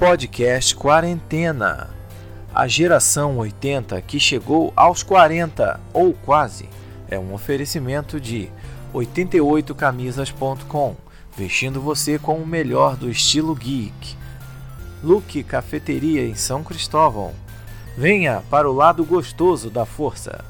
Podcast Quarentena. A geração 80 que chegou aos 40 ou quase é um oferecimento de 88camisas.com, vestindo você com o melhor do estilo geek. Luke Cafeteria em São Cristóvão. Venha para o lado gostoso da força.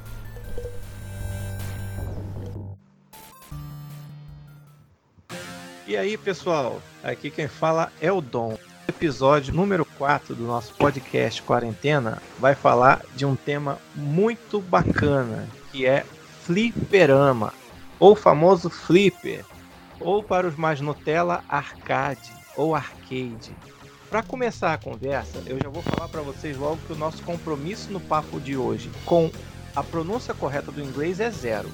E aí, pessoal? Aqui quem fala é o Dom. Episódio número 4 do nosso podcast Quarentena vai falar de um tema muito bacana, que é fliperama, ou famoso flipper, ou para os mais Nutella, arcade ou arcade. Para começar a conversa, eu já vou falar para vocês logo que o nosso compromisso no papo de hoje com a pronúncia correta do inglês é zero.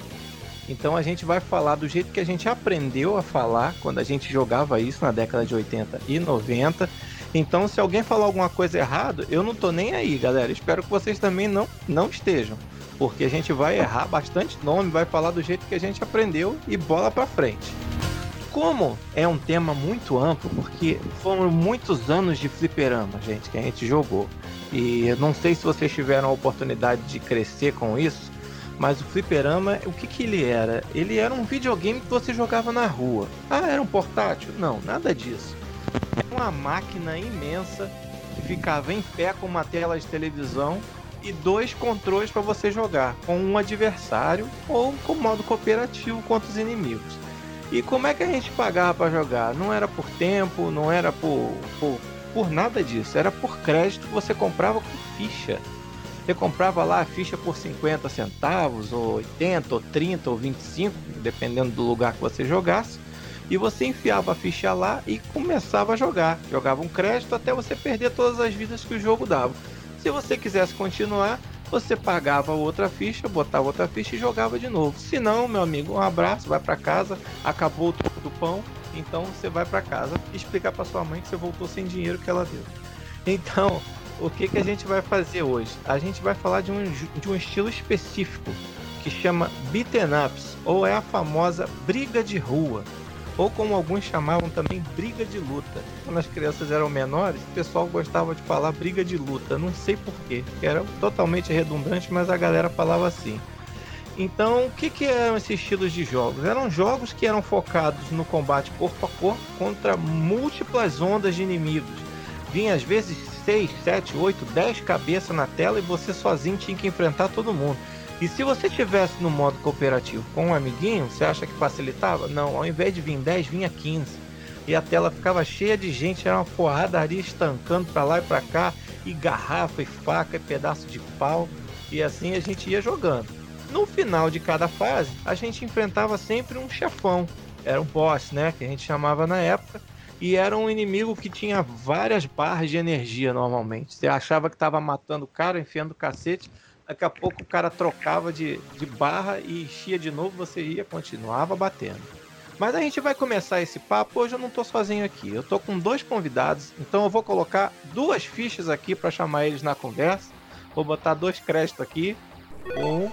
Então a gente vai falar do jeito que a gente aprendeu a falar quando a gente jogava isso na década de 80 e 90. Então, se alguém falar alguma coisa errada, eu não tô nem aí, galera. Espero que vocês também não, não estejam. Porque a gente vai errar bastante nome, vai falar do jeito que a gente aprendeu e bola pra frente. Como é um tema muito amplo, porque foram muitos anos de fliperama, gente, que a gente jogou. E não sei se vocês tiveram a oportunidade de crescer com isso, mas o fliperama, o que, que ele era? Ele era um videogame que você jogava na rua. Ah, era um portátil? Não, nada disso. Era uma máquina imensa que ficava em pé com uma tela de televisão e dois controles para você jogar, com um adversário ou com modo cooperativo contra os inimigos. E como é que a gente pagava para jogar? Não era por tempo, não era por, por, por nada disso, era por crédito que você comprava com ficha. Você comprava lá a ficha por 50 centavos, ou 80, ou 30, ou 25, dependendo do lugar que você jogasse. E você enfiava a ficha lá e começava a jogar. Jogava um crédito até você perder todas as vidas que o jogo dava. Se você quisesse continuar, você pagava outra ficha, botava outra ficha e jogava de novo. Se não, meu amigo, um abraço, vai para casa, acabou o troco do pão, então você vai para casa explicar para sua mãe que você voltou sem dinheiro que ela deu. Então, o que, que a gente vai fazer hoje? A gente vai falar de um, de um estilo específico que chama beaten ups, ou é a famosa briga de rua, ou como alguns chamavam também briga de luta. Quando as crianças eram menores, o pessoal gostava de falar briga de luta, não sei porquê, era totalmente redundante, mas a galera falava assim. Então, o que, que eram esses estilos de jogos? Eram jogos que eram focados no combate corpo a corpo contra múltiplas ondas de inimigos. Vinha às vezes 6, 7, 8, 10 cabeças na tela e você sozinho tinha que enfrentar todo mundo. E se você tivesse no modo cooperativo com um amiguinho, você acha que facilitava? Não, ao invés de vir 10, vinha 15. E a tela ficava cheia de gente, era uma porradaria estancando para lá e para cá, e garrafa, e faca, e pedaço de pau. E assim a gente ia jogando. No final de cada fase, a gente enfrentava sempre um chefão. Era um boss, né? Que a gente chamava na época e era um inimigo que tinha várias barras de energia normalmente. Você achava que estava matando o cara, enfiando o cacete, daqui a pouco o cara trocava de, de barra e enchia de novo, você ia, continuava batendo. Mas a gente vai começar esse papo. Hoje eu não estou sozinho aqui. Eu estou com dois convidados, então eu vou colocar duas fichas aqui para chamar eles na conversa. Vou botar dois créditos aqui. Um,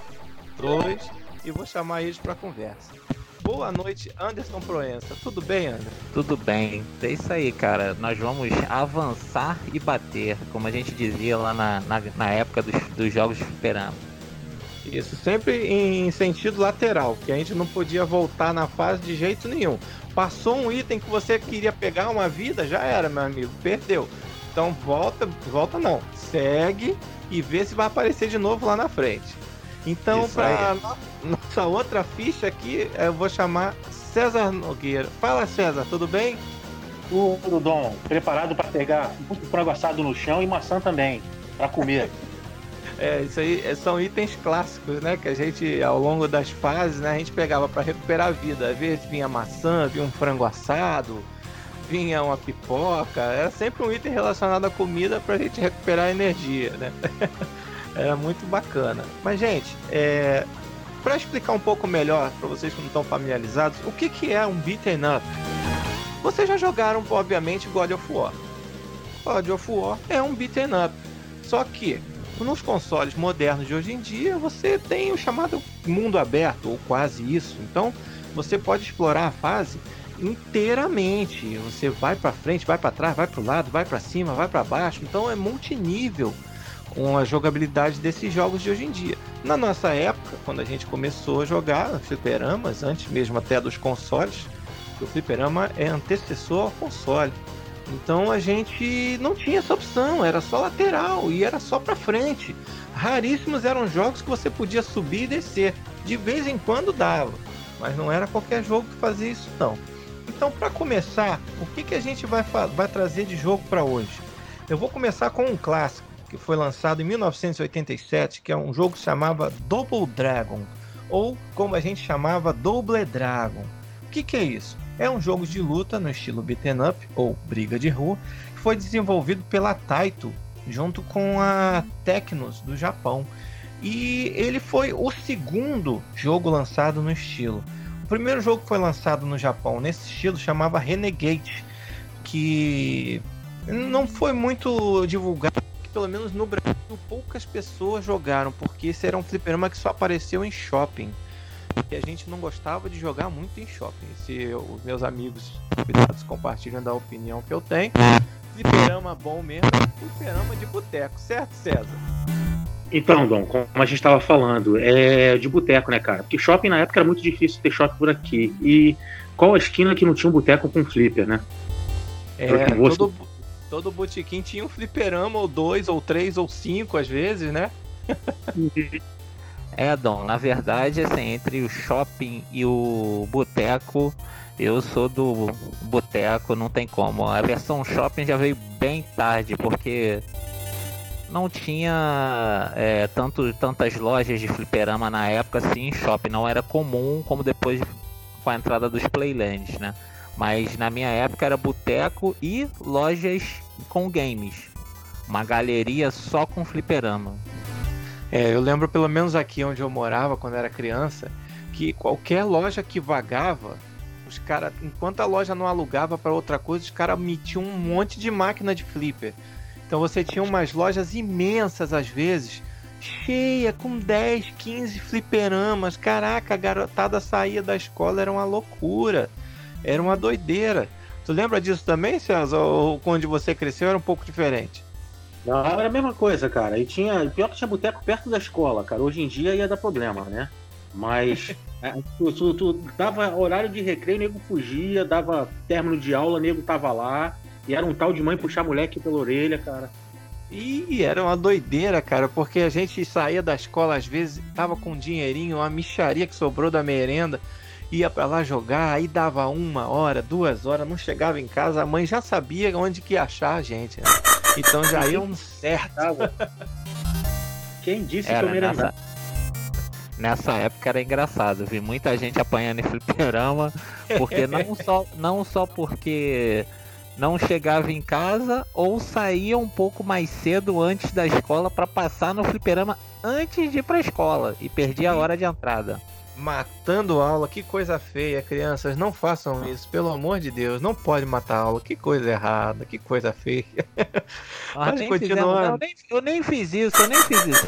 dois, e vou chamar eles para conversa. Boa noite, Anderson Proença. Tudo bem, Anderson? Tudo bem. É isso aí, cara. Nós vamos avançar e bater, como a gente dizia lá na, na, na época dos, dos jogos de fliperama. Isso, sempre em sentido lateral, que a gente não podia voltar na fase de jeito nenhum. Passou um item que você queria pegar uma vida, já era, meu amigo, perdeu. Então volta, volta não, segue e vê se vai aparecer de novo lá na frente. Então, para nossa outra ficha aqui, eu vou chamar César Nogueira. Fala, César, tudo bem? Tudo, Dom. Preparado para pegar muito frango assado no chão e maçã também, para comer. É, isso aí é, são itens clássicos, né? Que a gente, ao longo das fases, né, a gente pegava para recuperar a vida. Às vezes vinha maçã, vinha um frango assado, vinha uma pipoca. Era sempre um item relacionado à comida para a gente recuperar a energia, né? Era muito bacana. Mas, gente, é... para explicar um pouco melhor para vocês que não estão familiarizados, o que, que é um beaten up? Vocês já jogaram, obviamente, God of War. God of War é um beaten up. Só que nos consoles modernos de hoje em dia, você tem o chamado mundo aberto, ou quase isso. Então, você pode explorar a fase inteiramente. Você vai para frente, vai para trás, vai para o lado, vai para cima, vai para baixo. Então é multinível com a jogabilidade desses jogos de hoje em dia. Na nossa época, quando a gente começou a jogar fliperamas, antes mesmo até dos consoles, o fliperama é antecessor ao console. Então a gente não tinha essa opção, era só lateral e era só para frente. Raríssimos eram jogos que você podia subir e descer. De vez em quando dava, mas não era qualquer jogo que fazia isso não. Então, para começar, o que, que a gente vai, vai trazer de jogo para hoje? Eu vou começar com um clássico que foi lançado em 1987, que é um jogo que chamava Double Dragon, ou como a gente chamava Double Dragon. O que, que é isso? É um jogo de luta no estilo beaten up ou briga de rua, que foi desenvolvido pela Taito junto com a Tecnos do Japão. E ele foi o segundo jogo lançado no estilo. O primeiro jogo que foi lançado no Japão nesse estilo chamava Renegade, que não foi muito divulgado, pelo menos no Brasil poucas pessoas jogaram, porque esse era um fliperama que só apareceu em shopping. E a gente não gostava de jogar muito em shopping. Se os meus amigos convidados compartilham da opinião que eu tenho, fliperama bom mesmo é fliperama de boteco, certo, César? Então, Dom, como a gente estava falando, é de boteco, né, cara? Porque shopping na época era muito difícil ter shopping por aqui. E qual a esquina que não tinha um boteco com flipper, né? É, todo, todo botequim tinha um fliperama, ou dois, ou três, ou cinco, às vezes, né? é, Dom, na verdade, assim, entre o shopping e o boteco, eu sou do boteco, não tem como. A versão shopping já veio bem tarde, porque não tinha é, tanto, tantas lojas de fliperama na época assim shopping. Não era comum como depois com a entrada dos Playlands, né? Mas na minha época era boteco e lojas com games. Uma galeria só com fliperama. É, eu lembro pelo menos aqui onde eu morava quando era criança, que qualquer loja que vagava, os caras, enquanto a loja não alugava para outra coisa, os caras metiam um monte de máquina de flipper. Então você tinha umas lojas imensas às vezes, cheia com 10, 15 fliperamas. Caraca, a garotada saía da escola, era uma loucura. Era uma doideira. Tu lembra disso também, César? Ou onde você cresceu era um pouco diferente? Não, era a mesma coisa, cara. E tinha. Pior que tinha boteco perto da escola, cara. Hoje em dia ia dar problema, né? Mas é, tu, tu, tu, dava horário de recreio, nego fugia, dava término de aula, nego tava lá. E era um tal de mãe puxar moleque pela orelha, cara. E era uma doideira, cara, porque a gente saía da escola às vezes, tava com um dinheirinho, uma micharia que sobrou da merenda, ia para lá jogar, aí dava uma hora, duas horas, não chegava em casa, a mãe já sabia onde que ia achar a gente, né? Então já iam certo. Quem disse era que eu merendava? Nessa... nessa época era engraçado, vi muita gente apanhando em fliperama, porque não só, não só porque não chegava em casa ou saía um pouco mais cedo antes da escola para passar no fliperama antes de ir para a escola e perdia a hora de entrada. Matando aula, que coisa feia, crianças, não façam isso, pelo amor de Deus, não pode matar aula, que coisa errada, que coisa feia. Mas continuando. Eu, nem, fiz isso, eu nem fiz isso.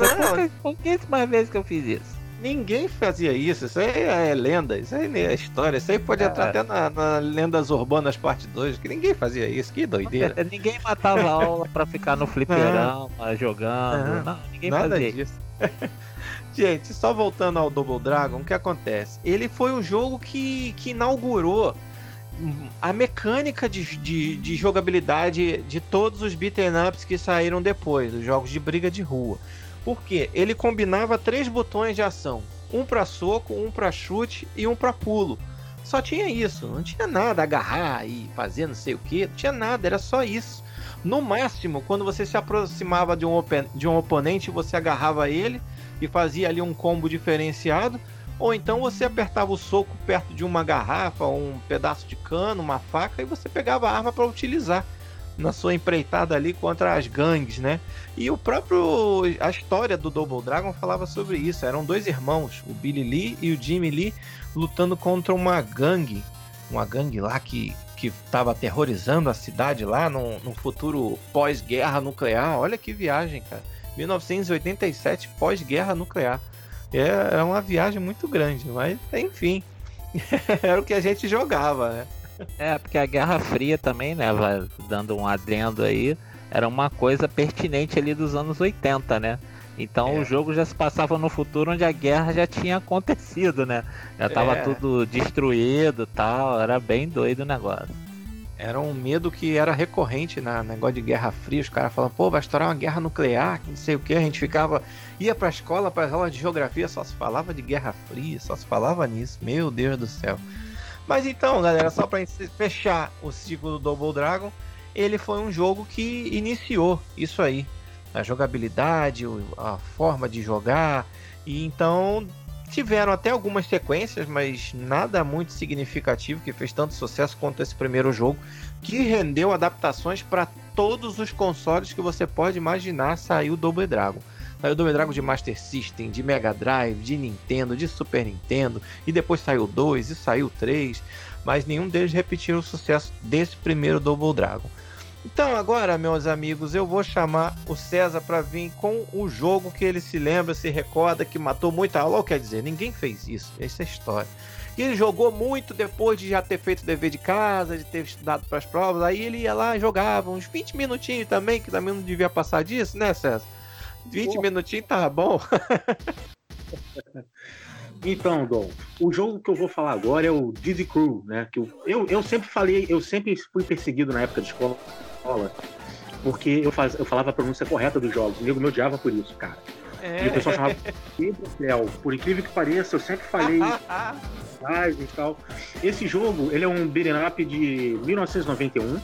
Pouquíssimas vezes que eu fiz isso. Ninguém fazia isso, isso aí é lenda, isso aí é história, isso aí pode é. entrar até na, na, Lendas Urbanas Parte 2, que ninguém fazia isso, que doideira. Ninguém matava aula pra ficar no fliperão, jogando, não, ninguém nada fazia disso. Gente, só voltando ao Double Dragon, o que acontece? Ele foi o jogo que, que inaugurou a mecânica de, de, de jogabilidade de todos os beat'em ups que saíram depois, os jogos de briga de rua. Porque ele combinava três botões de ação: um para soco, um para chute e um para pulo. Só tinha isso, não tinha nada, agarrar e fazer não sei o que, não tinha nada, era só isso. No máximo, quando você se aproximava de um, de um oponente, você agarrava ele e fazia ali um combo diferenciado, ou então você apertava o soco perto de uma garrafa, um pedaço de cano, uma faca e você pegava a arma para utilizar na sua empreitada ali contra as gangues, né? E o próprio a história do Double Dragon falava sobre isso. Eram dois irmãos, o Billy Lee e o Jimmy Lee, lutando contra uma gangue, uma gangue lá que que estava aterrorizando a cidade lá no, no futuro pós-guerra nuclear. Olha que viagem, cara. 1987 pós-guerra nuclear. É, é uma viagem muito grande, mas enfim. Era o que a gente jogava, né? É, porque a Guerra Fria também, né, vai dando um adendo aí, era uma coisa pertinente ali dos anos 80, né? Então é. o jogo já se passava no futuro onde a guerra já tinha acontecido, né? Já tava é. tudo destruído tal, era bem doido o negócio. Era um medo que era recorrente na negócio de Guerra Fria. Os caras falavam, pô, vai estourar uma guerra nuclear, não sei o que. A gente ficava, ia pra escola, para as aulas de geografia, só se falava de Guerra Fria, só se falava nisso. Meu Deus do céu. Mas então, galera, só para fechar o ciclo do Double Dragon, ele foi um jogo que iniciou isso aí a jogabilidade, a forma de jogar. E então tiveram até algumas sequências, mas nada muito significativo que fez tanto sucesso quanto esse primeiro jogo, que rendeu adaptações para todos os consoles que você pode imaginar. Saiu Double Dragon. Saiu Double Dragon de Master System, de Mega Drive, de Nintendo, de Super Nintendo, e depois saiu o 2 e saiu o 3, mas nenhum deles repetiu o sucesso desse primeiro Double Dragon. Então agora, meus amigos, eu vou chamar o César para vir com o jogo que ele se lembra, se recorda, que matou muita aula. Quer dizer, ninguém fez isso. Essa é a história. E ele jogou muito depois de já ter feito o dever de casa, de ter estudado para as provas. Aí ele ia lá e jogava uns 20 minutinhos também, que também não devia passar disso, né, César? 20 Pô. minutinhos tá bom. Então, Dom, o jogo que eu vou falar agora é o Diddy Crew, né? Que eu, eu, eu sempre falei, eu sempre fui perseguido na época de escola escola, porque eu, faz, eu falava a pronúncia correta dos jogos. O nego me odiava por isso, cara. É. E o pessoal chamava Céu. Por incrível que pareça, eu sempre falei e tal. Esse jogo, ele é um beat'em up de 1991,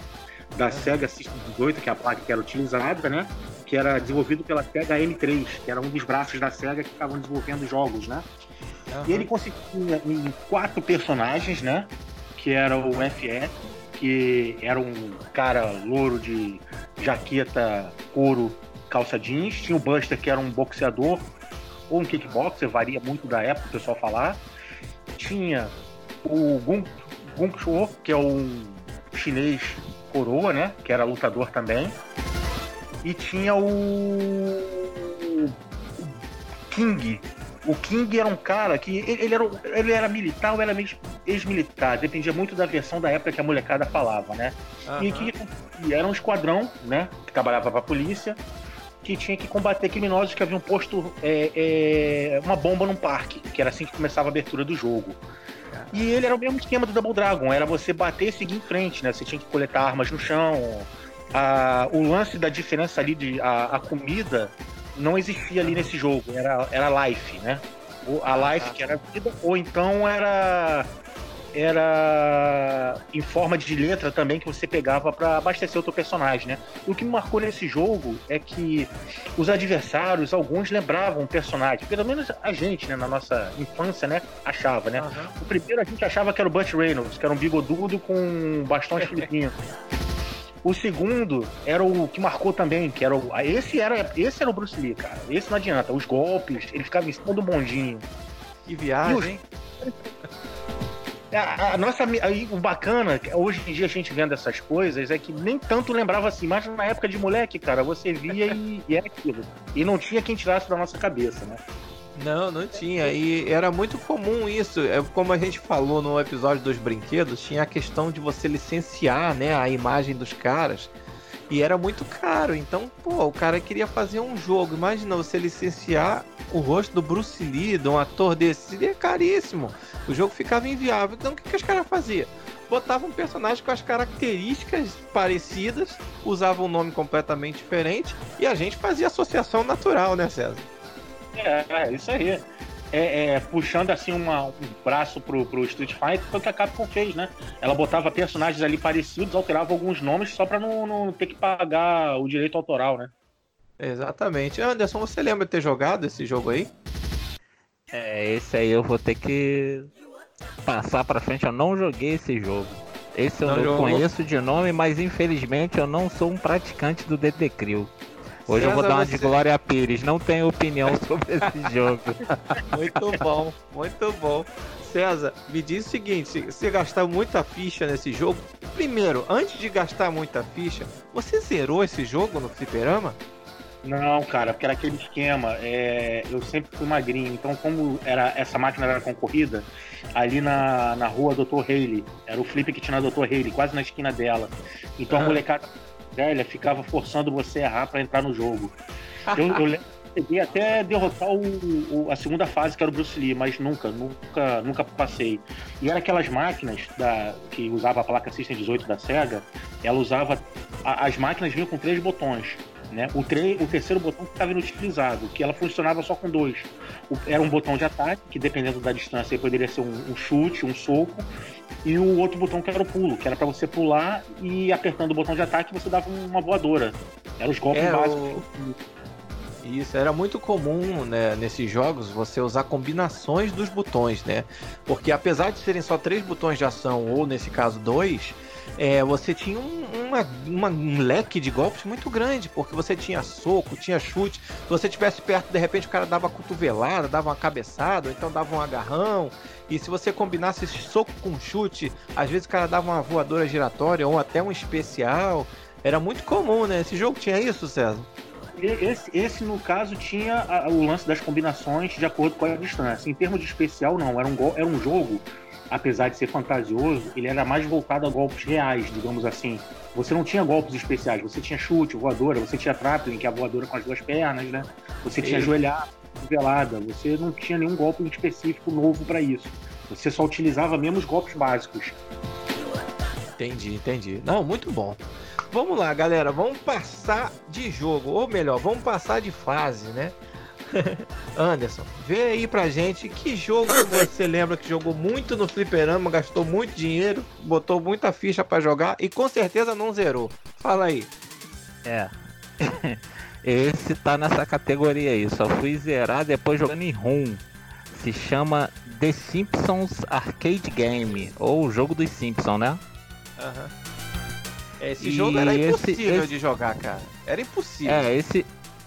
da Sega System 18, que é a placa que era utilizada, né? Que era desenvolvido pela Sega M3, que era um dos braços da Sega que estavam desenvolvendo jogos, né? Uhum. E ele consistia em quatro personagens, né? Que era o FS, que era um cara louro de jaqueta, couro, calça jeans. Tinha o Buster, que era um boxeador ou um kickboxer, varia muito da época, o pessoal falar. Tinha o Gung, Gung Shuo, que é um chinês coroa, né? Que era lutador também. E tinha o King, o King era um cara que ele era, ele era militar ou era ex-militar, dependia muito da versão da época que a molecada falava, né? Uhum. E que era um esquadrão, né? Que trabalhava para a polícia, que tinha que combater criminosos que haviam posto é, é, uma bomba num parque, que era assim que começava a abertura do jogo. E ele era o mesmo esquema do Double Dragon, era você bater e seguir em frente, né? Você tinha que coletar armas no chão. A, o lance da diferença ali de a, a comida não existia ali nesse jogo, era, era life, né? A life que era vida, ou então era era em forma de letra também que você pegava para abastecer o teu personagem, né? E o que me marcou nesse jogo é que os adversários, alguns lembravam o personagem, pelo menos a gente, né, na nossa infância, né, achava, né? Uhum. O primeiro a gente achava que era o Butch Reynolds, que era um bigodudo com bastões filipinos. O segundo era o que marcou também, que era o. Esse era, esse era o Bruce Lee, cara. Esse não adianta. Os golpes, ele ficava em cima do bondinho. Que viagem, os... a, a, nossa, aí, o bacana, hoje em dia a gente vendo essas coisas, é que nem tanto lembrava assim, mas na época de moleque, cara, você via e, e era aquilo. E não tinha quem tirasse da nossa cabeça, né? Não, não tinha. E era muito comum isso. É como a gente falou no episódio dos brinquedos, tinha a questão de você licenciar, né, a imagem dos caras. E era muito caro. Então, pô, o cara queria fazer um jogo. Imagina você licenciar o rosto do Bruce Lee, de um ator desse. Seria caríssimo. O jogo ficava inviável. Então, o que, que os caras faziam? Botavam um personagem com as características parecidas, usavam um nome completamente diferente e a gente fazia associação natural, né, César? É, é isso aí. É, é, puxando assim uma, um braço pro, pro Street Fighter, foi o que a Capcom fez, né? Ela botava personagens ali parecidos, alterava alguns nomes só pra não, não ter que pagar o direito autoral, né? Exatamente. Anderson, você lembra de ter jogado esse jogo aí? É, esse aí eu vou ter que passar pra frente. Eu não joguei esse jogo. Esse eu não, não conheço de nome, mas infelizmente eu não sou um praticante do DD Crew. Hoje César, eu vou dar uma de Glória Pires, não tenho opinião sobre esse jogo. Muito bom, muito bom. César, me diz o seguinte: você gastou muita ficha nesse jogo. Primeiro, antes de gastar muita ficha, você zerou esse jogo no Fliperama? Não, cara, porque era aquele esquema. É, eu sempre fui magrinho, então como era essa máquina era concorrida, ali na, na rua Dr. Haley, era o flip que tinha na Dr. Haley, quase na esquina dela. Então a molecada velha ficava forçando você a errar para entrar no jogo. Eu, eu lembro cheguei até derrotar o, o, a segunda fase, que era o Bruce Lee, mas nunca, nunca, nunca passei. E era aquelas máquinas da, que usava a placa System 18 da SEGA, ela usava. A, as máquinas vinham com três botões. Né? O, tre o terceiro botão estava inutilizado, que ela funcionava só com dois. O, era um botão de ataque, que dependendo da distância poderia ser um, um, chute, um soco, e o outro botão que era o pulo, que era para você pular e apertando o botão de ataque você dava uma voadora. Eram os golpes é, básicos. O... Isso, era muito comum né, nesses jogos você usar combinações dos botões, né? Porque apesar de serem só três botões de ação, ou nesse caso dois, é, você tinha um, uma, uma, um leque de golpes muito grande, porque você tinha soco, tinha chute. Se você estivesse perto, de repente o cara dava cotovelada, dava uma cabeçada, ou então dava um agarrão. E se você combinasse soco com chute, às vezes o cara dava uma voadora giratória ou até um especial. Era muito comum, né? Esse jogo tinha isso, César? Esse, esse, no caso, tinha a, o lance das combinações de acordo com a distância. Em termos de especial, não. Era um, era um jogo, apesar de ser fantasioso, ele era mais voltado a golpes reais, digamos assim. Você não tinha golpes especiais, você tinha chute, voadora, você tinha trapping, que é a voadora com as duas pernas, né? Você tinha joelhada, velada, você não tinha nenhum golpe específico novo para isso. Você só utilizava mesmo os golpes básicos. Entendi, entendi. Não, muito bom. Vamos lá, galera, vamos passar de jogo, ou melhor, vamos passar de fase, né? Anderson, vê aí pra gente que jogo você lembra que jogou muito no fliperama, gastou muito dinheiro, botou muita ficha para jogar e com certeza não zerou. Fala aí. É. Esse tá nessa categoria aí, só fui zerar depois jogando em ROM. Se chama The Simpsons Arcade Game, ou o jogo dos Simpsons, né? Aham. Uhum. Esse e jogo era impossível esse, de jogar, cara. Era impossível. É, esse,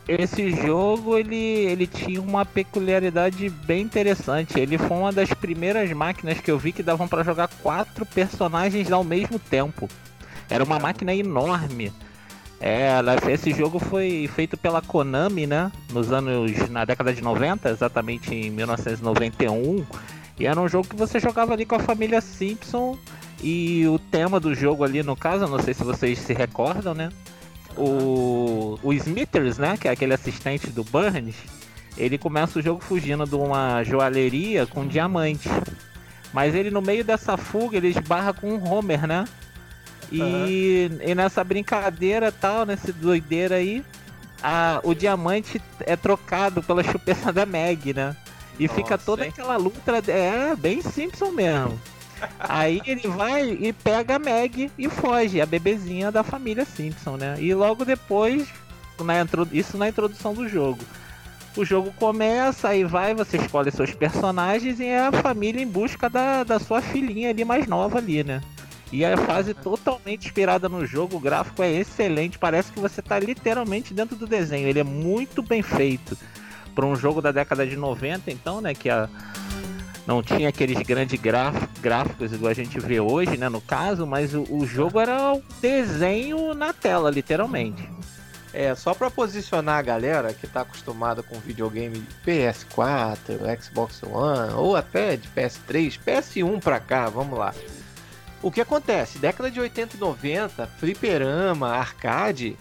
esse jogo ele, ele tinha uma peculiaridade bem interessante. Ele foi uma das primeiras máquinas que eu vi que davam para jogar quatro personagens ao mesmo tempo. Era uma máquina enorme. É, esse jogo foi feito pela Konami, né? Nos anos. na década de 90, exatamente em 1991. E era um jogo que você jogava ali com a família Simpson e o tema do jogo ali, no caso, não sei se vocês se recordam, né? O, o Smithers, né? Que é aquele assistente do Burns, ele começa o jogo fugindo de uma joalheria com diamante. Mas ele no meio dessa fuga, ele esbarra com um Homer, né? E, uhum. e nessa brincadeira tal, nesse doideira aí, a, o diamante é trocado pela chupeta da Meg, né? E Nossa, fica toda hein? aquela luta, é bem Simpson mesmo. Aí ele vai e pega a Meg e foge, a bebezinha da família Simpson, né? E logo depois, na isso na introdução do jogo. O jogo começa, aí vai, você escolhe seus personagens e é a família em busca da, da sua filhinha ali mais nova ali, né? E a fase totalmente inspirada no jogo, o gráfico é excelente, parece que você está literalmente dentro do desenho. Ele é muito bem feito para um jogo da década de 90, então, né, que a não tinha aqueles grandes gráficos igual a gente vê hoje, né, no caso, mas o, o jogo era um desenho na tela, literalmente. É, só para posicionar a galera que tá acostumada com videogame PS4, Xbox One ou até de PS3, PS1 pra cá, vamos lá. O que acontece? Década de 80 e 90, fliperama, arcade,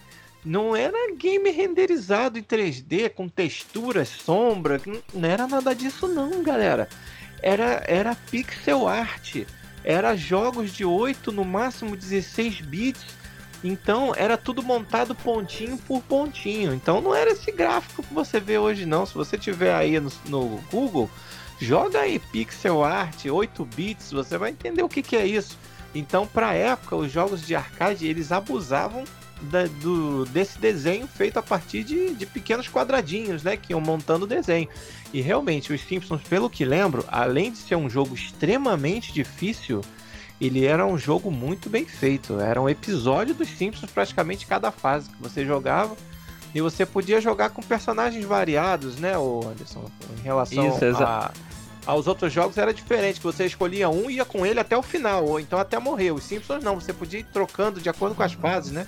não era game renderizado em 3D com texturas, sombra, não era nada disso não, galera era, era pixel art, era jogos de 8, no máximo 16 bits. Então era tudo montado pontinho por pontinho. Então não era esse gráfico que você vê hoje não. Se você tiver aí no, no Google, joga aí pixel art 8 bits, você vai entender o que, que é isso. Então, para época, os jogos de arcade eles abusavam da, do, desse desenho feito a partir de, de pequenos quadradinhos, né? Que iam montando o desenho. E realmente, os Simpsons, pelo que lembro, além de ser um jogo extremamente difícil, ele era um jogo muito bem feito. Era um episódio dos Simpsons praticamente cada fase que você jogava. E você podia jogar com personagens variados, né, Anderson? Em relação Isso, a, aos outros jogos era diferente, que você escolhia um e ia com ele até o final, ou então até morrer. Os Simpsons não, você podia ir trocando de acordo com as fases, né?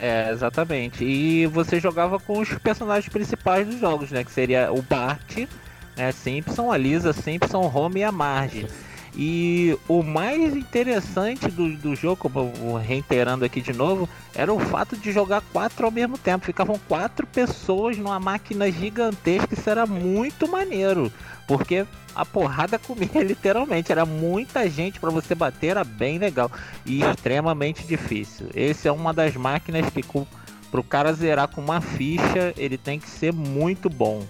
É, exatamente. E você jogava com os personagens principais dos jogos, né? Que seria o Bart, né? Simpson, a Lisa Simpson, o Home e a Marge. E o mais interessante do, do jogo, como reiterando aqui de novo, era o fato de jogar quatro ao mesmo tempo. Ficavam quatro pessoas numa máquina gigantesca, isso era muito maneiro. Porque a porrada comia literalmente, era muita gente para você bater, era bem legal e extremamente difícil. Esse é uma das máquinas que pro cara zerar com uma ficha, ele tem que ser muito bom.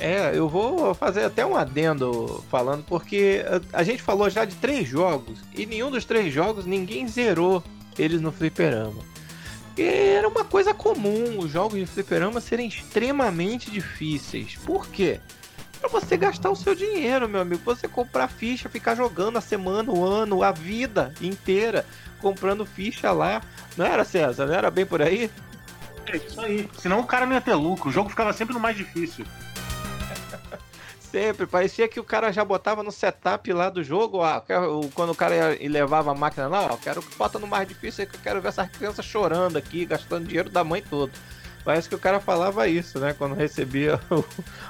É, eu vou fazer até um adendo falando, porque a, gente falou já de três jogos, e nenhum dos três jogos ninguém zerou eles no fliperama. E era uma coisa comum os jogos de fliperama serem extremamente difíceis. Por quê? Pra você gastar o seu dinheiro, meu amigo. Você comprar ficha, ficar jogando a semana, o ano, a vida inteira, comprando ficha lá. Não era, César? Não era bem por aí? É isso aí. Senão o cara não ia ter lucro. O jogo ficava sempre no mais difícil. Sempre, parecia que o cara já botava no setup lá do jogo, ah, quero, quando o cara ia, levava a máquina lá, ó, quero que bota no mais difícil que eu quero ver essas crianças chorando aqui, gastando dinheiro da mãe todo. Parece que o cara falava isso, né? Quando recebia o,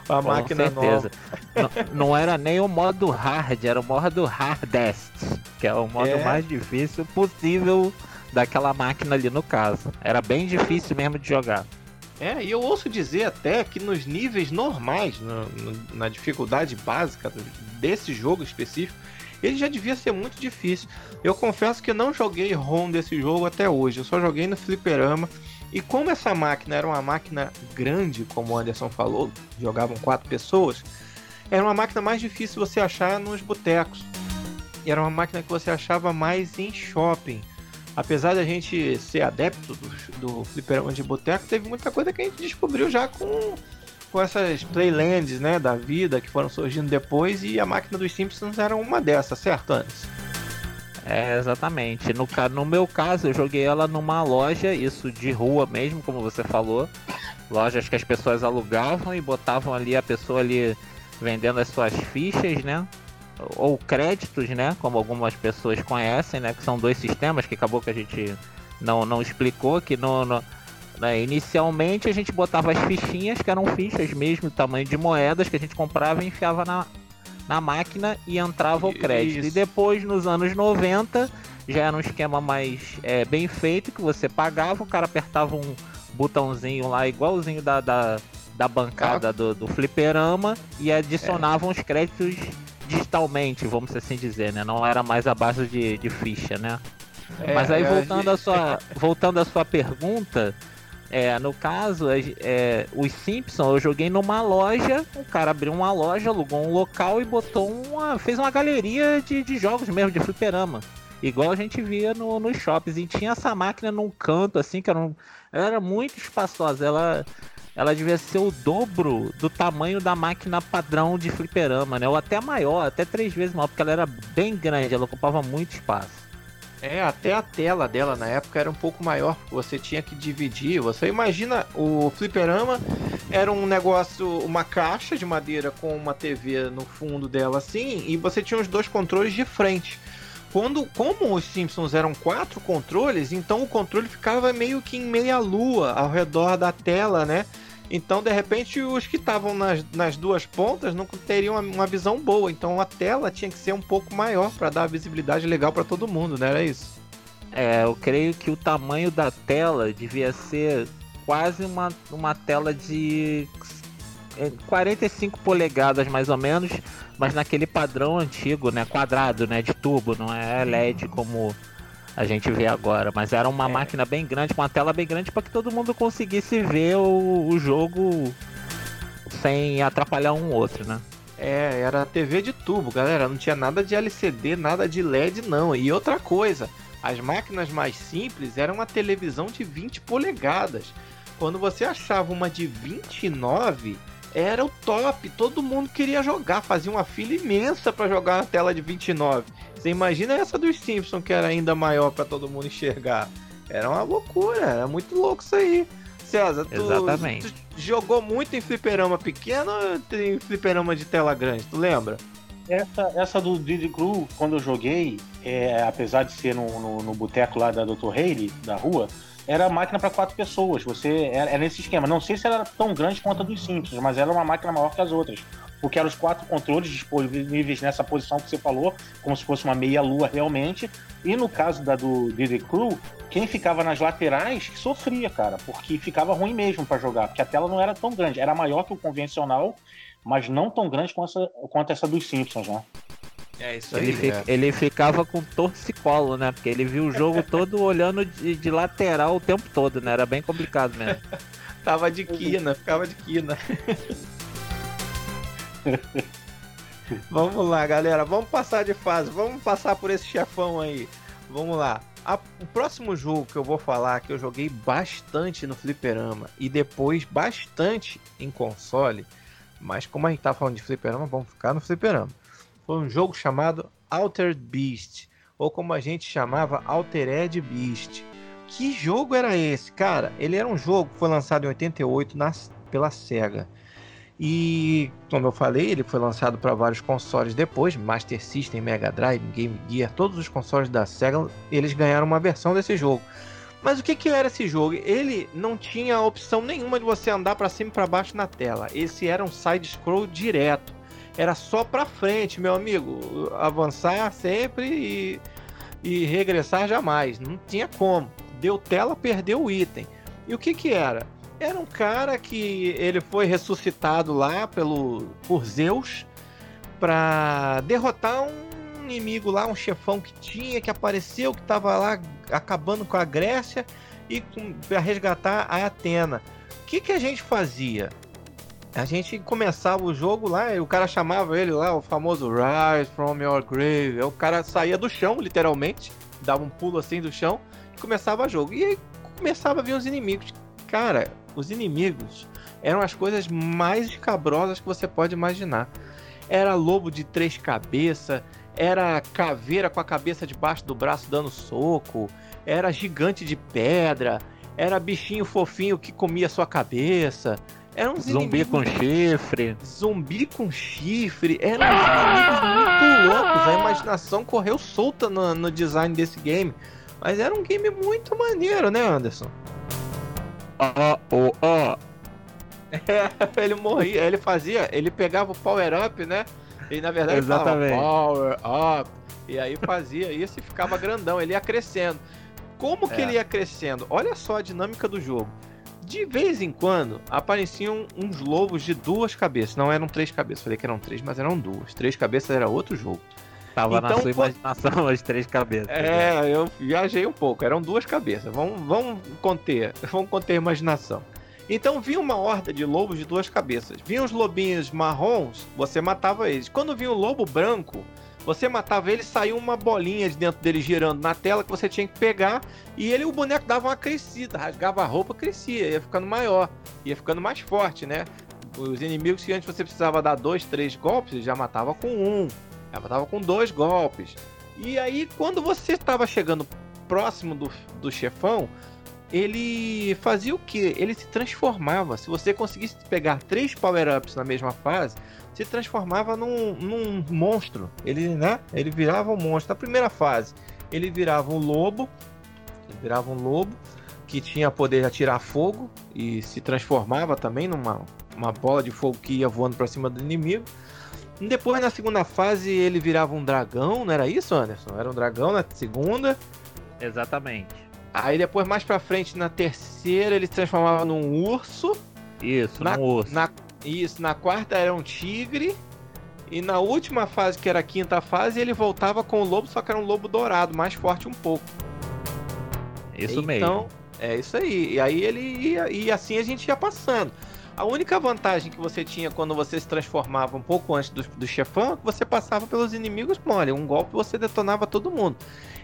a Com máquina certeza. nova. não, não, era nem o modo hard, era o modo hardest, que é o modo é. mais difícil possível daquela máquina ali no caso. Era bem difícil mesmo de jogar. É, e eu ouço dizer até que nos níveis normais, no, no, na dificuldade básica desse jogo específico, ele já devia ser muito difícil. Eu confesso que não joguei ROM desse jogo até hoje, eu só joguei no fliperama. E como essa máquina era uma máquina grande, como o Anderson falou, jogavam quatro pessoas, era uma máquina mais difícil você achar nos botecos. Era uma máquina que você achava mais em shopping apesar da gente ser adepto do, do fliperama de boteco, teve muita coisa que a gente descobriu já com, com essas playlands, né, da vida que foram surgindo depois e a máquina dos Simpsons era uma dessas, certo, Anderson? É, exatamente. No, no meu caso, eu joguei ela numa loja, isso de rua mesmo, como você falou. Lojas que as pessoas alugavam e botavam ali a pessoa ali vendendo as suas fichas, né? ou créditos, né? Como algumas pessoas conhecem, né? Que são dois sistemas que acabou que a gente não, não explicou, que no, no né, inicialmente a gente botava as fichinhas, que eram fichas mesmo, tamanho de moedas, que a gente comprava e enfiava na, na máquina e entrava o crédito. Isso. E depois, nos anos 90, já era um esquema mais é, bem feito, que você pagava, o cara apertava um botãozinho lá, igualzinho da, da, da bancada ah. do, do fliperama, e adicionavam é. os créditos digitalmente, vamos assim dizer, né? Não era mais a base de, de ficha, né? É, Mas aí é, voltando à sua, voltando à sua pergunta, é, no caso, é, os Simpsons eu joguei numa loja, o cara abriu uma loja, alugou um local e botou uma. fez uma galeria de, de jogos mesmo, de fliperama. Igual a gente via no, nos shoppings. E tinha essa máquina num canto, assim, que era, um, ela era muito espaçosa. Ela ela devia ser o dobro do tamanho da máquina padrão de fliperama, né? Ou até maior, até três vezes maior, porque ela era bem grande, ela ocupava muito espaço. É, até a tela dela na época era um pouco maior, você tinha que dividir. Você imagina o fliperama era um negócio, uma caixa de madeira com uma TV no fundo dela assim, e você tinha os dois controles de frente. Quando, como os Simpsons eram quatro controles, então o controle ficava meio que em meia lua ao redor da tela, né? Então, de repente, os que estavam nas, nas duas pontas não teriam uma, uma, visão boa. Então, a tela tinha que ser um pouco maior para dar visibilidade legal para todo mundo, né? Era isso. É, eu creio que o tamanho da tela devia ser quase uma, uma tela de 45 é, polegadas mais ou menos, mas naquele padrão antigo, né, quadrado, né, de tubo, não é LED como a gente vê agora, mas era uma é. máquina bem grande, com uma tela bem grande para que todo mundo conseguisse ver o, o jogo sem atrapalhar um outro, né? É, era TV de tubo, galera. Não tinha nada de LCD, nada de LED, não. E outra coisa, as máquinas mais simples eram uma televisão de 20 polegadas. Quando você achava uma de 29, era o top. Todo mundo queria jogar, fazia uma fila imensa para jogar na tela de 29. Você imagina essa dos Simpsons que era ainda maior para todo mundo enxergar. Era uma loucura, era muito louco isso aí. César, tu, Exatamente. tu jogou muito em fliperama pequeno ou em fliperama de tela grande? Tu lembra? Essa, essa do Diddy Crew, quando eu joguei, é, apesar de ser no, no, no boteco lá da Dr. Haley, da rua, era máquina para quatro pessoas. Você era, era, nesse esquema. Não sei se era tão grande quanto a dos Simpsons, mas era uma máquina maior que as outras. Porque eram os quatro controles disponíveis nessa posição que você falou, como se fosse uma meia-lua realmente. E no caso da do Diddy Crew, quem ficava nas laterais sofria, cara, porque ficava ruim mesmo para jogar, porque a tela não era tão grande. Era maior que o convencional, mas não tão grande quanto essa, quanto essa dos Simpsons, né? É isso aí. Ele, é. ele ficava com torcicolo, né? Porque ele viu o jogo todo olhando de, de, lateral o tempo todo, né? Era bem complicado mesmo. Tava de quina, ficava de quina. vamos lá, galera. Vamos passar de fase. Vamos passar por esse chefão aí. Vamos lá. A, o próximo jogo que eu vou falar, que eu joguei bastante no fliperama e depois bastante em console, mas como a gente tá falando de fliperama, vamos ficar no fliperama foi um jogo chamado Altered Beast, ou como a gente chamava Altered Beast. Que jogo era esse? Cara, ele era um jogo que foi lançado em 88 na, pela SEGA. E, como eu falei, ele foi lançado para vários consoles depois, Master System, Mega Drive, Game Gear, todos os consoles da SEGA, eles ganharam uma versão desse jogo. Mas o que, que era esse jogo? Ele não tinha opção nenhuma de você andar para cima e para baixo na tela. Esse era um side scroll direto era só para frente, meu amigo. Avançar sempre e, e regressar jamais. Não tinha como. Deu tela, perdeu o item. E o que que era? Era um cara que ele foi ressuscitado lá pelo por Zeus para derrotar um inimigo lá, um chefão que tinha, que apareceu, que estava lá acabando com a Grécia e para resgatar a Atena. O que, que a gente fazia? A gente começava o jogo lá e o cara chamava ele lá, o famoso Rise from your grave. Aí o cara saía do chão, literalmente, dava um pulo assim do chão e começava o jogo. E aí começava a vir os inimigos. Cara, os inimigos eram as coisas mais escabrosas que você pode imaginar. Era lobo de três cabeças, era caveira com a cabeça debaixo do braço dando soco, era gigante de pedra, era bichinho fofinho que comia sua cabeça. Eram uns Zumbi com chifre. Zumbi com chifre. Eram uns inimigos muito loucos. A imaginação correu solta no, no design desse game. Mas era um game muito maneiro, né, Anderson? Ah, oh, ah. É, ele morria, ele fazia, ele pegava o power up, né? E na verdade Exatamente. falava power up. E aí fazia isso e ficava grandão, ele ia crescendo. Como que é. ele ia crescendo? Olha só a dinâmica do jogo de vez em quando apareciam uns lobos de duas cabeças. Não eram três cabeças, falei que eram três, mas eram duas. Três cabeças era outro jogo. Tava então, na sua imaginação as três cabeças. É, né? eu viajei um pouco, eram duas cabeças. Vamos, vamos conter, vamos conter a imaginação. Então vinha uma horda de lobos de duas cabeças. Vinham os lobinhos marrons, você matava eles. Quando vinha o lobo branco, você matava ele, saiu uma bolinha de dentro dele girando na tela que você tinha que pegar e ele o boneco dava uma crescida, rasgava a roupa, crescia, ia ficando maior, ia ficando mais forte, né? Os inimigos que antes você precisava dar dois, três golpes, já matava com um, já matava com dois golpes. E aí quando você estava chegando próximo do, do chefão, ele fazia o que? Ele se transformava. Se você conseguisse pegar três power-ups na mesma fase, se transformava num, num monstro. Ele, né? Ele virava um monstro. Na primeira fase, ele virava um lobo. Ele virava um lobo que tinha poder de atirar fogo e se transformava também numa uma bola de fogo que ia voando para cima do inimigo. Depois, na segunda fase, ele virava um dragão, não era isso, Anderson? Era um dragão na segunda. Exatamente. Aí depois, mais pra frente, na terceira, ele se transformava num urso. Isso, na, num urso. Na, isso, na quarta era um tigre. E na última fase, que era a quinta fase, ele voltava com o lobo, só que era um lobo dourado, mais forte um pouco. Isso então, mesmo. Então, é isso aí. E aí ele ia, e assim a gente ia passando. A única vantagem que você tinha quando você se transformava um pouco antes do, do chefão é que você passava pelos inimigos mole. Um golpe você detonava todo mundo.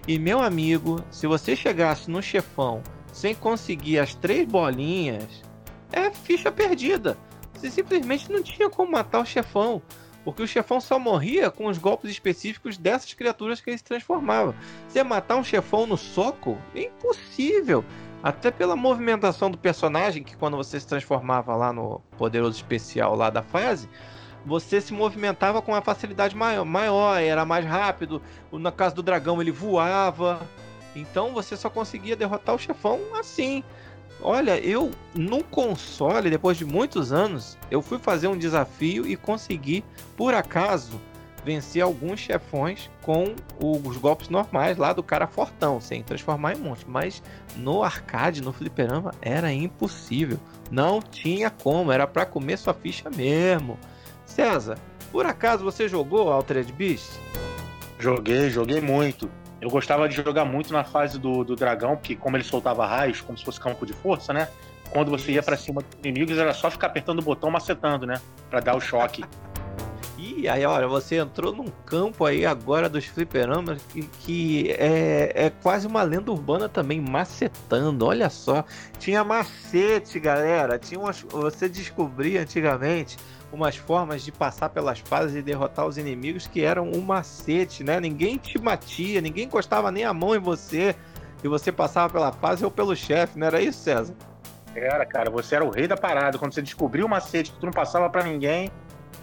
E meu amigo, se você chegasse no chefão sem conseguir as três bolinhas, é ficha perdida. Você simplesmente não tinha como matar o chefão. Porque o chefão só morria com os golpes específicos dessas criaturas que ele se transformava. Você matar um chefão no soco é impossível. Até pela movimentação do personagem, que quando você se transformava lá no poderoso especial lá da fase, você se movimentava com uma facilidade maior, maior, era mais rápido. Na casa do dragão ele voava. Então você só conseguia derrotar o chefão assim. Olha, eu no console, depois de muitos anos, eu fui fazer um desafio e consegui, por acaso, vencer alguns chefões com os golpes normais lá do cara fortão, sem transformar em monstro. Mas no arcade, no fliperama, era impossível. Não tinha como, era para comer sua ficha mesmo. César, por acaso você jogou Altered Beast? Joguei, joguei muito. Eu gostava de jogar muito na fase do, do dragão, porque como ele soltava raios, como se fosse campo de força, né? Quando você ia para cima dos inimigos, era só ficar apertando o botão, macetando, né? Pra dar o choque. E aí, olha, você entrou num campo aí agora dos fliperamas que, que é, é quase uma lenda urbana também, macetando. Olha só, tinha macete, galera. Tinha umas, você descobria antigamente umas formas de passar pelas fases e derrotar os inimigos que eram um macete, né? Ninguém te batia, ninguém encostava nem a mão em você e você passava pela fase ou pelo chefe, não era isso, César? Era, cara, você era o rei da parada. Quando você descobriu o macete que tu não passava para ninguém,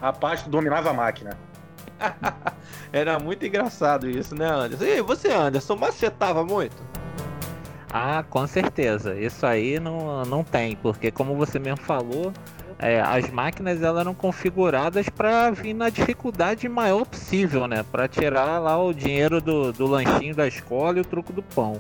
rapaz, tu dominava a máquina. era muito engraçado isso, né, Anderson? E você, Anderson, macetava muito? Ah, com certeza. Isso aí não, não tem, porque como você mesmo falou, é, as máquinas elas eram configuradas para vir na dificuldade maior possível, né? Para tirar lá o dinheiro do, do lanchinho da escola e o truco do pão.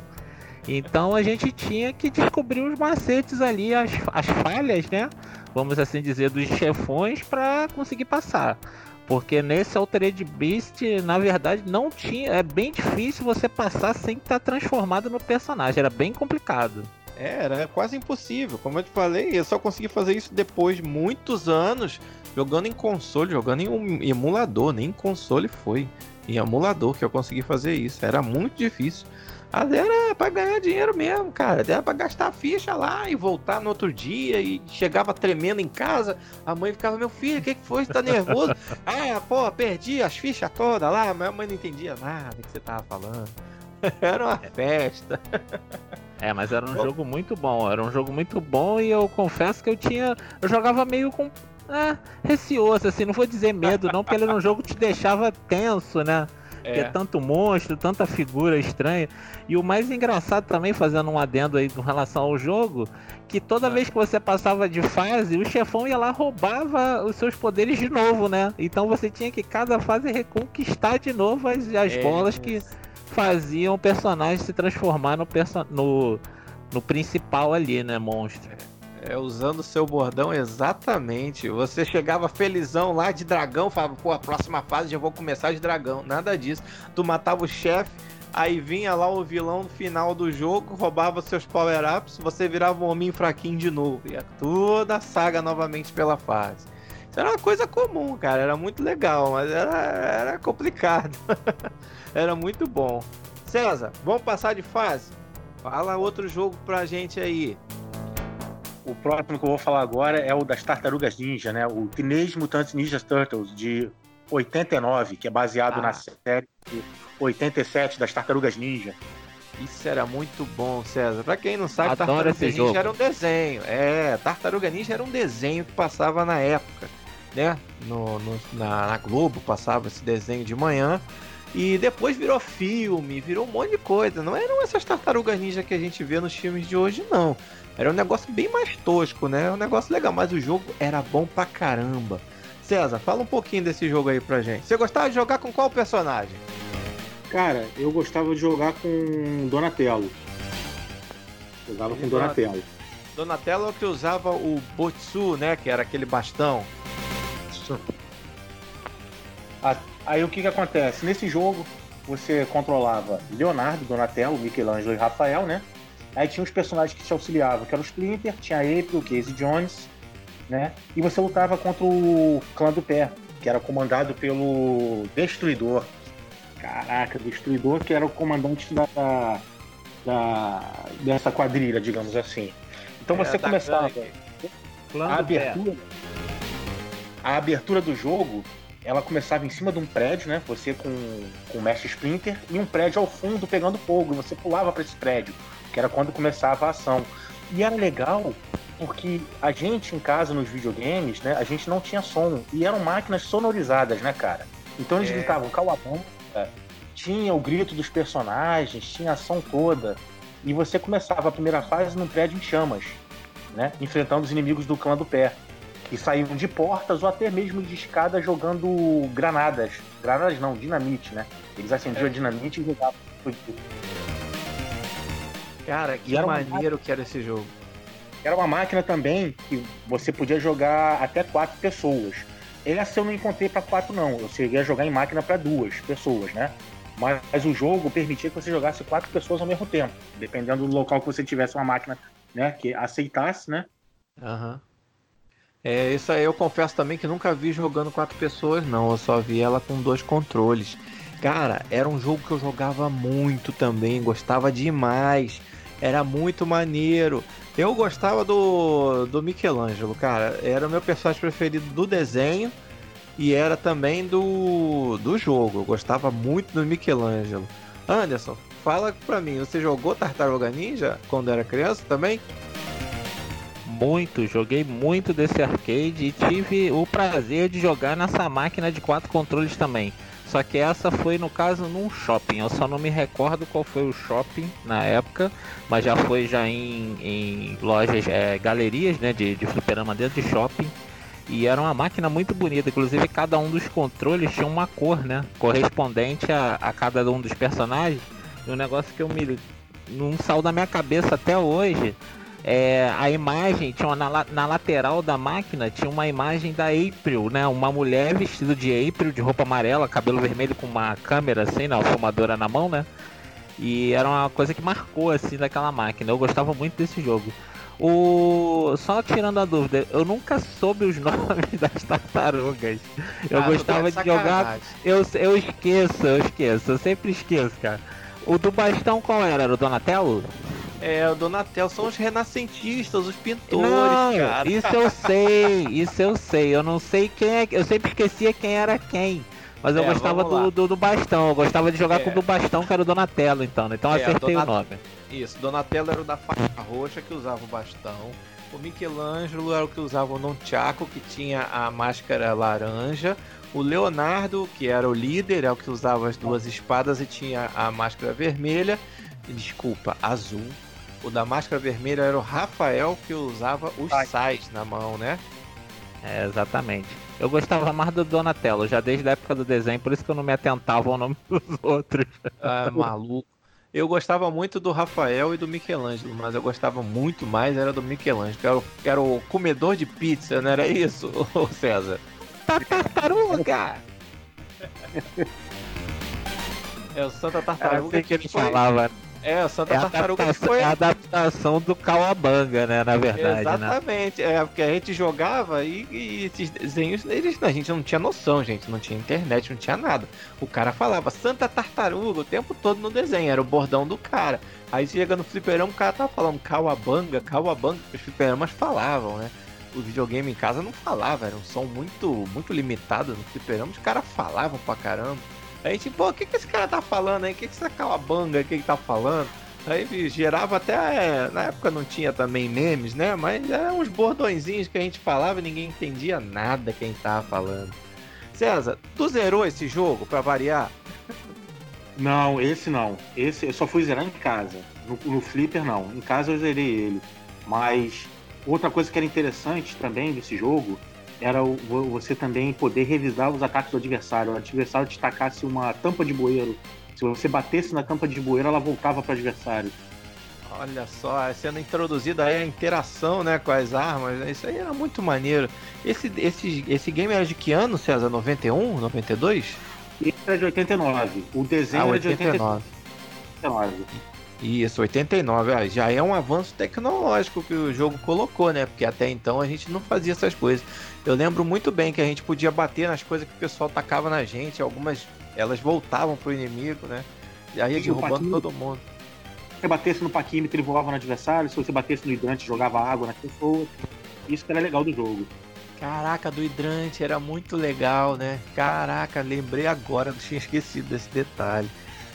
Então a gente tinha que descobrir os macetes ali, as, as falhas, né? Vamos assim dizer, dos chefões para conseguir passar. Porque nesse Altered Beast, na verdade, não tinha. É bem difícil você passar sem estar tá transformado no personagem. Era bem complicado. É, era quase impossível. Como eu te falei, eu só consegui fazer isso depois de muitos anos jogando em console, jogando em um emulador, nem em console foi. Em emulador que eu consegui fazer isso. Era muito difícil. Mas era pra ganhar dinheiro mesmo, cara. Era pra gastar a ficha lá e voltar no outro dia. E chegava tremendo em casa. A mãe ficava, meu filho, o que, que foi? Você tá nervoso? ah, pô, perdi as fichas todas lá. Mas a mãe não entendia nada que você tava falando. era uma festa. É, mas era um bom. jogo muito bom, era um jogo muito bom e eu confesso que eu tinha. Eu jogava meio com. É, receoso, assim, não vou dizer medo, não, porque ele era um jogo que te deixava tenso, né? É. é tanto monstro, tanta figura estranha. E o mais engraçado também, fazendo um adendo aí com relação ao jogo, que toda é. vez que você passava de fase, o chefão ia lá roubava os seus poderes de novo, né? Então você tinha que cada fase reconquistar de novo as, as é, bolas que faziam o personagem se transformar no, perso no, no principal ali, né, monstro. É, usando o seu bordão exatamente. Você chegava felizão lá de dragão, falava, pô, a próxima fase já vou começar de dragão. Nada disso. Tu matava o chefe, aí vinha lá o vilão no final do jogo, roubava seus power-ups, você virava um homem fraquinho de novo. Ia toda a saga novamente pela fase. Isso era uma coisa comum, cara. Era muito legal, mas era, era complicado. era muito bom. César, vamos passar de fase? Fala outro jogo pra gente aí. O próximo que eu vou falar agora é o das Tartarugas Ninja, né? O Teenage Mutant Ninja Turtles de 89, que é baseado ah. na série 87 das Tartarugas Ninja. Isso era muito bom, César. Pra quem não sabe, Adoro Tartaruga Ninja jogo. era um desenho. É, Tartaruga Ninja era um desenho que passava na época né? No, no na, na, Globo passava esse desenho de manhã. E depois virou filme, virou um monte de coisa. Não eram essas tartarugas ninja que a gente vê nos filmes de hoje, não. Era um negócio bem mais tosco, né? Um negócio legal, mas o jogo era bom pra caramba. César, fala um pouquinho desse jogo aí pra gente. Você gostava de jogar com qual personagem? Cara, eu gostava de jogar com Donatello. Jogava com Donatello. Donatello é o que usava o Botsu, né? Que era aquele bastão. Aí o que que acontece? Nesse jogo, você controlava Leonardo, Donatello, Michelangelo e Rafael, né? Aí tinha os personagens que te auxiliavam, que eram o Splinter, tinha a April, Casey Jones, né? E você lutava contra o clã do pé, que era comandado pelo Destruidor. Caraca, Destruidor, que era o comandante da, da dessa quadrilha, digamos assim. Então é, você começava a abertura. A abertura do jogo, ela começava em cima de um prédio, né? Você com, com o Mestre Splinter e um prédio ao fundo pegando fogo. E você pulava para esse prédio, que era quando começava a ação. E era legal porque a gente em casa nos videogames, né, a gente não tinha som e eram máquinas sonorizadas, né, cara? Então eles é. gritavam calabão, tinha o grito dos personagens, tinha a ação toda. E você começava a primeira fase num prédio em chamas, né? Enfrentando os inimigos do clã do pé. Que saíam de portas ou até mesmo de escada jogando granadas. Granadas não, dinamite, né? Eles acendiam é. a dinamite e jogavam. Cara, que maneiro uma... que era esse jogo. Era uma máquina também que você podia jogar até quatro pessoas. Assim eu não encontrei para quatro, não. Eu cheguei jogar em máquina para duas pessoas, né? Mas o jogo permitia que você jogasse quatro pessoas ao mesmo tempo, dependendo do local que você tivesse uma máquina, né, que aceitasse, né? Aham. Uhum. É, isso aí eu confesso também que nunca vi jogando quatro pessoas, não. Eu só vi ela com dois controles. Cara, era um jogo que eu jogava muito também, gostava demais. Era muito maneiro. Eu gostava do, do Michelangelo, cara. Era o meu personagem preferido do desenho e era também do, do jogo. Eu gostava muito do Michelangelo. Anderson, fala pra mim, você jogou Tartaruga Ninja quando era criança também? Muito, joguei muito desse arcade e tive o prazer de jogar nessa máquina de quatro controles também. Só que essa foi no caso num shopping. Eu só não me recordo qual foi o shopping na época, mas já foi já em, em lojas, é, galerias, né, de, de fliperama dentro de shopping. E era uma máquina muito bonita, inclusive cada um dos controles tinha uma cor, né? Correspondente a, a cada um dos personagens. E um negócio que eu me. não saiu da minha cabeça até hoje. É, a imagem, tinha uma, na, na, lateral da máquina tinha uma imagem da April, né? Uma mulher vestida de April, de roupa amarela, cabelo vermelho com uma câmera assim, na fumadora na mão, né? E era uma coisa que marcou assim daquela máquina. Eu gostava muito desse jogo. O... Só tirando a dúvida, eu nunca soube os nomes das tartarugas. Eu ah, gostava de jogar. Eu, eu esqueço, eu esqueço, eu sempre esqueço, cara. O do bastão qual era? Era o Donatello? É, o Donatello são os renascentistas, os pintores, não, cara. Isso eu sei, isso eu sei. Eu não sei quem é. Eu sempre esquecia quem era quem. Mas eu é, gostava do, do, do, bastão, eu gostava de jogar é. com o do bastão, que era o Donatello, então, né? Então é, acertei Donat... o nome. Isso, Donatello era o da faixa roxa que usava o bastão. O Michelangelo era o que usava o Nunchaku, que tinha a máscara laranja. O Leonardo, que era o líder, é o que usava as duas espadas e tinha a máscara vermelha. Desculpa, azul. O da máscara vermelha era o Rafael, que usava os sais na mão, né? É, exatamente. Eu gostava mais do Donatello, já desde a época do desenho, por isso que eu não me atentava ao nome dos outros. Ah, maluco. Eu gostava muito do Rafael e do Michelangelo, mas eu gostava muito mais era do Michelangelo, que era o, que era o comedor de pizza, não era isso, César? Tartaruga! é o Santa Tartaruga que ele falava. É, o Santa é Tartaruga foi a adaptação do Kawabanga, né, na verdade. Né? Exatamente, né? é porque a gente jogava e, e, esses desenhos, eles, a gente não tinha noção, gente, não tinha internet, não tinha nada. O cara falava Santa Tartaruga o tempo todo no desenho, era o bordão do cara. Aí chega no fliperão, o cara tava falando Kawabanga, Kawabanga, os fliperamas falavam, né? O videogame em casa não falava, era um som muito, muito limitado no fliperama, os caras falavam pra caramba. A gente, pô, o que, que esse cara tá falando aí? O que, que essa calabanga que ele tá falando? Aí gerava até. Na época não tinha também memes, né? Mas eram uns bordõezinhos que a gente falava e ninguém entendia nada quem tava falando. César, tu zerou esse jogo pra variar? Não, esse não. Esse eu só fui zerar em casa. No, no Flipper não. Em casa eu zerei ele. Mas outra coisa que era interessante também desse jogo era você também poder revisar os ataques do adversário. O adversário destacasse uma tampa de bueiro. Se você batesse na tampa de bueiro, ela voltava para o adversário. Olha só, sendo introduzida aí a interação né, com as armas, né? isso aí era muito maneiro. Esse, esse, esse game era de que ano, César? 91? 92? Esse era de 89. O desenho ah, era de 89. 89. Isso, 89. Ah, já é um avanço tecnológico que o jogo colocou, né? Porque até então a gente não fazia essas coisas. Eu lembro muito bem que a gente podia bater nas coisas que o pessoal tacava na gente, algumas elas voltavam pro inimigo, né? E aí derrubando todo mundo. Se você batesse no paquímetro, ele voava no adversário, se você batesse no hidrante, jogava água na pessoa. Isso que era legal do jogo. Caraca, do hidrante era muito legal, né? Caraca, lembrei agora, não tinha esquecido desse detalhe.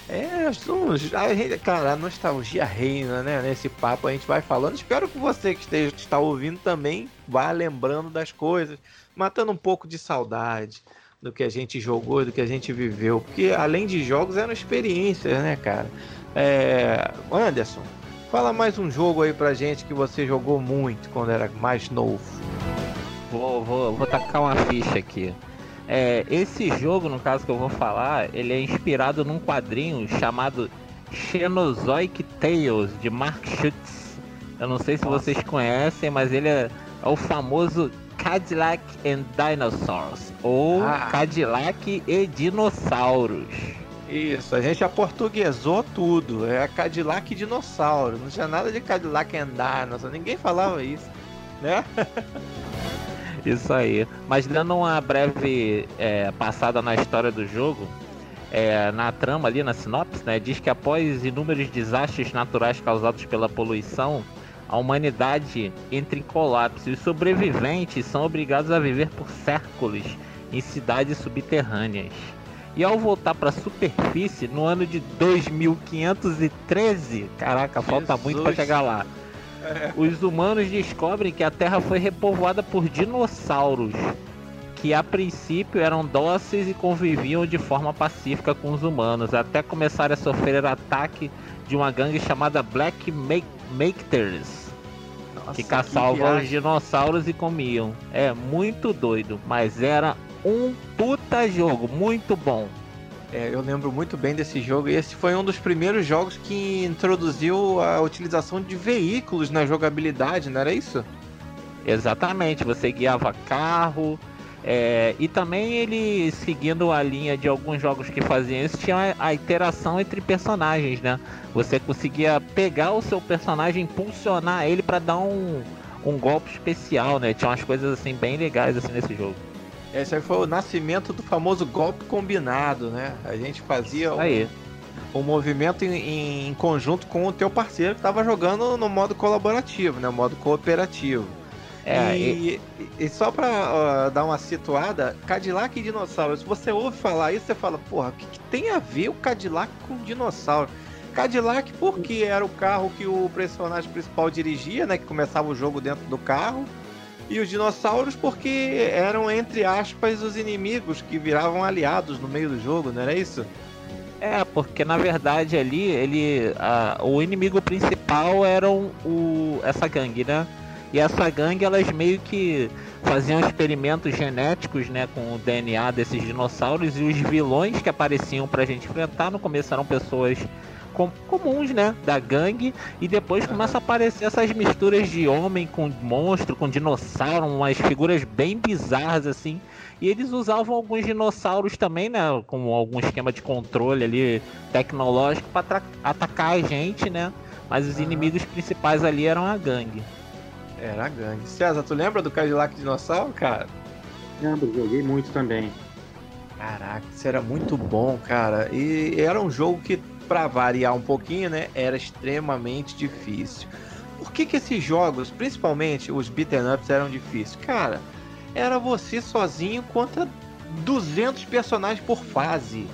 É, cara, a nostalgia reina, né? Nesse papo a gente vai falando. Espero que você que esteja, está ouvindo também vá lembrando das coisas, matando um pouco de saudade do que a gente jogou, do que a gente viveu. Porque além de jogos, eram experiências, né, cara? É... Anderson, fala mais um jogo aí pra gente que você jogou muito quando era mais novo. Vou, vou, vou tacar uma ficha aqui. É, esse jogo, no caso que eu vou falar, ele é inspirado num quadrinho chamado Xenozoic Tales, de Mark Schutz. Eu não sei se vocês conhecem, mas ele é, é, o famoso Cadillac and Dinosaurs, ou ah. Cadillac e Dinossauros. Isso, a gente aportuguesou tudo. É Cadillac e dinossauro. Não tinha nada de Cadillac and Dinosaurs. Ninguém falava isso, né? Isso aí. Mas dando uma breve é, passada na história do jogo, é, na trama ali, na sinopse, né, diz que após inúmeros desastres naturais causados pela poluição, a humanidade entra em colapso e os sobreviventes são obrigados a viver por séculos em cidades subterrâneas. E ao voltar para a superfície no ano de 2513, caraca, Jesus. falta muito para chegar lá. Os humanos descobrem que a Terra foi repovoada por dinossauros, que a princípio eram dóceis e conviviam de forma pacífica com os humanos, até começar a sofrer ataque de uma gangue chamada Black Makers, que caçavam os dinossauros e comiam. É muito doido, mas era um puta jogo, muito bom. É, eu lembro muito bem desse jogo e esse foi um dos primeiros jogos que introduziu a utilização de veículos na jogabilidade, não era isso? Exatamente, você guiava carro é, e também ele seguindo a linha de alguns jogos que faziam isso tinha a, a interação entre personagens, né? Você conseguia pegar o seu personagem, impulsionar ele para dar um, um golpe especial, né? Tinha umas coisas assim bem legais assim nesse jogo. Esse aí foi o nascimento do famoso golpe combinado, né? A gente fazia o, o movimento em, em, conjunto com o teu parceiro que estava jogando no modo colaborativo, né? modo cooperativo. É, e, e... e só pra uh, dar uma situada, Cadillac e dinossauro, se você ouve falar isso, você fala, porra, o que, que tem a ver o Cadillac com dinossauro? Cadillac porque era o carro que o personagem principal dirigia, né? Que começava o jogo dentro do carro e os dinossauros porque eram, entre aspas, os inimigos que viravam aliados no meio do jogo, não era isso? É, porque na verdade ali ele. A, o inimigo principal eram o, essa gangue, né? E essa gangue elas meio que faziam experimentos genéticos né, com o DNA desses dinossauros e os vilões que apareciam pra gente enfrentar no começo eram pessoas comuns, né? Da gangue. E depois começa a aparecer essas misturas de homem com monstro, com dinossauro, umas figuras bem bizarras assim. E eles usavam alguns dinossauros também, né? Com algum esquema de controle ali tecnológico para atacar a gente, né? Mas os inimigos principais ali eram a gangue. Era a gangue. César, tu lembra do Cadillac Dinossauro, cara? Lembro, joguei muito também. Caraca, isso era muito bom, cara. E era um jogo que para variar um pouquinho, né, era extremamente difícil. Por que, que esses jogos, principalmente os beaten ups, eram difíceis? Cara, era você sozinho contra 200 personagens por fase.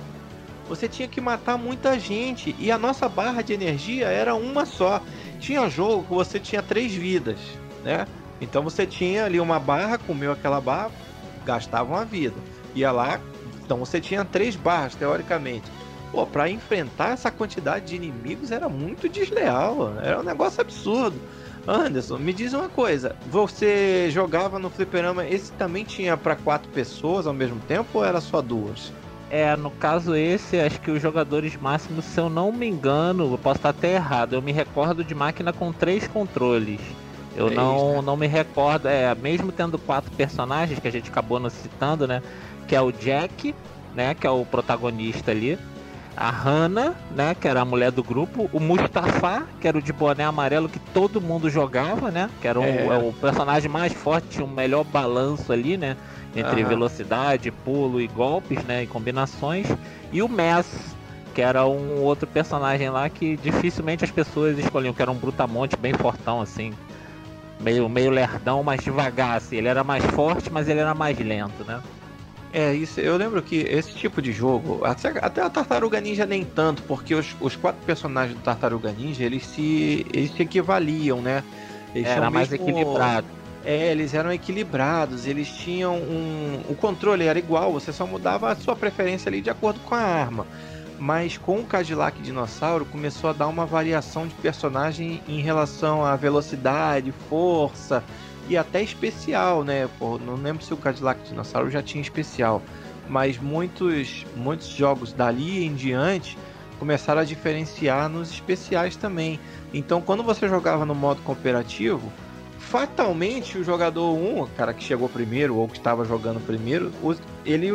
Você tinha que matar muita gente e a nossa barra de energia era uma só. Tinha jogo que você tinha três vidas, né? Então você tinha ali uma barra, comeu aquela barra, gastava uma vida. Ia lá, então você tinha três barras teoricamente. Pô, pra enfrentar essa quantidade de inimigos era muito desleal. Era um negócio absurdo. Anderson, me diz uma coisa. Você jogava no fliperama, esse também tinha para quatro pessoas ao mesmo tempo ou era só duas? É, no caso esse, acho que os jogadores máximos, se eu não me engano, eu posso estar até errado, eu me recordo de máquina com três controles. Eu não, não me recordo, é, mesmo tendo quatro personagens que a gente acabou não citando, né? Que é o Jack, né? Que é o protagonista ali a Hannah, né, que era a mulher do grupo, o Mustafa, que era o de boné amarelo que todo mundo jogava, né, que era um, é. é o personagem mais forte, tinha um melhor balanço ali, né, entre uhum. velocidade, pulo e golpes, né, e combinações, e o Mess, que era um outro personagem lá que dificilmente as pessoas escolhiam, que era um brutamonte bem fortão assim, meio meio lerdão, mas devagar, assim, ele era mais forte, mas ele era mais lento, né? É, isso, eu lembro que esse tipo de jogo, até, até a Tartaruga Ninja nem tanto, porque os, os quatro personagens do Tartaruga Ninja, eles se, eles se equivaliam, né? Eles Era mais mesmo, equilibrado. É, eles eram equilibrados, eles tinham um. O controle era igual, você só mudava a sua preferência ali de acordo com a arma. Mas com o Cadillac Dinossauro começou a dar uma variação de personagem em relação à velocidade, força e até especial, né? Pô, não lembro se o Cadillac Dinossauro já tinha especial, mas muitos, muitos jogos dali em diante começaram a diferenciar nos especiais também. Então, quando você jogava no modo cooperativo, fatalmente o jogador 1, o cara que chegou primeiro ou que estava jogando primeiro, ele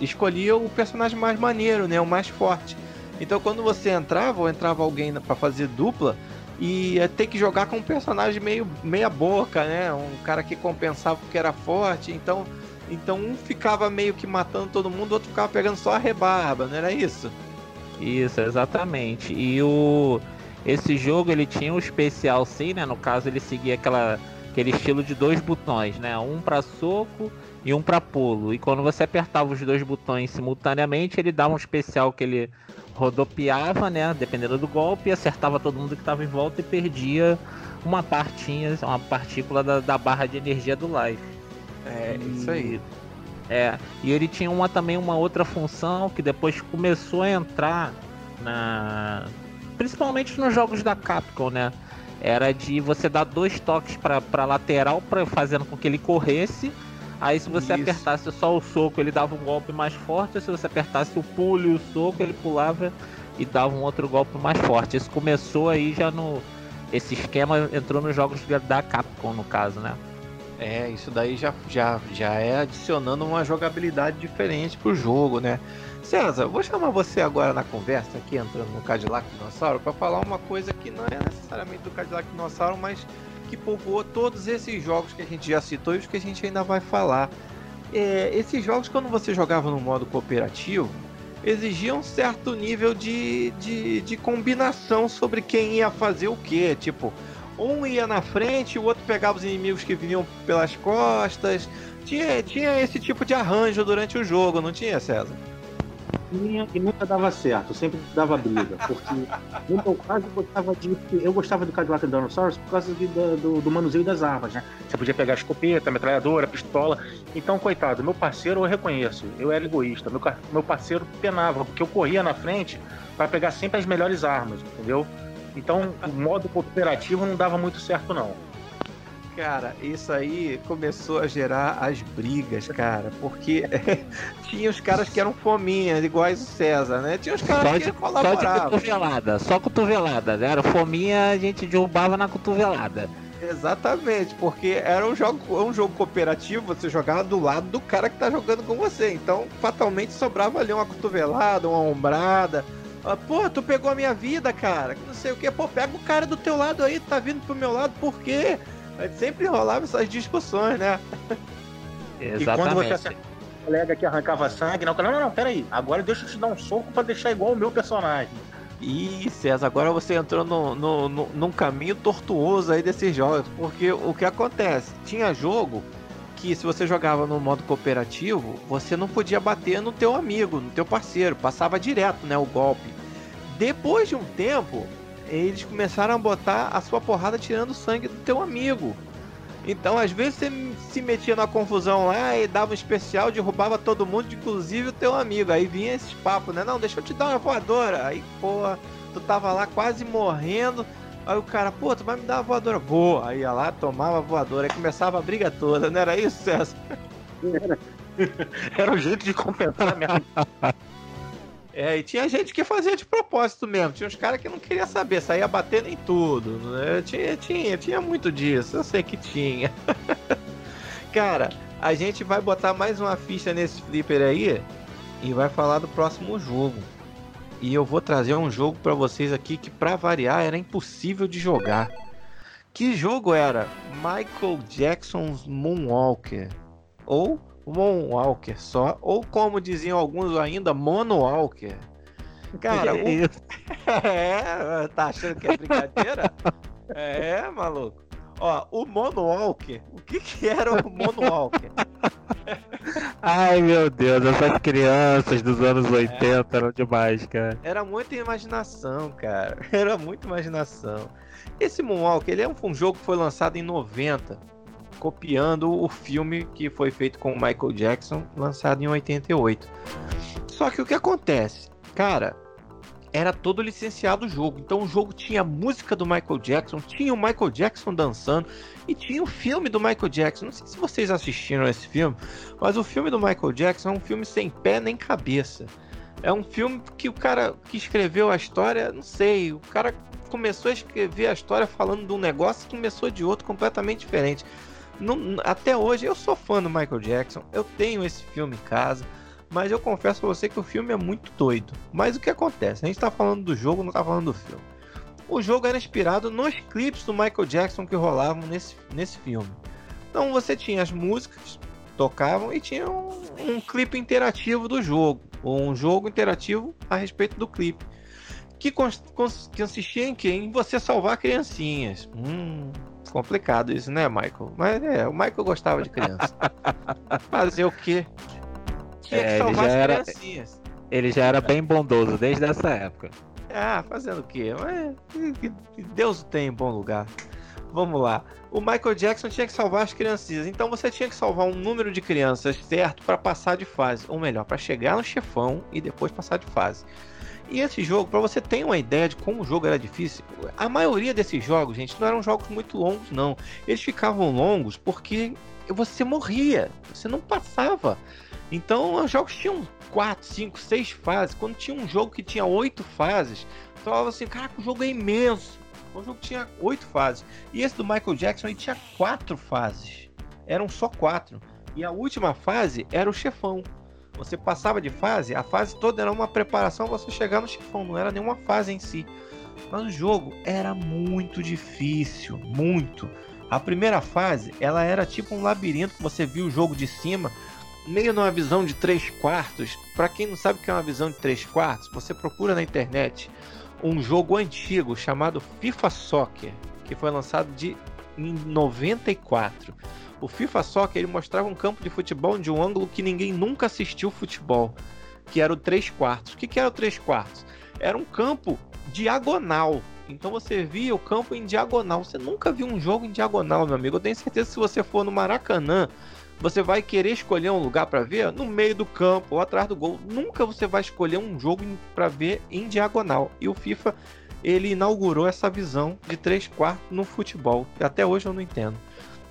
escolhia o personagem mais maneiro, né, o mais forte. Então quando você entrava ou entrava alguém para fazer dupla, ia ter que jogar com um personagem meio meia boca, né, um cara que compensava porque era forte, então então um ficava meio que matando todo mundo, o outro ficava pegando só a rebarba, não era isso? Isso, exatamente. E o esse jogo ele tinha um especial sim, né? No caso ele seguia aquela, aquele estilo de dois botões, né? Um para soco e um para pulo. E quando você apertava os dois botões simultaneamente, ele dava um especial que ele rodopiava, né? Dependendo do golpe, acertava todo mundo que estava em volta e perdia uma partinha, uma partícula da, da barra de energia do life. É, e... isso aí. É, e ele tinha uma também uma outra função que depois começou a entrar na principalmente nos jogos da Capcom, né? Era de você dar dois toques para lateral, pra, fazendo com que ele corresse. Aí se você Isso. apertasse só o soco, ele dava um golpe mais forte. Se você apertasse o pulo e o soco, ele pulava e dava um outro golpe mais forte. Isso começou aí já no. Esse esquema entrou nos jogos da Capcom, no caso, né? É, isso daí já, já, já é adicionando uma jogabilidade diferente pro jogo, né? César, vou chamar você agora na conversa aqui, entrando no Cadillac Dinossauro, para falar uma coisa que não é necessariamente do Cadillac Dinossauro, mas que povoou todos esses jogos que a gente já citou e os que a gente ainda vai falar. É, esses jogos, quando você jogava no modo cooperativo, exigiam um certo nível de, de, de combinação sobre quem ia fazer o que. Tipo, um ia na frente, o outro pegava os inimigos que vinham pelas costas. Tinha, tinha esse tipo de arranjo durante o jogo, não tinha, César? Tinha e nunca dava certo, sempre dava briga. Porque no meu eu gostava de. Eu gostava do Cadillac Dinosaurus por causa de, do, do, manuseio das armas, né? Você podia pegar escopeta, metralhadora, pistola. Então, coitado, meu parceiro eu reconheço, eu era egoísta. Meu, meu parceiro penava, porque eu corria na frente para pegar sempre as melhores armas, entendeu? Então, o modo cooperativo não dava muito certo, não. Cara, isso aí começou a gerar as brigas, cara, porque tinha os caras que eram fominhas, iguais o César, né? Tinha os caras só de, que colaboravam. Só de cotovelada, só cotovelada, né? Era fominha, a gente derrubava na cotovelada. Exatamente, porque era um jogo, um jogo cooperativo, você jogava do lado do cara que tá jogando com você. Então, fatalmente sobrava ali uma cotovelada, uma ombrada. Ah, pô, tu pegou a minha vida, cara. Não sei o que. Pô, pega o cara do teu lado aí, tá vindo pro meu lado, por quê? Sempre rolava essas discussões, né? Exatamente. E quando você um colega que arrancava sangue, não, não, não, não, peraí, agora deixa eu te dar um soco pra deixar igual o meu personagem. Ih, César, agora você entrou no, no, no, num caminho tortuoso aí desses jogos, porque o que acontece? Tinha jogo que se você jogava no modo cooperativo, você não podia bater no teu amigo, no teu parceiro, passava direto, né, o golpe. Depois de um tempo, eles começaram a botar a sua porrada tirando sangue do teu amigo. Então, às vezes, você se metia na confusão lá e dava um especial, derrubava todo mundo, inclusive o teu amigo. Aí vinha esses papos, né? Não, deixa eu te dar uma voadora. Aí, pô, tu tava lá quase morrendo. Aí o cara, pô, tu vai me dar uma voadora? Vou. Aí ia lá, tomava a voadora. Aí começava a briga toda, não era isso, César? Era, era o jeito de compensar mesmo. É, e tinha gente que fazia de propósito mesmo. Tinha uns caras que não queria saber, saía batendo em tudo. Né? Tinha, tinha, tinha muito disso. Eu sei que tinha. cara, a gente vai botar mais uma ficha nesse flipper aí e vai falar do próximo jogo. E eu vou trazer um jogo para vocês aqui que, para variar, era impossível de jogar. Que jogo era? Michael Jackson's Moonwalker. Ou Moonwalker só, ou como diziam alguns ainda, Monowalker. Cara, o... é, tá achando que é brincadeira? é, maluco. Ó, o Monowalker, o que que era o Monowalker? Ai meu Deus, essas crianças dos anos 80 é. eram demais, cara. Era muita imaginação, cara. Era muita imaginação. Esse Moonwalk, ele é um, um jogo que foi lançado em 90, copiando o filme que foi feito com o Michael Jackson, lançado em 88. Só que o que acontece? Cara, era todo licenciado o jogo. Então o jogo tinha a música do Michael Jackson, tinha o Michael Jackson dançando e tinha o filme do Michael Jackson. Não sei se vocês assistiram esse filme, mas o filme do Michael Jackson é um filme sem pé nem cabeça. É um filme que o cara que escreveu a história, não sei, o cara começou a escrever a história falando de um negócio e começou de outro completamente diferente. Não, até hoje eu sou fã do Michael Jackson, eu tenho esse filme em casa. Mas eu confesso pra você que o filme é muito doido. Mas o que acontece? A gente tá falando do jogo, não tá falando do filme. O jogo era inspirado nos clipes do Michael Jackson que rolavam nesse, nesse filme. Então você tinha as músicas, tocavam e tinha um, um clipe interativo do jogo. Ou um jogo interativo a respeito do clipe. Que consistia em quê? Em você salvar criancinhas. Hum, complicado isso, né, Michael? Mas é, o Michael gostava de criança. Fazer o quê? Tinha é, que salvar as era, criancinhas. Ele já era bem bondoso desde essa época. Ah, fazendo o quê? Mas, Deus tem em bom lugar. Vamos lá. O Michael Jackson tinha que salvar as criancinhas. Então você tinha que salvar um número de crianças certo para passar de fase. Ou melhor, para chegar no chefão e depois passar de fase. E esse jogo, para você ter uma ideia de como o jogo era difícil, a maioria desses jogos, gente, não eram jogos muito longos, não. Eles ficavam longos porque você morria, você não passava. Então os jogos tinham 4, 5, 6 fases. Quando tinha um jogo que tinha 8 fases, eu falava assim, caraca, o jogo é imenso. O jogo tinha 8 fases. E esse do Michael Jackson ele tinha 4 fases. Eram só 4. E a última fase era o chefão. Você passava de fase, a fase toda era uma preparação para você chegar no chefão, não era nenhuma fase em si. Mas o jogo era muito difícil, muito. A primeira fase, ela era tipo um labirinto que você viu o jogo de cima, meio numa visão de 3 quartos. Para quem não sabe o que é uma visão de 3 quartos, você procura na internet um jogo antigo chamado FIFA Soccer, que foi lançado de em 94. O FIFA Soccer ele mostrava um campo de futebol de um ângulo que ninguém nunca assistiu futebol, que era o 3 quartos. O que, que era o 3 quartos? Era um campo diagonal. Então você via o campo em diagonal. Você nunca viu um jogo em diagonal, meu amigo. Eu tenho certeza que se você for no Maracanã, você vai querer escolher um lugar para ver no meio do campo ou atrás do gol. Nunca você vai escolher um jogo para ver em diagonal. E o FIFA ele inaugurou essa visão de 3 quartos no futebol. E até hoje eu não entendo.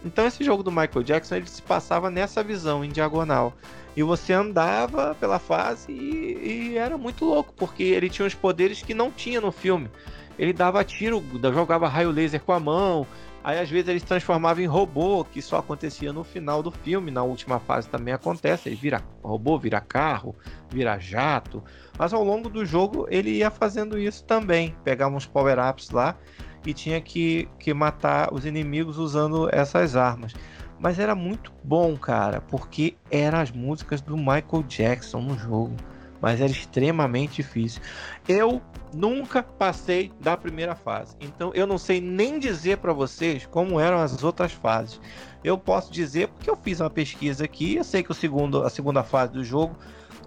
Então esse jogo do Michael Jackson ele se passava nessa visão em diagonal. E você andava pela fase e, e era muito louco, porque ele tinha os poderes que não tinha no filme. Ele dava tiro, jogava raio laser com a mão, Aí às vezes ele se transformava em robô, que só acontecia no final do filme, na última fase também acontece, ele vira robô, vira carro, vira jato. Mas ao longo do jogo ele ia fazendo isso também, pegava uns power-ups lá e tinha que, que matar os inimigos usando essas armas. Mas era muito bom, cara, porque eram as músicas do Michael Jackson no jogo mas era extremamente difícil. Eu nunca passei da primeira fase, então eu não sei nem dizer para vocês como eram as outras fases. Eu posso dizer porque eu fiz uma pesquisa aqui, eu sei que o segundo, a segunda fase do jogo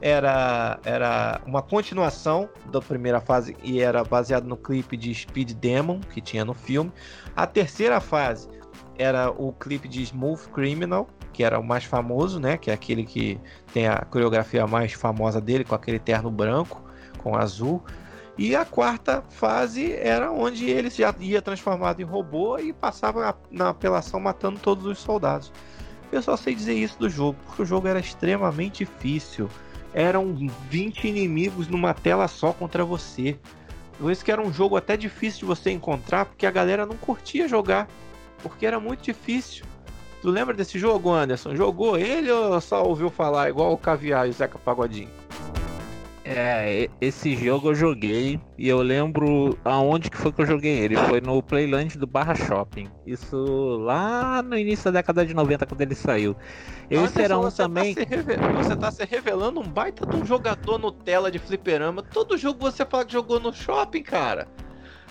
era, era uma continuação da primeira fase e era baseado no clipe de Speed Demon que tinha no filme. A terceira fase era o clipe de Smooth Criminal, que era o mais famoso, né? Que é aquele que tem a coreografia mais famosa dele, com aquele terno branco com azul. E a quarta fase era onde ele já ia transformado em robô e passava na apelação matando todos os soldados. Eu só sei dizer isso do jogo, porque o jogo era extremamente difícil. Eram 20 inimigos numa tela só contra você. Por isso que era um jogo até difícil de você encontrar, porque a galera não curtia jogar, porque era muito difícil. Tu lembra desse jogo, Anderson? Jogou ele ou só ouviu falar igual o Caviar e o Zeca Pagodinho? É, esse jogo eu joguei e eu lembro aonde que foi que eu joguei ele. Foi no Playland do Barra Shopping. Isso lá no início da década de 90, quando ele saiu. Esse era um tá também. Tá você tá se revelando um baita de um jogador no tela de fliperama. Todo jogo você fala que jogou no shopping, cara.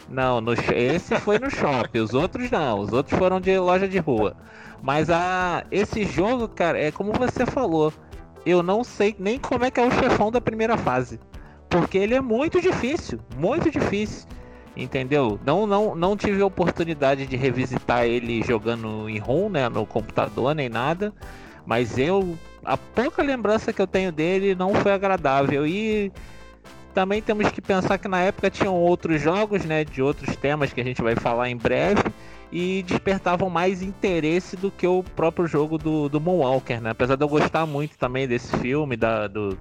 Não, no... esse foi no shopping, os outros não. Os outros foram de loja de rua. Mas a esse jogo, cara, é como você falou. Eu não sei nem como é que é o chefão da primeira fase. Porque ele é muito difícil, muito difícil. Entendeu? Não, não, não tive a oportunidade de revisitar ele jogando em ROM, né, no computador nem nada, mas eu a pouca lembrança que eu tenho dele não foi agradável e também temos que pensar que na época tinham outros jogos, né, de outros temas que a gente vai falar em breve e despertavam mais interesse do que o próprio jogo do, do Moonwalker, né? Apesar de eu gostar muito também desse filme da, do,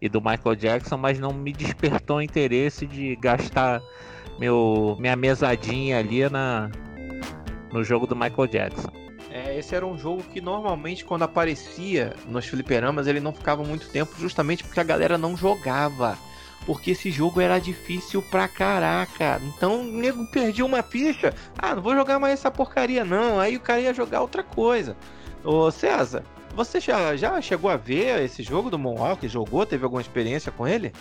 e do Michael Jackson, mas não me despertou interesse de gastar meu, minha mesadinha ali na, no jogo do Michael Jackson. É, esse era um jogo que normalmente quando aparecia nos fliperamas ele não ficava muito tempo, justamente porque a galera não jogava. Porque esse jogo era difícil pra caraca. Então o nego perdia uma ficha. Ah, não vou jogar mais essa porcaria não. Aí o cara ia jogar outra coisa. Ô César, você já, já chegou a ver esse jogo do Moonwalk? Jogou? Teve alguma experiência com ele?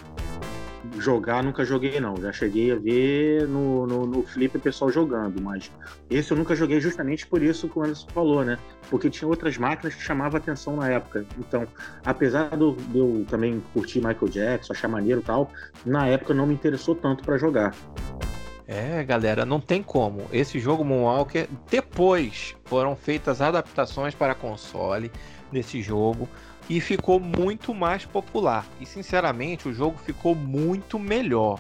Jogar nunca joguei, não. Já cheguei a ver no, no, no Flip o pessoal jogando, mas esse eu nunca joguei justamente por isso que o Anderson falou, né? Porque tinha outras máquinas que chamavam atenção na época. Então, apesar de eu também curtir Michael Jackson, achar maneiro e tal, na época não me interessou tanto para jogar. É, galera, não tem como. Esse jogo Moonwalker, depois foram feitas adaptações para console desse jogo e ficou muito mais popular. E sinceramente, o jogo ficou muito melhor.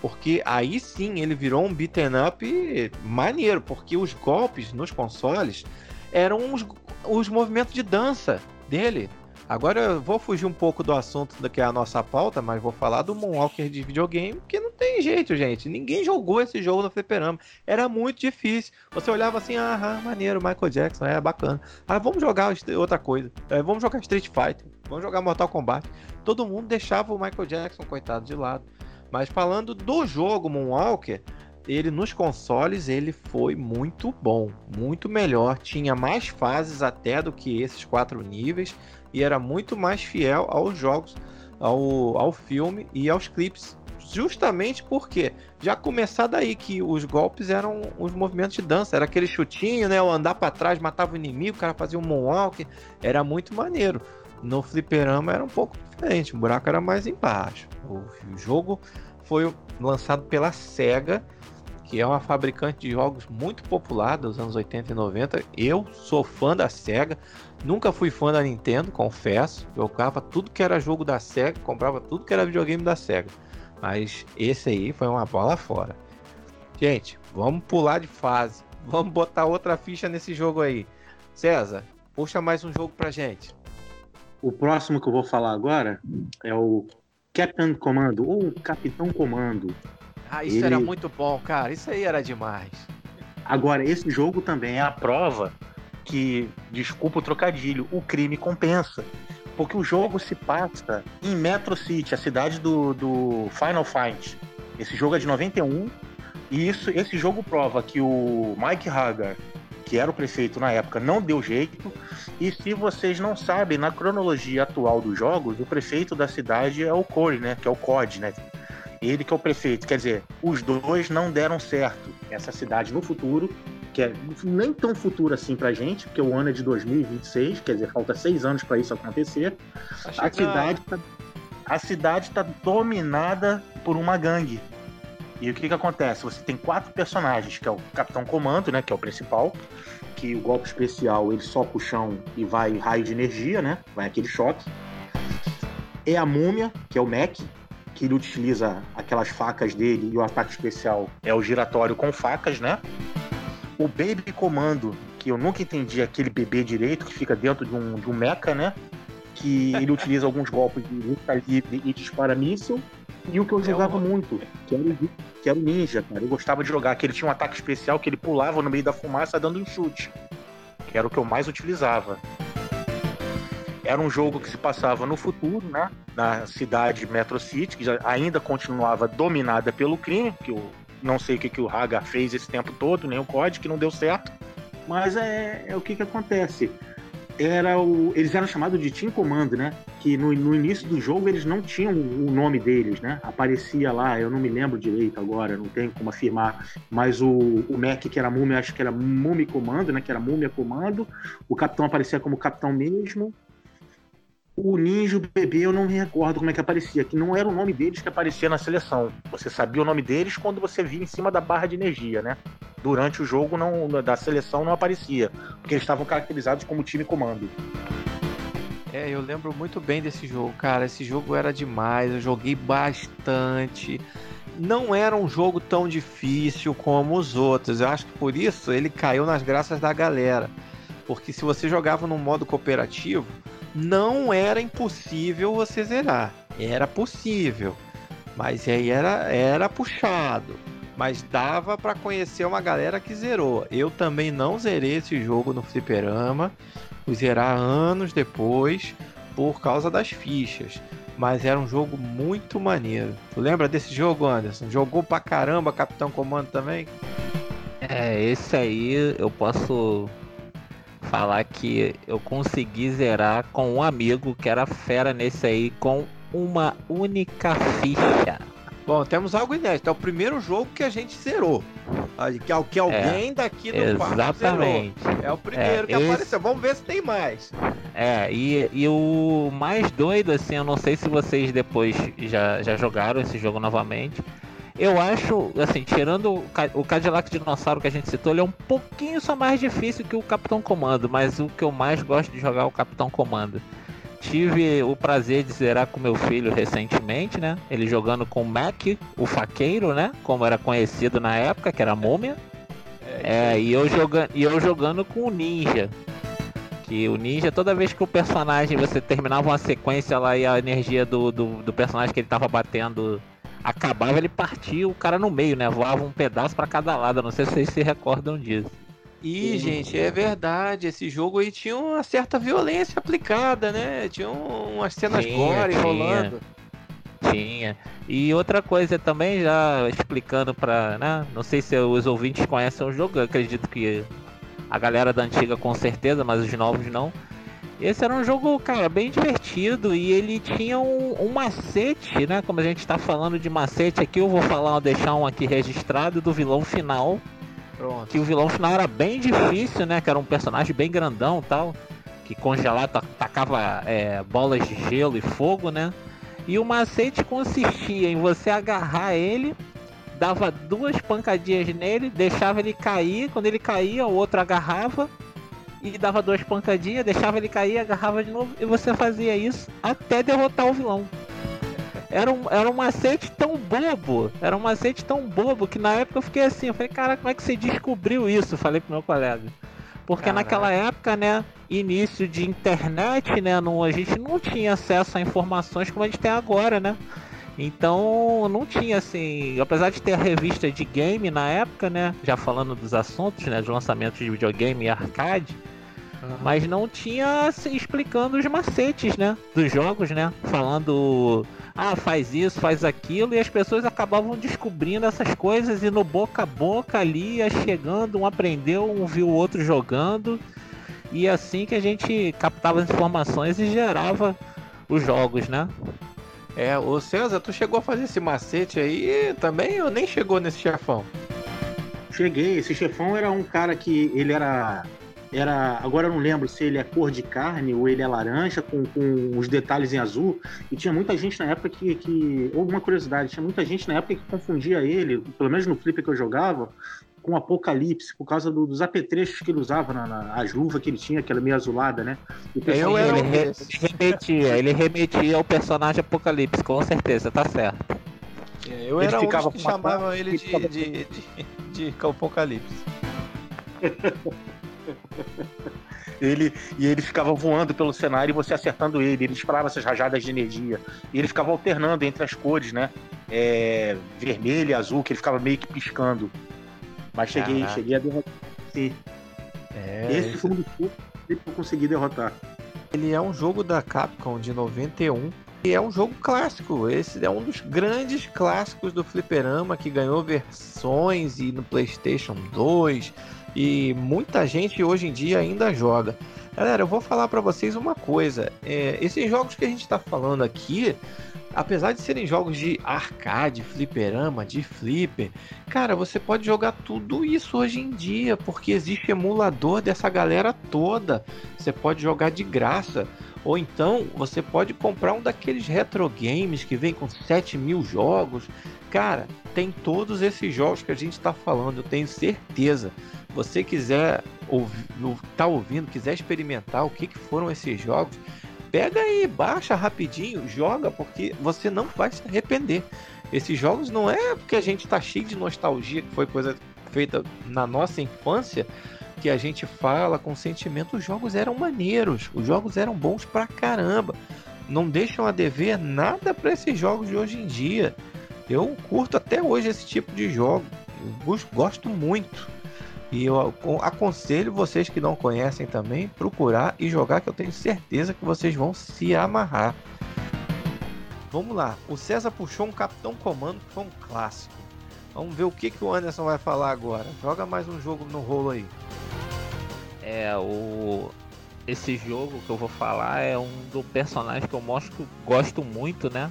Porque aí sim ele virou um beaten up maneiro, porque os golpes nos consoles eram os, os movimentos de dança dele. Agora eu vou fugir um pouco do assunto do que é a nossa pauta, mas vou falar do Moonwalker de videogame, que não tem jeito, gente. Ninguém jogou esse jogo no fliperama. Era muito difícil. Você olhava assim, ah, maneiro, Michael Jackson, é bacana. Ah, vamos jogar outra coisa. É, vamos jogar Street Fighter, vamos jogar Mortal Kombat. Todo mundo deixava o Michael Jackson, coitado, de lado. Mas falando do jogo Moonwalker, ele nos consoles ele foi muito bom, muito melhor, tinha mais fases até do que esses quatro níveis e era muito mais fiel aos jogos, ao, ao filme e aos clipes. Justamente porque já começar daí que os golpes eram os movimentos de dança, era aquele chutinho, né? O andar para trás matava o inimigo, o cara fazia um moonwalk, era muito maneiro. No fliperama era um pouco diferente, o buraco era mais embaixo. O jogo foi lançado pela Sega, que é uma fabricante de jogos muito popular dos anos 80 e 90. Eu sou fã da Sega, Nunca fui fã da Nintendo, confesso. Jogava tudo que era jogo da Sega, comprava tudo que era videogame da Sega. Mas esse aí foi uma bola fora. Gente, vamos pular de fase. Vamos botar outra ficha nesse jogo aí. César, puxa mais um jogo pra gente. O próximo que eu vou falar agora é o Captain Comando, ou Capitão Comando. Ah, isso Ele... era muito bom, cara. Isso aí era demais. Agora, esse jogo também é a prova que, desculpa o trocadilho, o crime compensa. Porque o jogo se passa em Metro City, a cidade do, do Final Fight. Esse jogo é de 91 e isso, esse jogo prova que o Mike Hagar, que era o prefeito na época, não deu jeito. E se vocês não sabem, na cronologia atual dos jogos, o prefeito da cidade é o Corey, né? Que é o COD, né? Ele que é o prefeito. Quer dizer, os dois não deram certo. Essa cidade no futuro que é nem tão futuro assim pra gente, porque o ano é de 2026, quer dizer, falta seis anos para isso acontecer. Tá a cidade, tá, a cidade tá dominada por uma gangue. E o que que acontece? Você tem quatro personagens, que é o Capitão Comando, né, que é o principal, que o golpe especial ele soca o chão e vai raio de energia, né? Vai aquele choque. É a Múmia, que é o Mac, que ele utiliza aquelas facas dele e o ataque especial é o giratório com facas, né? O Baby Comando, que eu nunca entendi aquele bebê direito que fica dentro de um, de um mecha, né? Que ele utiliza alguns golpes de luta livre e dispara míssil. E o que eu é jogava é muito, que era, o, que era o Ninja, cara. Eu gostava de jogar, que ele tinha um ataque especial que ele pulava no meio da fumaça dando um chute. Que era o que eu mais utilizava. Era um jogo que se passava no futuro, né? Na cidade Metro City, que ainda continuava dominada pelo crime, que o não sei o que, que o Haga fez esse tempo todo, nem o COD, que não deu certo. Mas é, é o que, que acontece. Era o, eles eram chamados de Team Command, né? Que no, no início do jogo eles não tinham o nome deles, né? Aparecia lá, eu não me lembro direito agora, não tenho como afirmar. Mas o, o Mac, que era Múmia, acho que era Mumi Comando, né? Que era Múmia Comando. O Capitão aparecia como Capitão mesmo. O Ninja Bebê eu não me recordo como é que aparecia, que não era o nome deles que aparecia na seleção. Você sabia o nome deles quando você via em cima da barra de energia, né? Durante o jogo não, da seleção não aparecia, porque eles estavam caracterizados como time comando. É, eu lembro muito bem desse jogo, cara. Esse jogo era demais, eu joguei bastante. Não era um jogo tão difícil como os outros. Eu acho que por isso ele caiu nas graças da galera. Porque se você jogava no modo cooperativo, não era impossível você zerar. Era possível. Mas aí era, era puxado. Mas dava para conhecer uma galera que zerou. Eu também não zerei esse jogo no Fliperama. Fui zerar anos depois por causa das fichas. Mas era um jogo muito maneiro. Tu lembra desse jogo, Anderson? Jogou pra caramba Capitão Comando também? É, esse aí eu posso falar que eu consegui zerar com um amigo que era fera nesse aí com uma única ficha. Bom, temos algo inédito. É o primeiro jogo que a gente zerou. Que, que alguém é, daqui do Exatamente. Zerou. É o primeiro é, que esse... apareceu. Vamos ver se tem mais. É, e, e o mais doido, assim, eu não sei se vocês depois já, já jogaram esse jogo novamente. Eu acho, assim, tirando o Cadillac Dinossauro que a gente citou, ele é um pouquinho só mais difícil que o Capitão Comando, mas o que eu mais gosto de jogar é o Capitão Comando. Tive o prazer de zerar com meu filho recentemente, né? Ele jogando com o Mac, o faqueiro, né? Como era conhecido na época, que era múmia. É, é e, eu jogando, e eu jogando com o Ninja. Que o Ninja, toda vez que o personagem, você terminava uma sequência lá e a energia do, do, do personagem que ele tava batendo acabava, ele partia o cara no meio, né? Voava um pedaço para cada lado. Não sei se vocês se recordam disso. E, gente, é verdade. Esse jogo aí tinha uma certa violência aplicada, né? Tinha umas cenas tinha, gore tinha, rolando. Tinha. E outra coisa também, já explicando pra. Né? Não sei se os ouvintes conhecem o jogo, eu acredito que a galera da antiga com certeza, mas os novos não. Esse era um jogo, cara, bem divertido e ele tinha um, um macete, né? Como a gente está falando de macete aqui, eu vou falar, deixar um aqui registrado do vilão final Pronto. Que o vilão final era bem difícil, né? Que era um personagem bem grandão tal. Que congelava, tacava é, bolas de gelo e fogo, né? E o macete consistia em você agarrar ele, dava duas pancadinhas nele, deixava ele cair. Quando ele caía, o outro agarrava e dava duas pancadinhas, deixava ele cair, agarrava de novo. E você fazia isso até derrotar o vilão era um, era um macete tão bobo, era um macete tão bobo que na época eu fiquei assim, eu falei, cara, como é que você descobriu isso? Falei pro meu colega. Porque Caraca. naquela época, né, início de internet, né, não, a gente não tinha acesso a informações como a gente tem agora, né? Então não tinha assim, apesar de ter a revista de game na época, né? Já falando dos assuntos, né? De lançamentos de videogame e arcade. Uhum. Mas não tinha assim, explicando os macetes, né? Dos jogos, né? Falando ah, faz isso, faz aquilo, e as pessoas acabavam descobrindo essas coisas e no boca a boca ali ia chegando, um aprendeu, um viu o outro jogando, e assim que a gente captava as informações e gerava os jogos, né? É, o César, tu chegou a fazer esse macete aí também ou nem chegou nesse chefão? Cheguei, esse chefão era um cara que ele era era. Agora eu não lembro se ele é cor de carne ou ele é laranja, com, com os detalhes em azul. E tinha muita gente na época que. que ou uma curiosidade, tinha muita gente na época que confundia ele, pelo menos no flip que eu jogava, com Apocalipse, por causa do, dos apetrechos que ele usava, na, na, as luvas que ele tinha, aquela meio azulada, né? Eu, ele, re, remetia, ele remetia ao personagem Apocalipse, com certeza, tá certo. É, eu ele era ficava um que chamavam ele de, de, de, de, de Apocalipse. ele e ele ficava voando pelo cenário e você acertando ele. Ele disparava essas rajadas de energia. E ele ficava alternando entre as cores, né? É, vermelho e azul, que ele ficava meio que piscando. Mas cheguei, cheguei a derrotar. Sim. É, esse, esse foi um dos que eu consegui derrotar. Ele é um jogo da Capcom de 91 e é um jogo clássico. Esse é um dos grandes clássicos do fliperama que ganhou versões e no PlayStation 2 e muita gente hoje em dia ainda joga. Galera, eu vou falar para vocês uma coisa: é, esses jogos que a gente está falando aqui, apesar de serem jogos de arcade, fliperama, de flipper, cara, você pode jogar tudo isso hoje em dia, porque existe emulador dessa galera toda. Você pode jogar de graça. Ou então você pode comprar um daqueles retro games que vem com 7 mil jogos. Cara, tem todos esses jogos que a gente está falando, eu tenho certeza. Você quiser ouvir, tá ouvindo, quiser experimentar o que, que foram esses jogos, pega aí, baixa rapidinho, joga, porque você não vai se arrepender. Esses jogos não é porque a gente tá cheio de nostalgia, que foi coisa feita na nossa infância, que a gente fala com sentimento. Os jogos eram maneiros, os jogos eram bons pra caramba. Não deixam a dever nada para esses jogos de hoje em dia. Eu curto até hoje esse tipo de jogo. Eu gosto muito. E eu aconselho vocês que não conhecem também procurar e jogar, que eu tenho certeza que vocês vão se amarrar. Vamos lá, o César puxou um Capitão Comando que foi um clássico. Vamos ver o que, que o Anderson vai falar agora. Joga mais um jogo no rolo aí. É, o. Esse jogo que eu vou falar é um do personagem que eu mostro, gosto muito, né?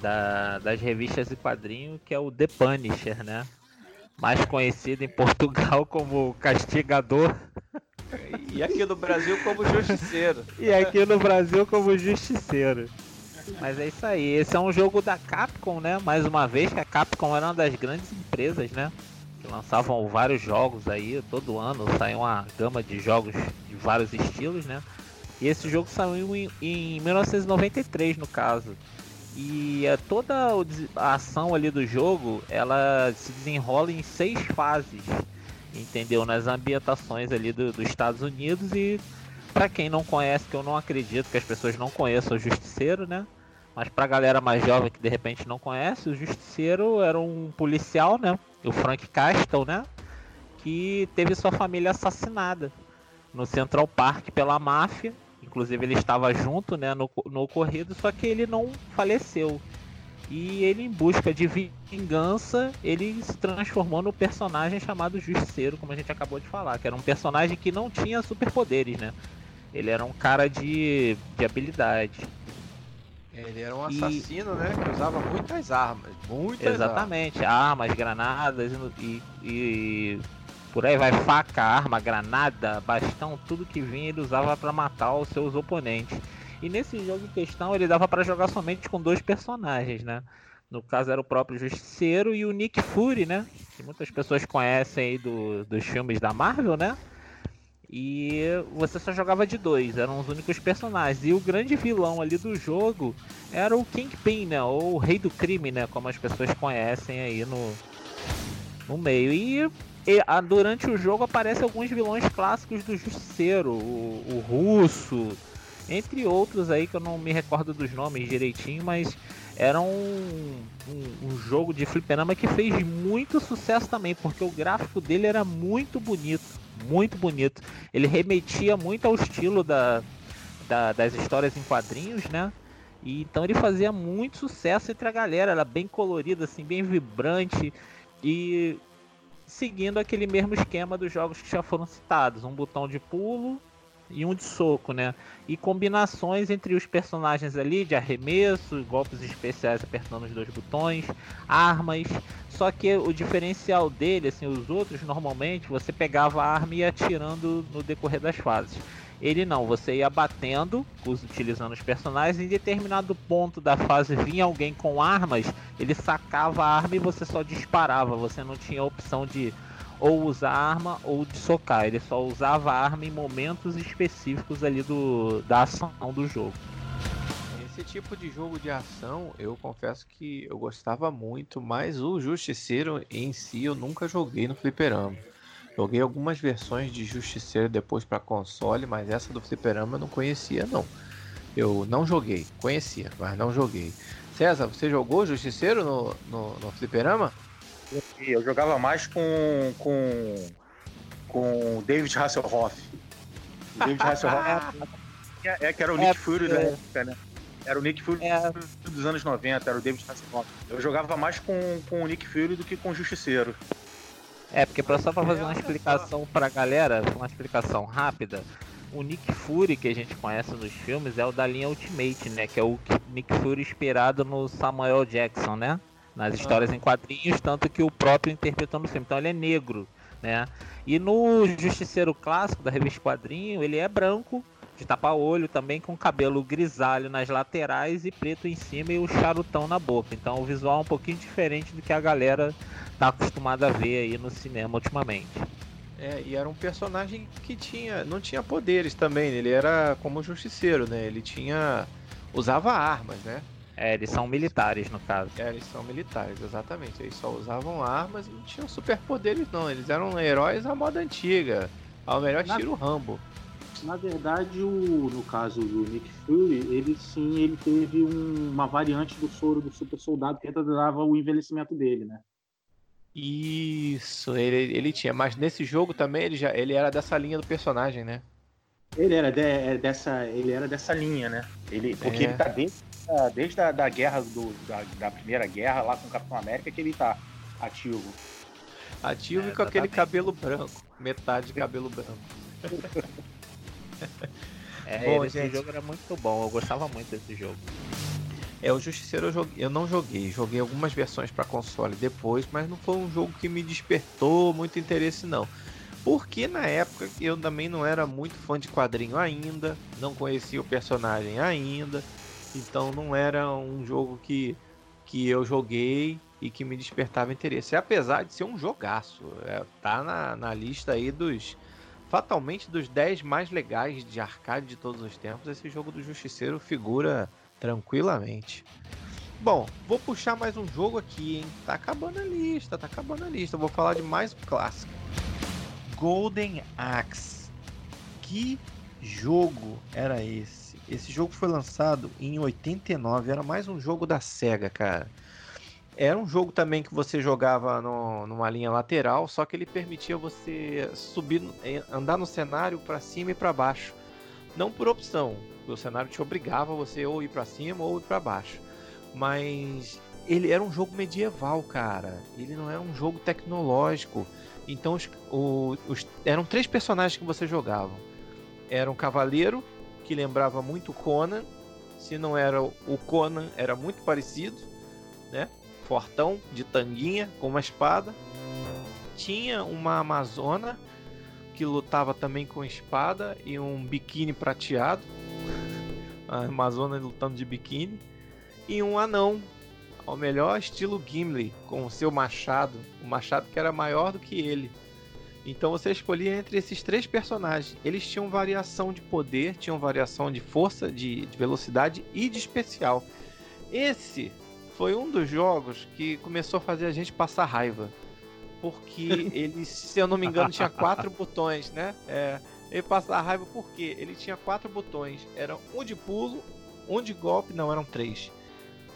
Da, das revistas e quadrinhos, que é o The Punisher, né? Mais conhecido em Portugal como Castigador. E aqui no Brasil como Justiceiro. e aqui no Brasil como Justiceiro. Mas é isso aí, esse é um jogo da Capcom, né? Mais uma vez que a Capcom era uma das grandes empresas, né? Que lançavam vários jogos aí, todo ano saiu uma gama de jogos de vários estilos, né? E esse jogo saiu em, em 1993 no caso. E é, toda a ação ali do jogo, ela se desenrola em seis fases, entendeu? Nas ambientações ali do, dos Estados Unidos e para quem não conhece, que eu não acredito que as pessoas não conheçam o Justiceiro, né? Mas pra galera mais jovem que de repente não conhece, o Justiceiro era um policial, né? O Frank Castle, né? Que teve sua família assassinada no Central Park pela máfia Inclusive ele estava junto né, no, no ocorrido, só que ele não faleceu. E ele, em busca de vingança, ele se transformou no personagem chamado Justiceiro, como a gente acabou de falar, que era um personagem que não tinha superpoderes, né? Ele era um cara de, de habilidade. Ele era um assassino, e... né? Que usava muitas armas. Muitas Exatamente, armas, armas granadas e, e por aí vai faca, arma, granada, bastão, tudo que vinha ele usava para matar os seus oponentes. E nesse jogo em questão ele dava para jogar somente com dois personagens, né? No caso era o próprio Justiceiro e o Nick Fury, né? Que muitas pessoas conhecem aí do, dos filmes da Marvel, né? E você só jogava de dois, eram os únicos personagens. E o grande vilão ali do jogo era o Kingpin, né? Ou o Rei do Crime, né? Como as pessoas conhecem aí no, no meio. E e, a, durante o jogo aparecem alguns vilões clássicos do Justiceiro, o, o Russo, entre outros aí que eu não me recordo dos nomes direitinho, mas era um, um, um, jogo de fliperama que fez muito sucesso também, porque o gráfico dele era muito bonito, muito bonito. Ele remetia muito ao estilo da, da, das histórias em quadrinhos, né? E, então ele fazia muito sucesso entre a galera, era bem colorido, assim, bem vibrante. E seguindo aquele mesmo esquema dos jogos que já foram citados, um botão de pulo e um de soco, né? E combinações entre os personagens ali de arremesso, golpes especiais apertando os dois botões, armas. Só que o diferencial dele, assim, os outros normalmente você pegava a arma e ia atirando no decorrer das fases. Ele não, você ia batendo, utilizando os personagens, em determinado ponto da fase vinha alguém com armas, ele sacava a arma e você só disparava, você não tinha a opção de ou usar arma ou de socar, ele só usava arma em momentos específicos ali do, da ação do jogo. Esse tipo de jogo de ação, eu confesso que eu gostava muito, mas o Justiceiro em si eu nunca joguei no fliperama. Joguei algumas versões de Justiceiro depois para console, mas essa do Fliperama eu não conhecia não. Eu não joguei, conhecia, mas não joguei. César, você jogou Justiceiro no, no, no Fliperama? Eu jogava mais com com com David Hasselhoff. David Hasselhoff é, é, que era o Nick é, Fury da época, né? Era o Nick Fury é. dos anos 90, era o David Hasselhoff. Eu jogava mais com, com o Nick Fury do que com o Justiceiro. É, porque pra, só pra fazer uma explicação pra galera, uma explicação rápida, o Nick Fury que a gente conhece nos filmes é o da linha Ultimate, né? Que é o Nick Fury inspirado no Samuel Jackson, né? Nas histórias em quadrinhos, tanto que o próprio interpretou no filme. Então ele é negro. né? E no Justiceiro clássico da revista Quadrinho, ele é branco, de tapa-olho também, com cabelo grisalho nas laterais e preto em cima e o charutão na boca. Então o visual é um pouquinho diferente do que a galera tá acostumada a ver aí no cinema ultimamente. É, e era um personagem que tinha, não tinha poderes também, ele era como um justiceiro, né? Ele tinha usava armas, né? É, eles são militares no caso. É, eles são militares, exatamente. Eles só usavam armas e não tinham superpoderes não, eles eram heróis à moda antiga. Ao melhor Na... tiro Rambo. Na verdade, o, no caso do Nick Fury, ele sim, ele teve um, uma variante do soro do super soldado que dava o envelhecimento dele, né? Isso, ele, ele tinha, mas nesse jogo também ele já ele era dessa linha do personagem, né? Ele era de, é, dessa, ele era dessa linha, né? Ele, porque é. ele tá desde, desde a da guerra do, da, da, primeira guerra lá com o Capitão América que ele tá ativo. Ativo é, e com aquele cabelo branco, metade de cabelo branco. é, bom, esse gente... jogo era muito bom, eu gostava muito desse jogo. É, o Justiceiro eu, joguei, eu não joguei, joguei algumas versões para console depois, mas não foi um jogo que me despertou muito interesse não. Porque na época eu também não era muito fã de quadrinho ainda, não conhecia o personagem ainda, então não era um jogo que, que eu joguei e que me despertava interesse. Apesar de ser um jogaço, é, tá na, na lista aí dos fatalmente dos 10 mais legais de arcade de todos os tempos, esse jogo do Justiceiro figura tranquilamente. Bom, vou puxar mais um jogo aqui, hein? Tá acabando a lista, tá acabando a lista. Vou falar de mais um clássico. Golden Axe. Que jogo era esse? Esse jogo foi lançado em 89, era mais um jogo da Sega, cara. Era um jogo também que você jogava no, numa linha lateral, só que ele permitia você subir, eh, andar no cenário para cima e para baixo. Não por opção, o cenário te obrigava você ou ir para cima ou ir para baixo. Mas ele era um jogo medieval, cara. Ele não era um jogo tecnológico. Então os, os, eram três personagens que você jogava. Era um cavaleiro que lembrava muito Conan. Se não era o Conan, era muito parecido, né? Fortão de tanguinha com uma espada. Tinha uma amazona que lutava também com espada e um biquíni prateado. A Amazona lutando de biquíni. E um anão, ao melhor estilo Gimli, com o seu machado. O machado que era maior do que ele. Então você escolhia entre esses três personagens. Eles tinham variação de poder, tinham variação de força, de, de velocidade e de especial. Esse foi um dos jogos que começou a fazer a gente passar raiva porque ele, se eu não me engano, tinha quatro botões, né? É, ele passava raiva porque ele tinha quatro botões. Era um de pulo, um de golpe, não, eram três.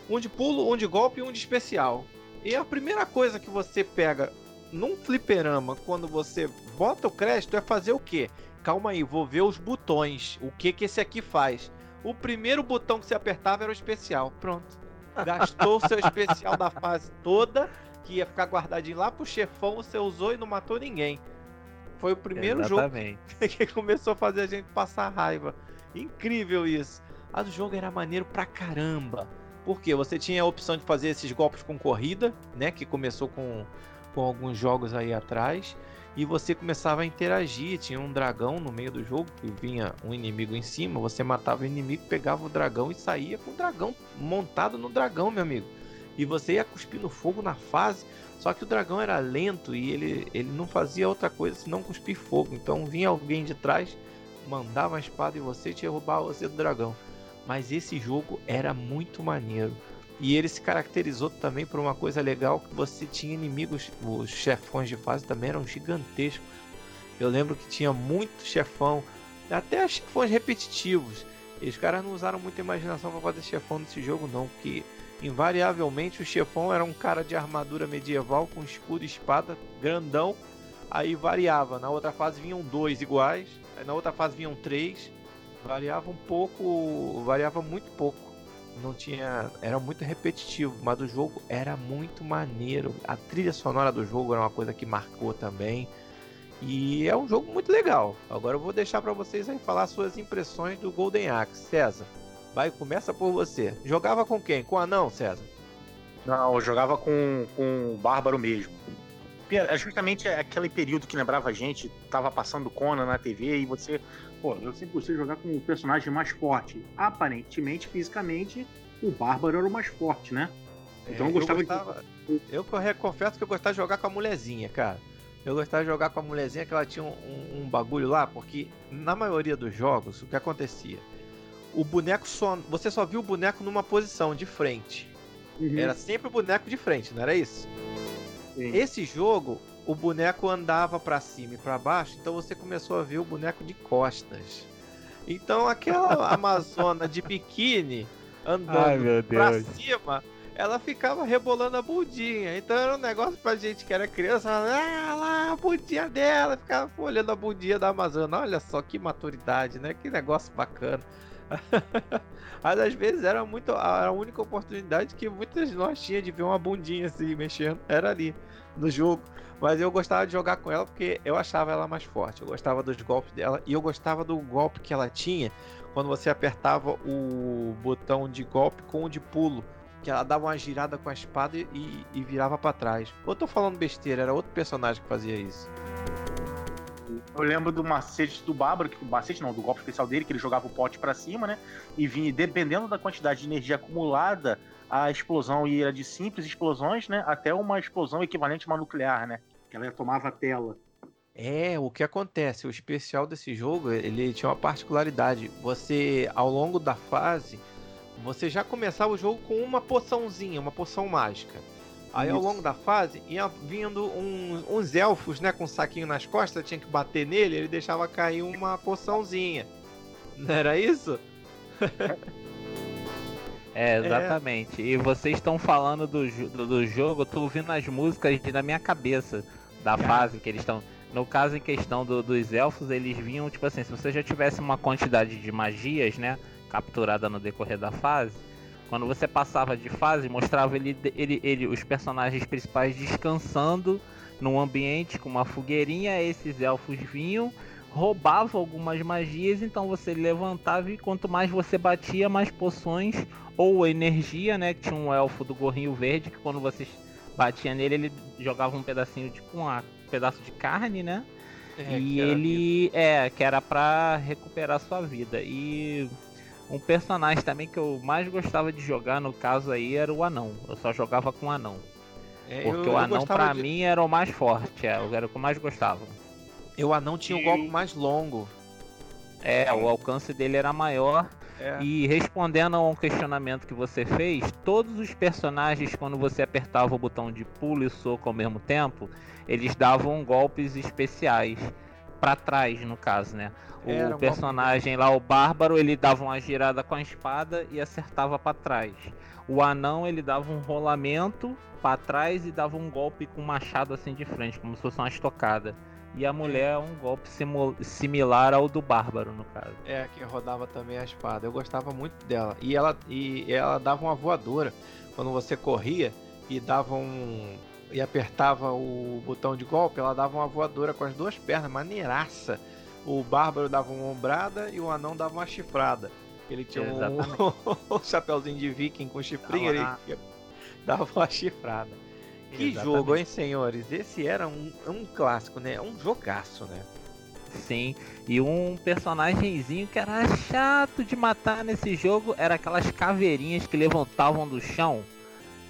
Um de pulo, um de golpe e um de especial. E a primeira coisa que você pega num fliperama, quando você bota o crédito, é fazer o quê? Calma aí, vou ver os botões. O que que esse aqui faz? O primeiro botão que você apertava era o especial. Pronto. Gastou o seu especial da fase toda que ia ficar guardadinho lá pro chefão, você usou e não matou ninguém. Foi o primeiro Exatamente. jogo que começou a fazer a gente passar raiva. Incrível isso. A do jogo era maneiro pra caramba. Porque você tinha a opção de fazer esses golpes com corrida, né? Que começou com, com alguns jogos aí atrás. E você começava a interagir. Tinha um dragão no meio do jogo que vinha um inimigo em cima. Você matava o inimigo, pegava o dragão e saía com o dragão montado no dragão, meu amigo e você ia cuspindo fogo na fase. Só que o dragão era lento e ele, ele não fazia outra coisa senão cuspir fogo. Então vinha alguém de trás, mandava a espada em você e te derrubava você do dragão. Mas esse jogo era muito maneiro. E ele se caracterizou também por uma coisa legal que você tinha inimigos, os chefões de fase também eram gigantescos. Eu lembro que tinha muito chefão, até chefões repetitivos. E os caras não usaram muita imaginação para fazer chefão nesse jogo não, porque Invariavelmente o chefão era um cara de armadura medieval com escudo e espada, grandão. Aí variava. Na outra fase vinham dois iguais. Aí na outra fase vinham três. Variava um pouco. Variava muito pouco. Não tinha. Era muito repetitivo. Mas o jogo era muito maneiro. A trilha sonora do jogo era uma coisa que marcou também. E é um jogo muito legal. Agora eu vou deixar para vocês aí falar suas impressões do Golden Axe. César. Vai, começa por você. Jogava com quem? Com o anão, César? Não, eu jogava com, com o Bárbaro mesmo. É justamente aquele período que lembrava a gente, tava passando Conan na TV e você. Pô, eu sempre gostei de jogar com o personagem mais forte. Aparentemente, fisicamente, o Bárbaro era o mais forte, né? Então é, eu gostava, eu gostava de. Eu confesso que eu gostava de jogar com a mulherzinha, cara. Eu gostava de jogar com a mulherzinha que ela tinha um, um, um bagulho lá, porque na maioria dos jogos, o que acontecia? O boneco só. Você só viu o boneco numa posição de frente. Uhum. Era sempre o boneco de frente, não era isso? Sim. Esse jogo, o boneco andava para cima e para baixo, então você começou a ver o boneco de costas. Então aquela Amazona de biquíni andando pra cima, ela ficava rebolando a bundinha. Então era um negócio pra gente que era criança, ah lá, a bundinha dela, ficava olhando a bundinha da Amazônia. Olha só que maturidade, né? Que negócio bacana. Mas às vezes era muito a única oportunidade que muitas nós tinha de ver uma bundinha assim mexendo, era ali no jogo. Mas eu gostava de jogar com ela porque eu achava ela mais forte. Eu gostava dos golpes dela e eu gostava do golpe que ela tinha quando você apertava o botão de golpe com o de pulo. Que ela dava uma girada com a espada e, e virava para trás. Ou tô falando besteira, era outro personagem que fazia isso. Eu lembro do macete do Bárbaro, que o macete não, do golpe especial dele, que ele jogava o pote para cima, né? E vinha, dependendo da quantidade de energia acumulada, a explosão ia de simples explosões, né? Até uma explosão equivalente a uma nuclear, né? Que ela tomava a tela. É, o que acontece? O especial desse jogo, ele tinha uma particularidade. Você, ao longo da fase, você já começava o jogo com uma poçãozinha, uma poção mágica. Aí Isso. ao longo da fase ia vindo uns, uns elfos, né, com um saquinho nas costas, tinha que bater nele, ele deixava cair uma poçãozinha. Não era isso? É, exatamente. É. E vocês estão falando do, do, do, jogo, eu tô ouvindo as músicas na minha cabeça da fase que eles estão. No caso em questão do, dos elfos, eles vinham, tipo assim, se você já tivesse uma quantidade de magias, né, capturada no decorrer da fase, quando você passava de fase, mostrava ele, ele, ele, os personagens principais descansando num ambiente com uma fogueirinha. Esses elfos vinham, roubavam algumas magias, então você levantava e quanto mais você batia, mais poções ou energia, né? Que tinha um elfo do gorrinho verde que quando você batia nele, ele jogava um pedacinho de um pedaço de carne, né? É, e ele é que era para recuperar sua vida e um personagem também que eu mais gostava de jogar, no caso aí, era o anão. Eu só jogava com o anão. É, porque eu, o anão pra de... mim era o mais forte, é, era o que eu mais gostava. E o anão tinha o um golpe mais longo. É, o alcance dele era maior. É. E respondendo a um questionamento que você fez, todos os personagens, quando você apertava o botão de pulo e soco ao mesmo tempo, eles davam golpes especiais para trás, no caso, né? O personagem lá, o bárbaro, ele dava uma girada com a espada e acertava para trás. O anão, ele dava um rolamento para trás e dava um golpe com um machado assim de frente, como se fosse uma estocada. E a mulher um golpe similar ao do bárbaro, no caso. É, que rodava também a espada. Eu gostava muito dela. E ela, e ela dava uma voadora. Quando você corria e dava um, e apertava o botão de golpe, ela dava uma voadora com as duas pernas, maneiraça. O bárbaro dava uma ombrada e o anão dava uma chifrada. Ele tinha um, um chapeuzinho de viking com chifrinho, ele dava uma chifrada. Que Exatamente. jogo, hein, senhores? Esse era um, um clássico, né? Um jogaço, né? Sim, e um personagemzinho que era chato de matar nesse jogo era aquelas caveirinhas que levantavam do chão.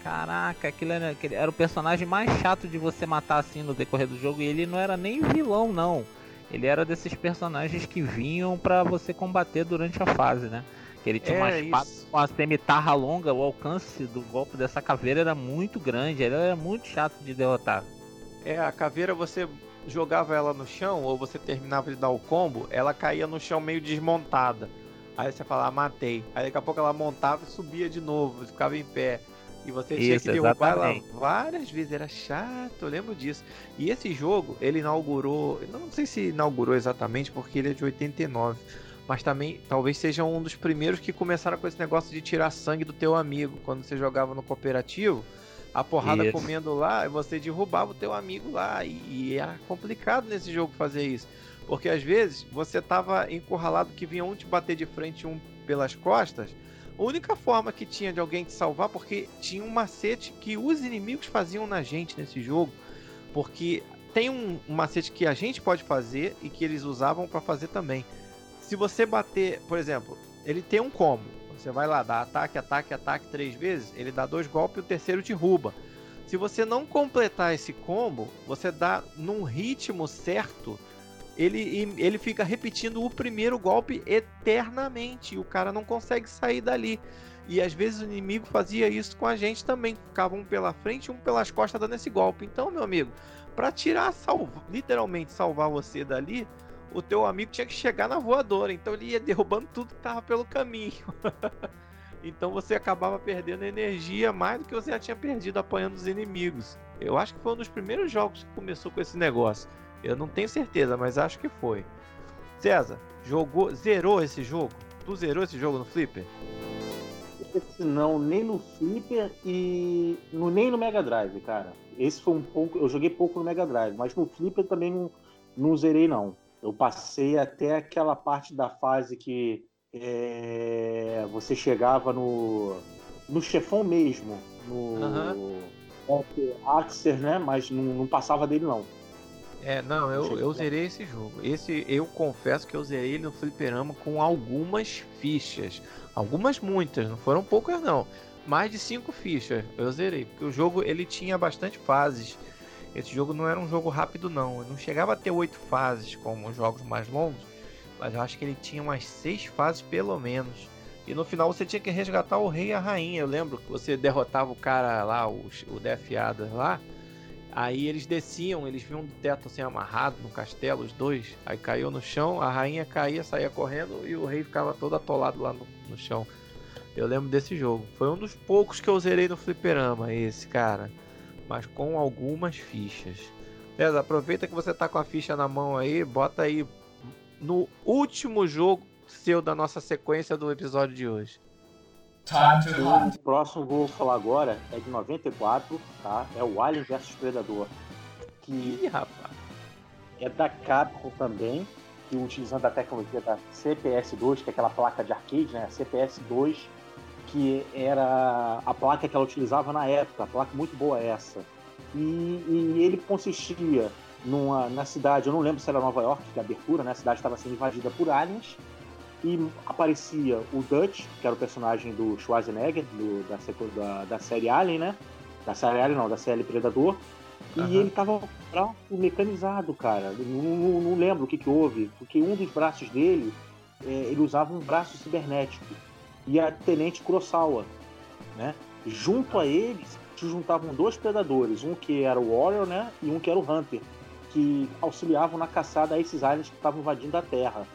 Caraca, aquilo era, aquele, era o personagem mais chato de você matar assim no decorrer do jogo. E ele não era nem vilão, não. Ele era desses personagens que vinham para você combater durante a fase, né? Que ele tinha é, uma espada com a cemitarra longa, o alcance do golpe dessa caveira era muito grande, ele era muito chato de derrotar. É, a caveira você jogava ela no chão, ou você terminava de dar o combo, ela caía no chão meio desmontada. Aí você falava, ah, matei. Aí daqui a pouco ela montava e subia de novo, ficava em pé. E você tinha Isso, que derrubar exatamente. ela várias vezes, era chato, eu lembro disso. E esse jogo, ele inaugurou, não sei se inaugurou exatamente, porque ele é de 89, mas também talvez seja um dos primeiros que começaram com esse negócio de tirar sangue do teu amigo. Quando você jogava no cooperativo, a porrada isso. comendo lá, você derrubava o teu amigo lá. E, e era complicado nesse jogo fazer isso. Porque às vezes você tava encurralado que vinha um te bater de frente um pelas costas a única forma que tinha de alguém te salvar, porque tinha um macete que os inimigos faziam na gente nesse jogo. Porque tem um, um macete que a gente pode fazer e que eles usavam para fazer também. Se você bater, por exemplo, ele tem um combo. Você vai lá, dá ataque, ataque, ataque três vezes, ele dá dois golpes e o terceiro derruba. Se você não completar esse combo, você dá num ritmo certo, ele, ele fica repetindo o primeiro golpe eternamente. E o cara não consegue sair dali. E às vezes o inimigo fazia isso com a gente também. Ficava um pela frente e um pelas costas dando esse golpe. Então, meu amigo, para tirar, literalmente salvar você dali, o teu amigo tinha que chegar na voadora. Então ele ia derrubando tudo que tava pelo caminho. então você acabava perdendo energia mais do que você já tinha perdido apanhando os inimigos. Eu acho que foi um dos primeiros jogos que começou com esse negócio. Eu não tenho certeza, mas acho que foi. César, jogou, zerou esse jogo? Tu zerou esse jogo no Flipper? Esse não, nem no Flipper e no, nem no Mega Drive, cara. Esse foi um pouco. Eu joguei pouco no Mega Drive, mas no Flipper também não, não zerei, não. Eu passei até aquela parte da fase que é, você chegava no, no chefão mesmo, no uhum. Axer, né? Mas não, não passava dele, não. É, não, eu, eu zerei esse jogo. Esse eu confesso que eu zerei ele no fliperama com algumas fichas. Algumas muitas, não foram poucas não. Mais de cinco fichas eu zerei, porque o jogo ele tinha bastante fases. Esse jogo não era um jogo rápido não, não chegava a ter oito fases como os jogos mais longos, mas eu acho que ele tinha umas seis fases pelo menos. E no final você tinha que resgatar o rei e a rainha. Eu lembro que você derrotava o cara lá, o, o Death Adder lá, Aí eles desciam, eles viam do teto assim amarrado no castelo, os dois. Aí caiu no chão, a rainha caía, saía correndo e o rei ficava todo atolado lá no, no chão. Eu lembro desse jogo. Foi um dos poucos que eu zerei no fliperama, esse cara. Mas com algumas fichas. César, aproveita que você tá com a ficha na mão aí, bota aí no último jogo seu da nossa sequência do episódio de hoje. O próximo vou falar agora é de 94, tá? É o Alien vs Predador. Que Ih, rapaz. É da Capcom também, que utilizando a tecnologia da CPS2, que é aquela placa de arcade, né? CPS2, que era a placa que ela utilizava na época, a placa muito boa essa. E, e ele consistia numa, na cidade, eu não lembro se era Nova York, que é a abertura, né? A cidade estava sendo invadida por aliens e aparecia o Dutch, que era o personagem do Schwarzenegger, do, da, da, da, série Alien, né? Da série Alien não, da série Predador. Uhum. E ele tava braço mecanizado, cara. Não, não, não, lembro o que, que houve, porque um dos braços dele, é, ele usava um braço cibernético. E a Tenente Kurosawa, né? Junto a eles se juntavam dois predadores, um que era o Warrior, né? E um que era o Hunter, que auxiliavam na caçada a esses aliens que estavam invadindo a Terra.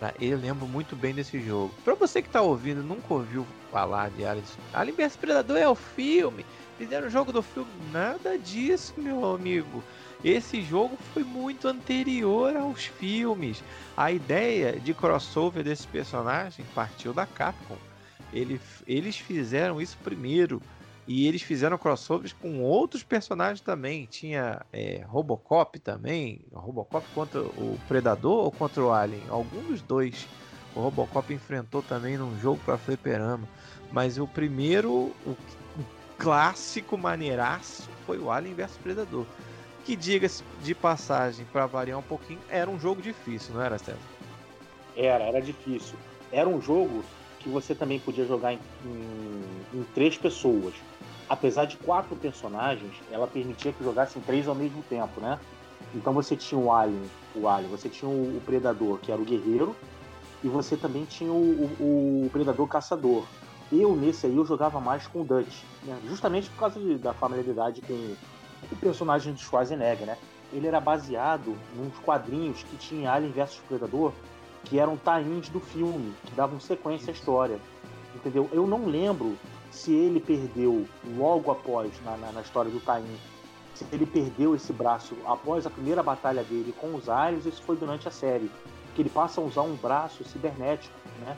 Tá? Eu lembro muito bem desse jogo. Pra você que tá ouvindo, nunca ouviu falar de Alien, Alien vs Predador é o filme. Fizeram o jogo do filme. Nada disso, meu amigo. Esse jogo foi muito anterior aos filmes. A ideia de crossover desse personagem partiu da Capcom. Ele, eles fizeram isso primeiro. E eles fizeram crossovers com outros personagens também. Tinha é, Robocop também. Robocop contra o Predador ou contra o Alien? Algum dos dois. O Robocop enfrentou também num jogo para fliperama. Mas o primeiro, o, o clássico maneiraço, foi o Alien vs Predador. Que diga-se de passagem, para variar um pouquinho, era um jogo difícil, não era, César? Era, era difícil. Era um jogo que você também podia jogar em, em, em três pessoas apesar de quatro personagens, ela permitia que jogassem três ao mesmo tempo, né? Então você tinha o Alien, o Alien, você tinha o, Predador, que era o guerreiro, e você também tinha o, o, o Predador caçador. Eu, nesse aí, eu jogava mais com o Dutch, né? justamente por causa de, da familiaridade com o personagem de Schwarzenegger, né? Ele era baseado nos quadrinhos que tinha Alien vs Predador, que eram tains do filme, que davam sequência à história. Entendeu? Eu não lembro se ele perdeu logo após, na, na, na história do Caim, se ele perdeu esse braço após a primeira batalha dele com os aliens, isso foi durante a série. Que ele passa a usar um braço cibernético, né?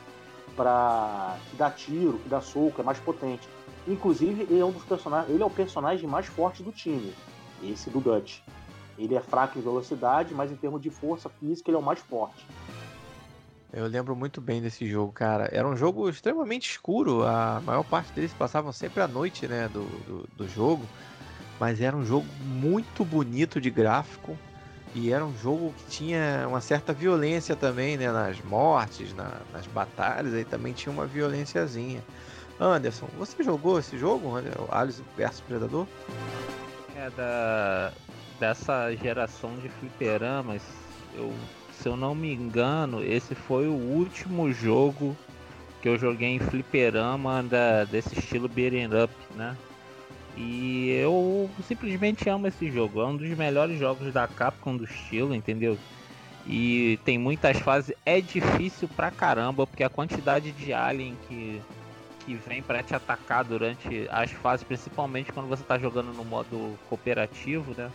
Pra que dá tiro, que dá soco, é mais potente. Inclusive, ele é um dos personagens. Ele é o personagem mais forte do time. Esse do Dutch. Ele é fraco em velocidade, mas em termos de força física, ele é o mais forte. Eu lembro muito bem desse jogo, cara. Era um jogo extremamente escuro. A maior parte deles passavam sempre à noite, né? Do, do, do jogo. mas era um jogo muito bonito de gráfico e era um jogo que tinha uma certa violência também, né? Nas mortes, na, nas batalhas, aí também tinha uma violênciazinha. Anderson, você jogou esse jogo, Alice vs Predador? É da dessa geração de fliperamas, eu, se eu não me engano, esse foi o último jogo que eu joguei em fliperama da, desse estilo beat'em up, né? E eu simplesmente amo esse jogo. É um dos melhores jogos da Capcom do estilo, entendeu? E tem muitas fases. É difícil pra caramba, porque a quantidade de alien que, que vem para te atacar durante as fases, principalmente quando você tá jogando no modo cooperativo, né?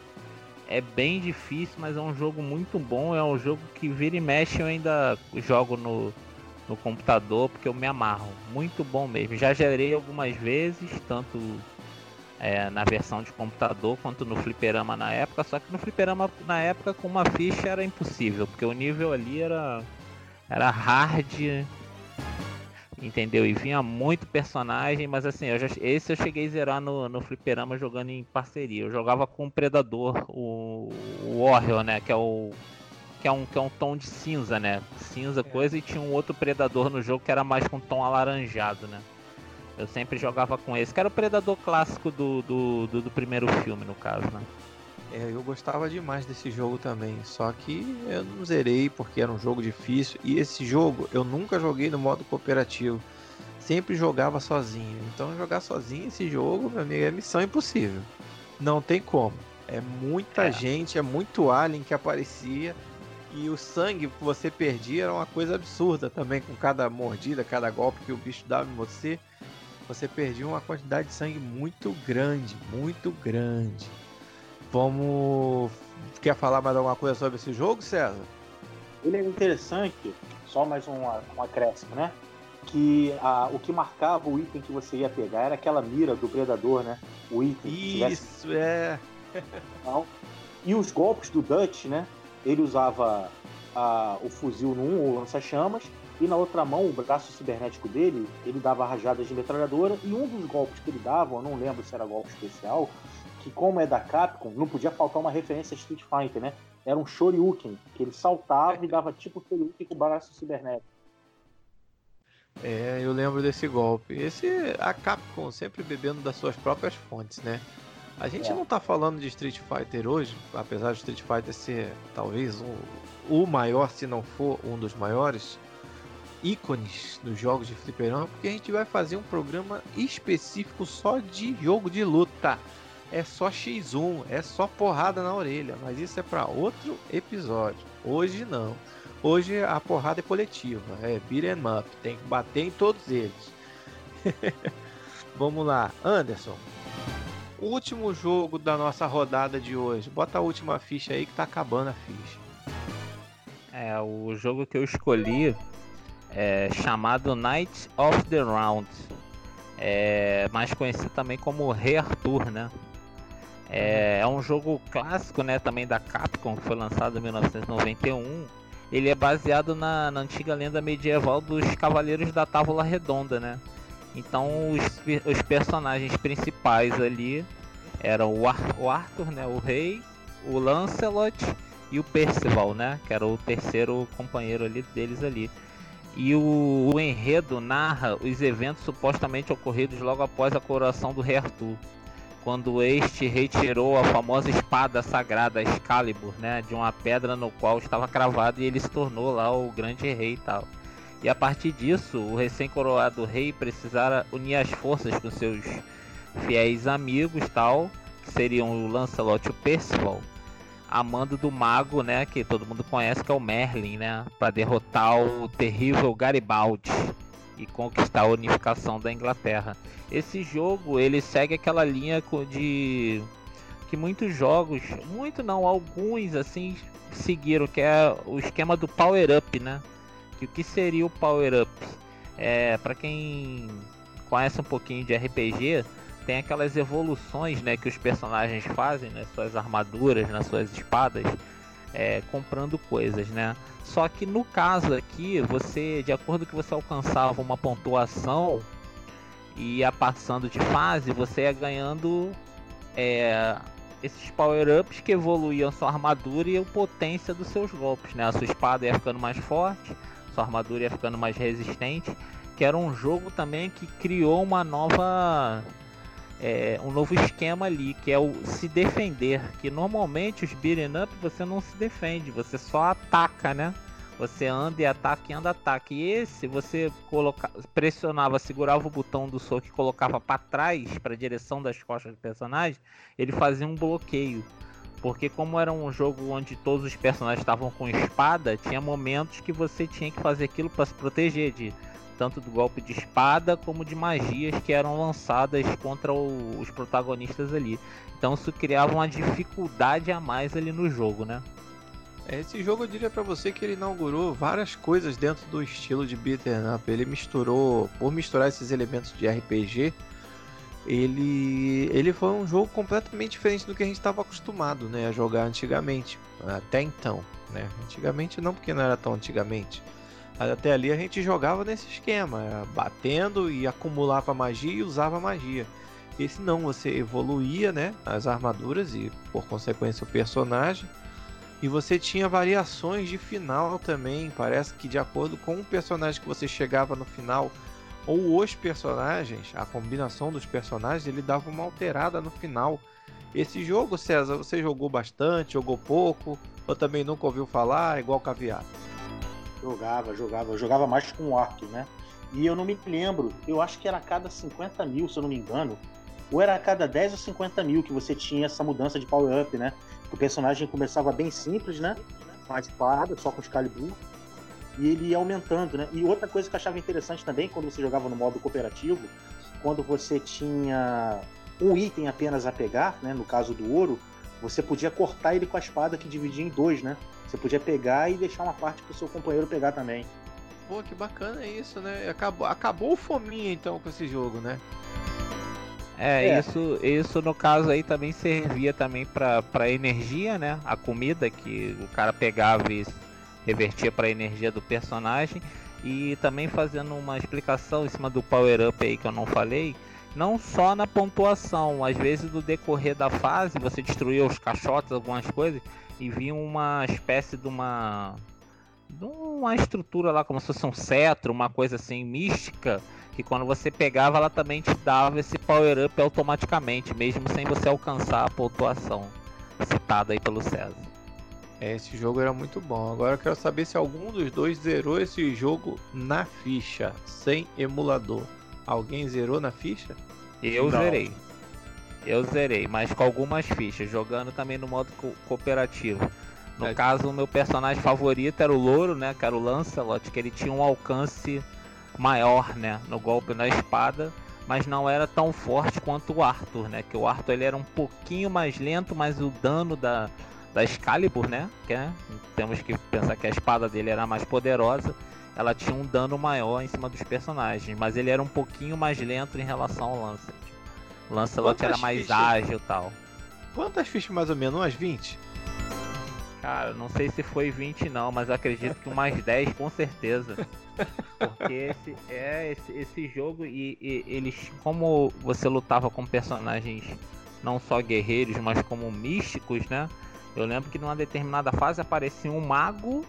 É bem difícil, mas é um jogo muito bom. É um jogo que vira e mexe eu ainda jogo no, no computador, porque eu me amarro. Muito bom mesmo. Já gerei algumas vezes, tanto é, na versão de computador quanto no fliperama na época, só que no fliperama na época com uma ficha era impossível, porque o nível ali era, era hard, entendeu? E vinha muito personagem, mas assim, eu já, esse eu cheguei a zerar no, no fliperama jogando em parceria. Eu jogava com o Predador, o, o Warrior, né, que é o que é um, que é um tom de cinza, né? Cinza, é. coisa, e tinha um outro predador no jogo que era mais com tom alaranjado, né? Eu sempre jogava com esse, que era o predador clássico do, do, do, do primeiro filme, no caso, né? É, eu gostava demais desse jogo também, só que eu não zerei porque era um jogo difícil. E esse jogo eu nunca joguei no modo cooperativo, sempre jogava sozinho. Então jogar sozinho esse jogo, meu amigo, é missão impossível. Não tem como. É muita é. gente, é muito alien que aparecia. E o sangue que você perdia era uma coisa absurda também, com cada mordida, cada golpe que o bicho dava em você você perdia uma quantidade de sangue muito grande, muito grande. Vamos. Quer falar mais alguma coisa sobre esse jogo, César? Ele é interessante, só mais um, um acréscimo, né? Que a, o que marcava o item que você ia pegar era aquela mira do predador, né? O item. Isso, tivesse... é. e os golpes do Dutch, né? Ele usava a, o fuzil num, o lança-chamas, e na outra mão, o braço cibernético dele, ele dava rajadas de metralhadora, e um dos golpes que ele dava, eu não lembro se era golpe especial, que como é da Capcom, não podia faltar uma referência a Street Fighter, né? Era um Shoryuken, que ele saltava e dava tipo Shoryuken com o braço cibernético. É, eu lembro desse golpe. Esse, a Capcom sempre bebendo das suas próprias fontes, né? A gente é. não tá falando de Street Fighter hoje, apesar de Street Fighter ser talvez um, o maior, se não for um dos maiores, ícones dos jogos de fliperama, porque a gente vai fazer um programa específico só de jogo de luta. É só X1, é só porrada na orelha, mas isso é para outro episódio. Hoje não. Hoje a porrada é coletiva, é beat 'em up, tem que bater em todos eles. Vamos lá, Anderson. Último jogo da nossa rodada de hoje. Bota a última ficha aí que tá acabando a ficha. É, o jogo que eu escolhi é, chamado Knight of the Round, é, mais conhecido também como Rei Arthur, né? É, é, um jogo clássico, né, também da Capcom, que foi lançado em 1991. Ele é baseado na, na antiga lenda medieval dos Cavaleiros da Távola Redonda, né? Então os, os personagens principais ali eram o, Ar o Arthur, né, o rei, o Lancelot e o Percival, né, que era o terceiro companheiro ali deles ali. E o, o, enredo narra os eventos supostamente ocorridos logo após a coroação do rei Arthur, quando este retirou a famosa espada sagrada Excalibur, né, de uma pedra no qual estava cravado e ele se tornou lá o grande rei e tal. E a partir disso, o recém-coroado rei precisara unir as forças com seus fiéis amigos, tal, que seriam o Lancelot e o Percival, a mando do mago, né, que todo mundo conhece, que é o Merlin, né, para derrotar o terrível Garibaldi e conquistar a unificação da Inglaterra. Esse jogo, ele segue aquela linha de que muitos jogos, muito não, alguns assim seguiram, que é o esquema do Power Up, né? Que o que seria o Power Up? É, para quem conhece um pouquinho de RPG, tem aquelas evoluções né, que os personagens fazem nas suas armaduras, nas suas espadas, é, comprando coisas, né? Só que no caso aqui, você, de acordo que você alcançava uma pontuação e ia passando de fase, você ia ganhando é, esses power-ups que evoluíam sua armadura e a potência dos seus golpes, né? A sua espada ia ficando mais forte, sua armadura ia ficando mais resistente, que era um jogo também que criou uma nova é, um novo esquema ali, que é o se defender, que normalmente os beating up você não se defende, você só ataca, né? Você anda e ataca e anda ataca. E esse você coloca, pressionava, segurava o botão do soco e colocava para trás, para a direção das costas do personagem, ele fazia um bloqueio. Porque como era um jogo onde todos os personagens estavam com espada, tinha momentos que você tinha que fazer aquilo para se proteger de tanto do golpe de espada como de magias que eram lançadas contra o, os protagonistas ali. Então isso criava uma dificuldade a mais ali no jogo, né? Esse jogo eu diria para você que ele inaugurou várias coisas dentro do estilo de beat'em up. Ele misturou, por misturar esses elementos de RPG, ele, ele foi um jogo completamente diferente do que a gente estava acostumado né, a jogar antigamente, até então. Né? Antigamente não, porque não era tão antigamente. Até ali a gente jogava nesse esquema, batendo e acumulava magia e usava magia. Esse não, você evoluía né, as armaduras e por consequência o personagem e você tinha variações de final também. Parece que de acordo com o personagem que você chegava no final, ou os personagens, a combinação dos personagens, ele dava uma alterada no final. Esse jogo, César, você jogou bastante, jogou pouco, ou também nunca ouviu falar, igual caviar? Jogava, jogava, jogava mais com o Ark, né? E eu não me lembro, eu acho que era a cada 50 mil, se eu não me engano, ou era a cada 10 ou 50 mil que você tinha essa mudança de power-up, né? O personagem começava bem simples, né? Com a só com Excalibur. E ele ia aumentando, né? E outra coisa que eu achava interessante também, quando você jogava no modo cooperativo, quando você tinha um item apenas a pegar, né? No caso do ouro, você podia cortar ele com a espada que dividia em dois, né? Você podia pegar e deixar uma parte para o seu companheiro pegar também. Pô, que bacana isso, né? Acabou, acabou o fominha então com esse jogo, né? É, é, isso, isso no caso aí também servia também para energia, né? A comida que o cara pegava e revertia para energia do personagem e também fazendo uma explicação em cima do power up aí que eu não falei, não só na pontuação, às vezes no decorrer da fase você destruía os caixotes, algumas coisas e vinha uma espécie de uma de uma estrutura lá como se fosse um cetro, uma coisa assim mística que quando você pegava ela também te dava esse power up automaticamente, mesmo sem você alcançar a pontuação citada aí pelo César. É, esse jogo era muito bom. Agora eu quero saber se algum dos dois zerou esse jogo na ficha, sem emulador. Alguém zerou na ficha? Eu Não. zerei. Eu zerei, mas com algumas fichas, jogando também no modo co cooperativo. No é. caso, o meu personagem favorito era o Louro, né? Que era o Lancelot, que ele tinha um alcance maior, né, no golpe na espada, mas não era tão forte quanto o Arthur, né? Que o Arthur ele era um pouquinho mais lento, mas o dano da, da Excalibur, né? Que é, temos que pensar que a espada dele era mais poderosa. Ela tinha um dano maior em cima dos personagens, mas ele era um pouquinho mais lento em relação ao Lancelot. O Lancelot Quantas era mais fichas? ágil e tal. Quantas fichas mais ou menos? Umas 20? Cara, não sei se foi 20 não, mas acredito que umas 10 com certeza. Porque esse, é, esse, esse jogo e, e, eles, como você lutava com personagens não só guerreiros, mas como místicos, né? Eu lembro que numa determinada fase aparecia um mago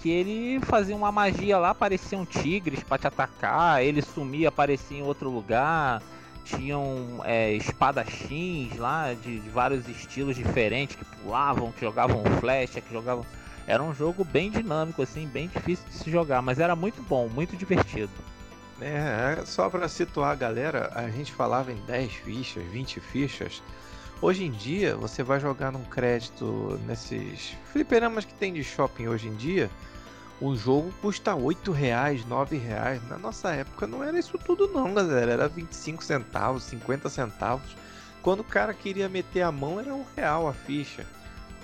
que ele fazia uma magia lá, apareciam tigres para te atacar, ele sumia, aparecia em outro lugar. Tinham é, espadachins lá de, de vários estilos diferentes que pulavam, que jogavam flecha, que jogavam era um jogo bem dinâmico, assim, bem difícil de se jogar, mas era muito bom, muito divertido. É, só para situar a galera, a gente falava em 10 fichas, 20 fichas. Hoje em dia, você vai jogar num crédito nesses fliperamas que tem de shopping hoje em dia, o jogo custa 8 reais, 9 reais. Na nossa época não era isso tudo não, galera. Era 25 centavos, 50 centavos. Quando o cara queria meter a mão, era um real a ficha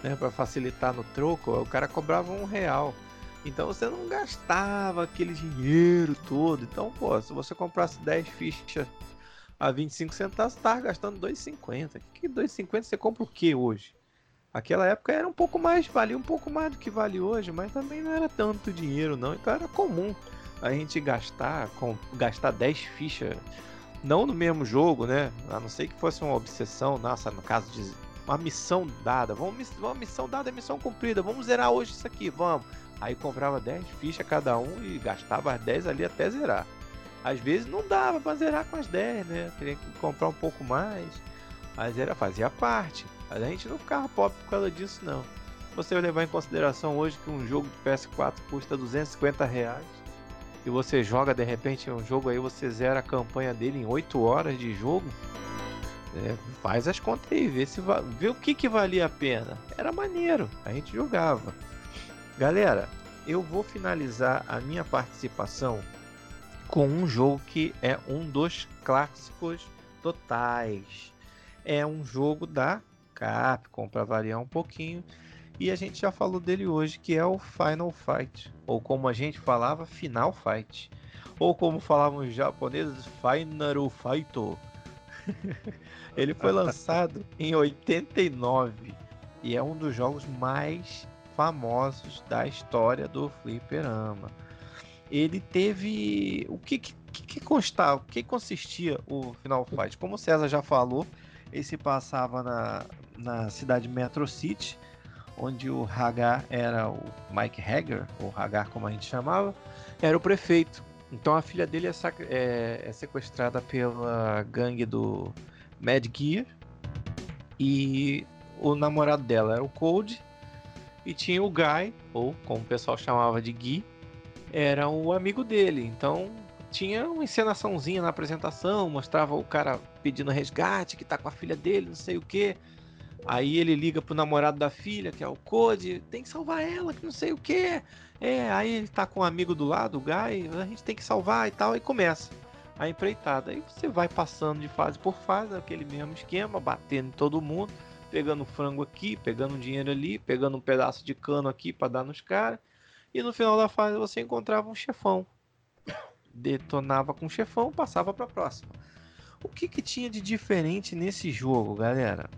né, para facilitar no troco, o cara cobrava um real. Então você não gastava aquele dinheiro todo. Então, pô, se você comprasse 10 fichas a 25 centavos, tava gastando 2,50. Que 2,50 você compra o que hoje? Aquela época era um pouco mais, valia um pouco mais do que vale hoje, mas também não era tanto dinheiro não. Então era comum a gente gastar, com, gastar 10 fichas não no mesmo jogo, né? A não ser que fosse uma obsessão, nossa, no caso de uma missão dada. Vamos, uma missão dada, missão cumprida. Vamos zerar hoje isso aqui, vamos. Aí comprava 10 fichas cada um e gastava as 10 ali até zerar. Às vezes não dava para zerar com as 10, né? Teria que comprar um pouco mais. Mas era, fazia parte. Mas a gente não ficava pobre por causa disso, não. Você levar em consideração hoje que um jogo de PS4 custa 250 reais e você joga de repente um jogo aí, você zera a campanha dele em 8 horas de jogo. É, faz as contas aí, vê, se vê o que, que valia a pena. Era maneiro, a gente jogava. Galera, eu vou finalizar a minha participação com um jogo que é um dos clássicos totais. É um jogo da Capcom, para variar um pouquinho. E a gente já falou dele hoje, que é o Final Fight. Ou como a gente falava, Final Fight. Ou como falavam os japoneses, Final Fight. Ele foi lançado em 89 e é um dos jogos mais famosos da história do fliperama. Ele teve o que que, que constava, o que consistia o Final Fight? Como o César já falou, ele se passava na, na cidade Metro City, onde o Hagar era o Mike Hagar, ou Hagar como a gente chamava, era o prefeito. Então a filha dele é, é, é sequestrada pela gangue do Mad Gear e o namorado dela era o Cold e tinha o Guy, ou como o pessoal chamava de Gui, era o amigo dele. Então tinha uma encenaçãozinha na apresentação, mostrava o cara pedindo resgate, que tá com a filha dele, não sei o que. Aí ele liga pro namorado da filha, que é o Code, tem que salvar ela, que não sei o que. É, aí ele tá com um amigo do lado, o Guy, a gente tem que salvar e tal, e começa a empreitada. Aí você vai passando de fase por fase, aquele mesmo esquema, batendo em todo mundo, pegando frango aqui, pegando dinheiro ali, pegando um pedaço de cano aqui para dar nos caras. E no final da fase você encontrava um chefão. Detonava com o chefão, passava para próxima. O que, que tinha de diferente nesse jogo, galera?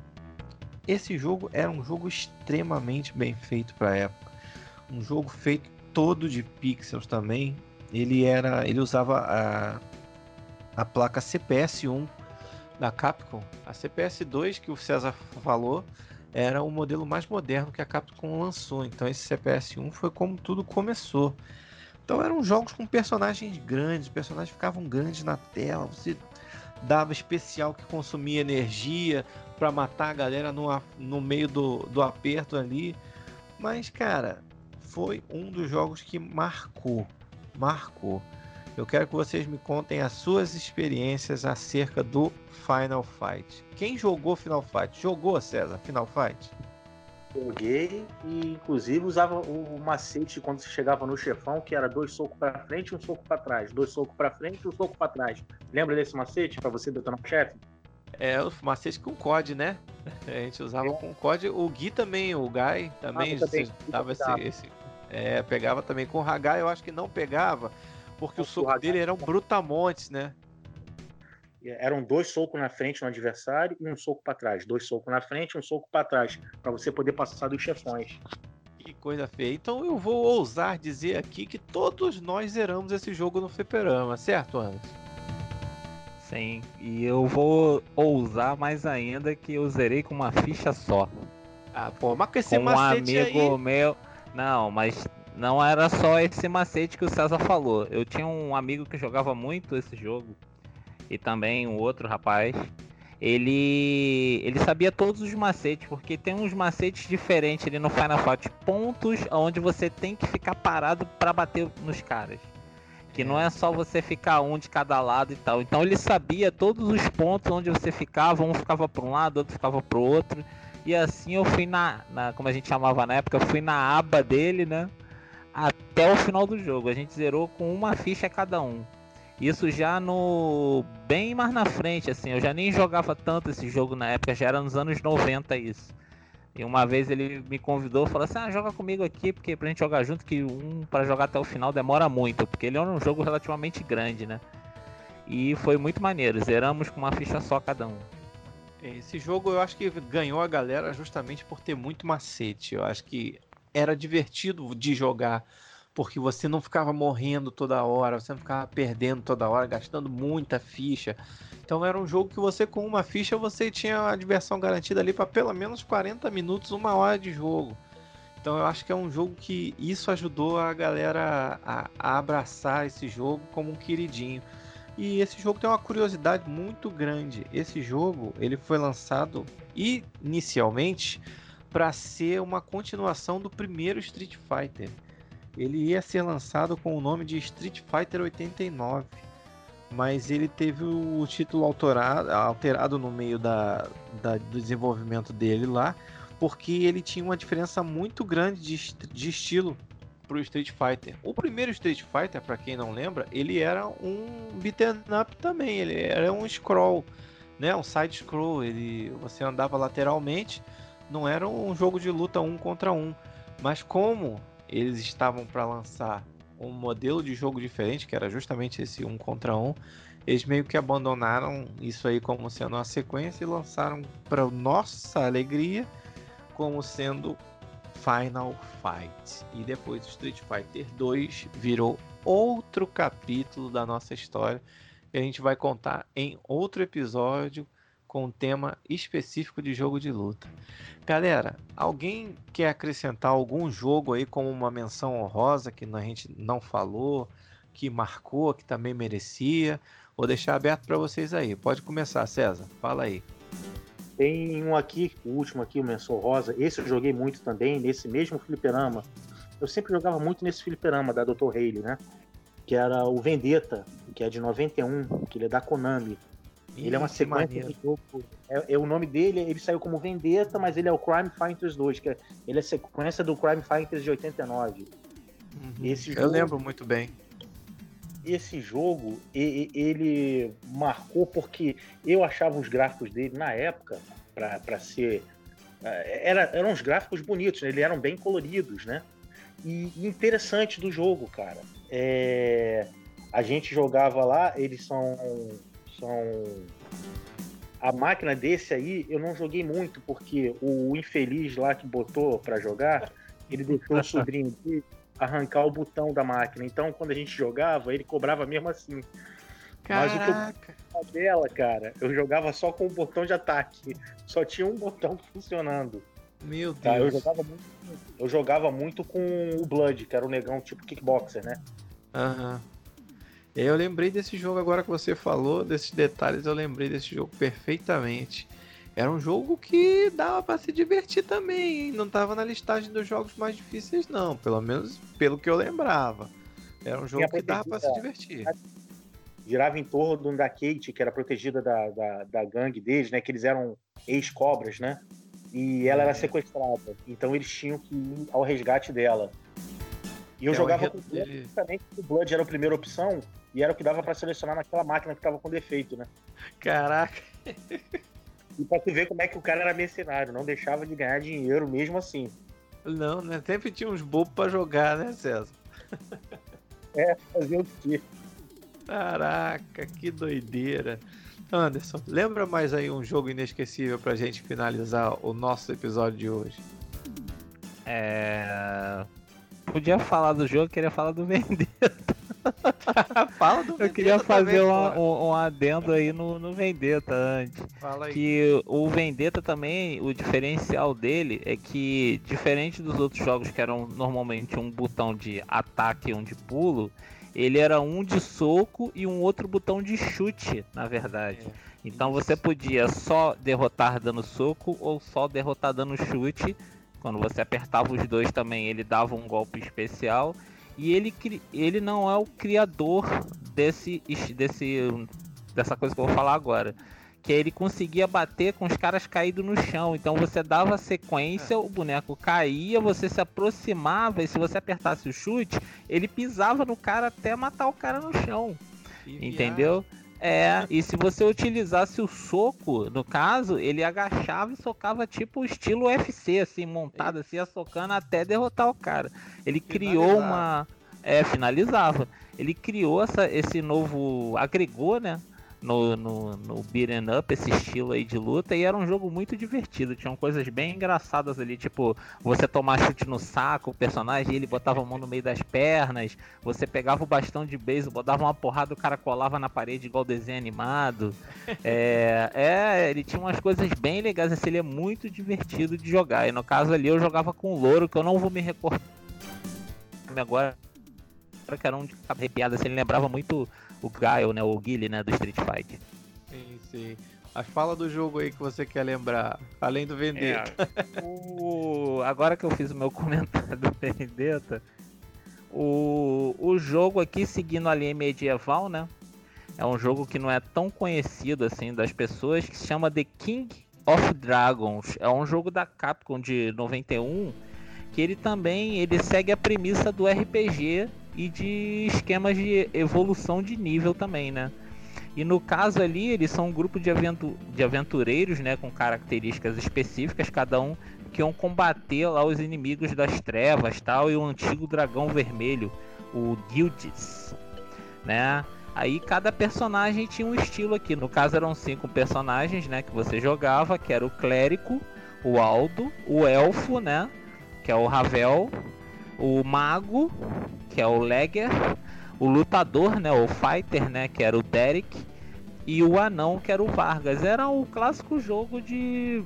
Esse jogo era um jogo extremamente bem feito para a época. Um jogo feito todo de pixels também. Ele era, ele usava a, a placa CPS1 da Capcom. A CPS2 que o César falou era o modelo mais moderno que a Capcom lançou. Então esse CPS1 foi como tudo começou. Então eram jogos com personagens grandes, personagens ficavam grandes na tela, você dava especial que consumia energia para matar a galera no, no meio do, do aperto ali. Mas, cara, foi um dos jogos que marcou. Marcou. Eu quero que vocês me contem as suas experiências acerca do Final Fight. Quem jogou Final Fight? Jogou, César, Final Fight? Joguei e inclusive usava o macete quando você chegava no chefão, que era dois socos para frente e um soco para trás, dois socos para frente e um soco para trás. Lembra desse macete para você detonar o chefe? É, o macete com COD, né? A gente usava é. com COD. O Gui também, o Guy também, ah, também dava esse, esse, É, pegava também com o Hagai, eu acho que não pegava, porque o, soco dele era um brutamontes, né? eram dois socos na frente no adversário e um soco para trás. Dois socos na frente e um soco para trás, para você poder passar dos chefões. Que coisa feia. Então eu vou ousar dizer aqui que todos nós zeramos esse jogo no fliperama, certo, Anderson? Sim, e eu vou ousar mais ainda que eu zerei com uma ficha só. Ah, pô, mas com esse com macete um amigo aí... meu. Não, mas não era só esse macete que o César falou. Eu tinha um amigo que jogava muito esse jogo e também um outro rapaz, ele ele sabia todos os macetes, porque tem uns macetes diferentes ali no Final Fight, pontos onde você tem que ficar parado para bater nos caras. Que não é só você ficar um de cada lado e tal. Então ele sabia todos os pontos onde você ficava, um ficava para um lado, outro ficava para o outro. E assim eu fui na, na, como a gente chamava na época, eu fui na aba dele, né? Até o final do jogo. A gente zerou com uma ficha cada um. Isso já no bem mais na frente, assim, eu já nem jogava tanto esse jogo na época, já era nos anos 90 isso. E uma vez ele me convidou, falou assim: "Ah, joga comigo aqui, porque pra gente jogar junto que um para jogar até o final demora muito, porque ele é um jogo relativamente grande, né?" E foi muito maneiro, zeramos com uma ficha só cada um. Esse jogo eu acho que ganhou a galera justamente por ter muito macete. Eu acho que era divertido de jogar porque você não ficava morrendo toda hora, você não ficava perdendo toda hora, gastando muita ficha. Então era um jogo que você com uma ficha você tinha a diversão garantida ali para pelo menos 40 minutos, uma hora de jogo. Então eu acho que é um jogo que isso ajudou a galera a, a abraçar esse jogo como um queridinho. E esse jogo tem uma curiosidade muito grande. Esse jogo ele foi lançado inicialmente para ser uma continuação do primeiro Street Fighter. Ele ia ser lançado com o nome de Street Fighter 89, mas ele teve o título alterado, alterado no meio da, da, do desenvolvimento dele lá, porque ele tinha uma diferença muito grande de, de estilo pro Street Fighter. O primeiro Street Fighter, para quem não lembra, ele era um beat'em up também, ele era um scroll, né, um side scroll, ele você andava lateralmente, não era um jogo de luta um contra um, mas como eles estavam para lançar um modelo de jogo diferente, que era justamente esse um contra um, eles meio que abandonaram isso aí como sendo uma sequência e lançaram para nossa alegria como sendo Final Fight. E depois Street Fighter 2 virou outro capítulo da nossa história que a gente vai contar em outro episódio com um tema específico de jogo de luta. Galera, alguém quer acrescentar algum jogo aí como uma menção honrosa que a gente não falou, que marcou, que também merecia? Vou deixar aberto para vocês aí. Pode começar, César. Fala aí. Tem um aqui, o último aqui, o Menção Rosa. Esse eu joguei muito também, nesse mesmo fliperama. Eu sempre jogava muito nesse fliperama da Dr. Haley, né? Que era o Vendetta, que é de 91, que ele é da Konami. Ele é uma sequência de jogo. É, é, o nome dele, ele saiu como Vendetta, mas ele é o Crime Fighters 2, que é, ele é sequência do Crime Fighters de 89. Uhum. Esse jogo, Eu lembro muito bem. Esse jogo, ele marcou porque eu achava os gráficos dele na época, para ser. É, era, eram uns gráficos bonitos, né? eles eram bem coloridos, né? E interessante do jogo, cara. É, a gente jogava lá, eles são são a máquina desse aí eu não joguei muito porque o infeliz lá que botou para jogar ele deixou o sobrinho dele arrancar o botão da máquina então quando a gente jogava ele cobrava mesmo assim Caraca. mas o que eu dela cara eu jogava só com o botão de ataque só tinha um botão funcionando meu Deus tá, eu jogava muito eu jogava muito com o Blood que era o negão tipo kickboxer né Aham. Uhum. Eu lembrei desse jogo agora que você falou, desses detalhes, eu lembrei desse jogo perfeitamente. Era um jogo que dava para se divertir também, hein? não tava na listagem dos jogos mais difíceis não, pelo menos pelo que eu lembrava. Era um jogo que dava para se divertir. Girava em torno da Kate, que era protegida da, da, da gangue deles, né? Que eles eram ex-cobras, né? E ela é. era sequestrada. Então eles tinham que ir ao resgate dela. E eu é jogava com o Blood, também, o Blood era a primeira opção e era o que dava para selecionar naquela máquina que tava com defeito, né? Caraca! E pra tu ver como é que o cara era mercenário, não deixava de ganhar dinheiro mesmo assim. Não, né? Sempre tinha uns bobos pra jogar, né, César? É, fazer o quê? Caraca, que doideira. Anderson, lembra mais aí um jogo inesquecível pra gente finalizar o nosso episódio de hoje? É podia falar do jogo, queria falar do Vendetta. Fala do Vendetta Eu queria fazer também, um, um, adendo aí no, no Vendetta antes. Fala aí. Que o Vendetta também, o diferencial dele é que, diferente dos outros jogos que eram normalmente um botão de ataque e um de pulo, ele era um de soco e um outro botão de chute, na verdade. É. Então você podia só derrotar dando soco ou só derrotar dando chute quando você apertava os dois também, ele dava um golpe especial. E ele, ele não é o criador desse, desse dessa coisa que eu vou falar agora. Que ele conseguia bater com os caras caídos no chão. Então você dava sequência, o boneco caía, você se aproximava e se você apertasse o chute, ele pisava no cara até matar o cara no chão. Entendeu? É, e se você utilizasse o soco, no caso, ele agachava e socava tipo estilo UFC, assim, montado assim, socando até derrotar o cara. Ele criou uma. É, finalizava. Ele criou essa, esse novo. agregou, né? No, no, no beat'em up, esse estilo aí de luta, e era um jogo muito divertido. Tinham coisas bem engraçadas ali, tipo, você tomar chute no saco, o personagem, ele botava a mão no meio das pernas, você pegava o bastão de beisebol, dava uma porrada, o cara colava na parede igual desenho animado. É, é, ele tinha umas coisas bem legais, assim, ele é muito divertido de jogar. E no caso ali eu jogava com o Louro, que eu não vou me recordar agora, que era um de arrepiado, assim, ele lembrava muito o Gaio, né? O Guile, né? Do Street Fighter. Sim, sim. A fala do jogo aí que você quer lembrar, além do Vendetta. É, o... Agora que eu fiz o meu comentário do Vendetta, o... o jogo aqui, seguindo a linha medieval, né? É um jogo que não é tão conhecido assim das pessoas, que se chama The King of Dragons. É um jogo da Capcom de 91, que ele também ele segue a premissa do RPG e de esquemas de evolução de nível também, né? E no caso ali, eles são um grupo de, aventu de aventureiros, né, com características específicas, cada um que iam combater lá os inimigos das trevas, tal, e o antigo dragão vermelho, o Guilds, né? Aí cada personagem tinha um estilo aqui. No caso eram cinco personagens, né, que você jogava, que era o clérigo, o Aldo, o elfo, né, que é o Ravel, o mago, que é o Legger, o lutador, né, o fighter, né, que era o Derek, e o anão, que era o Vargas. Era o clássico jogo de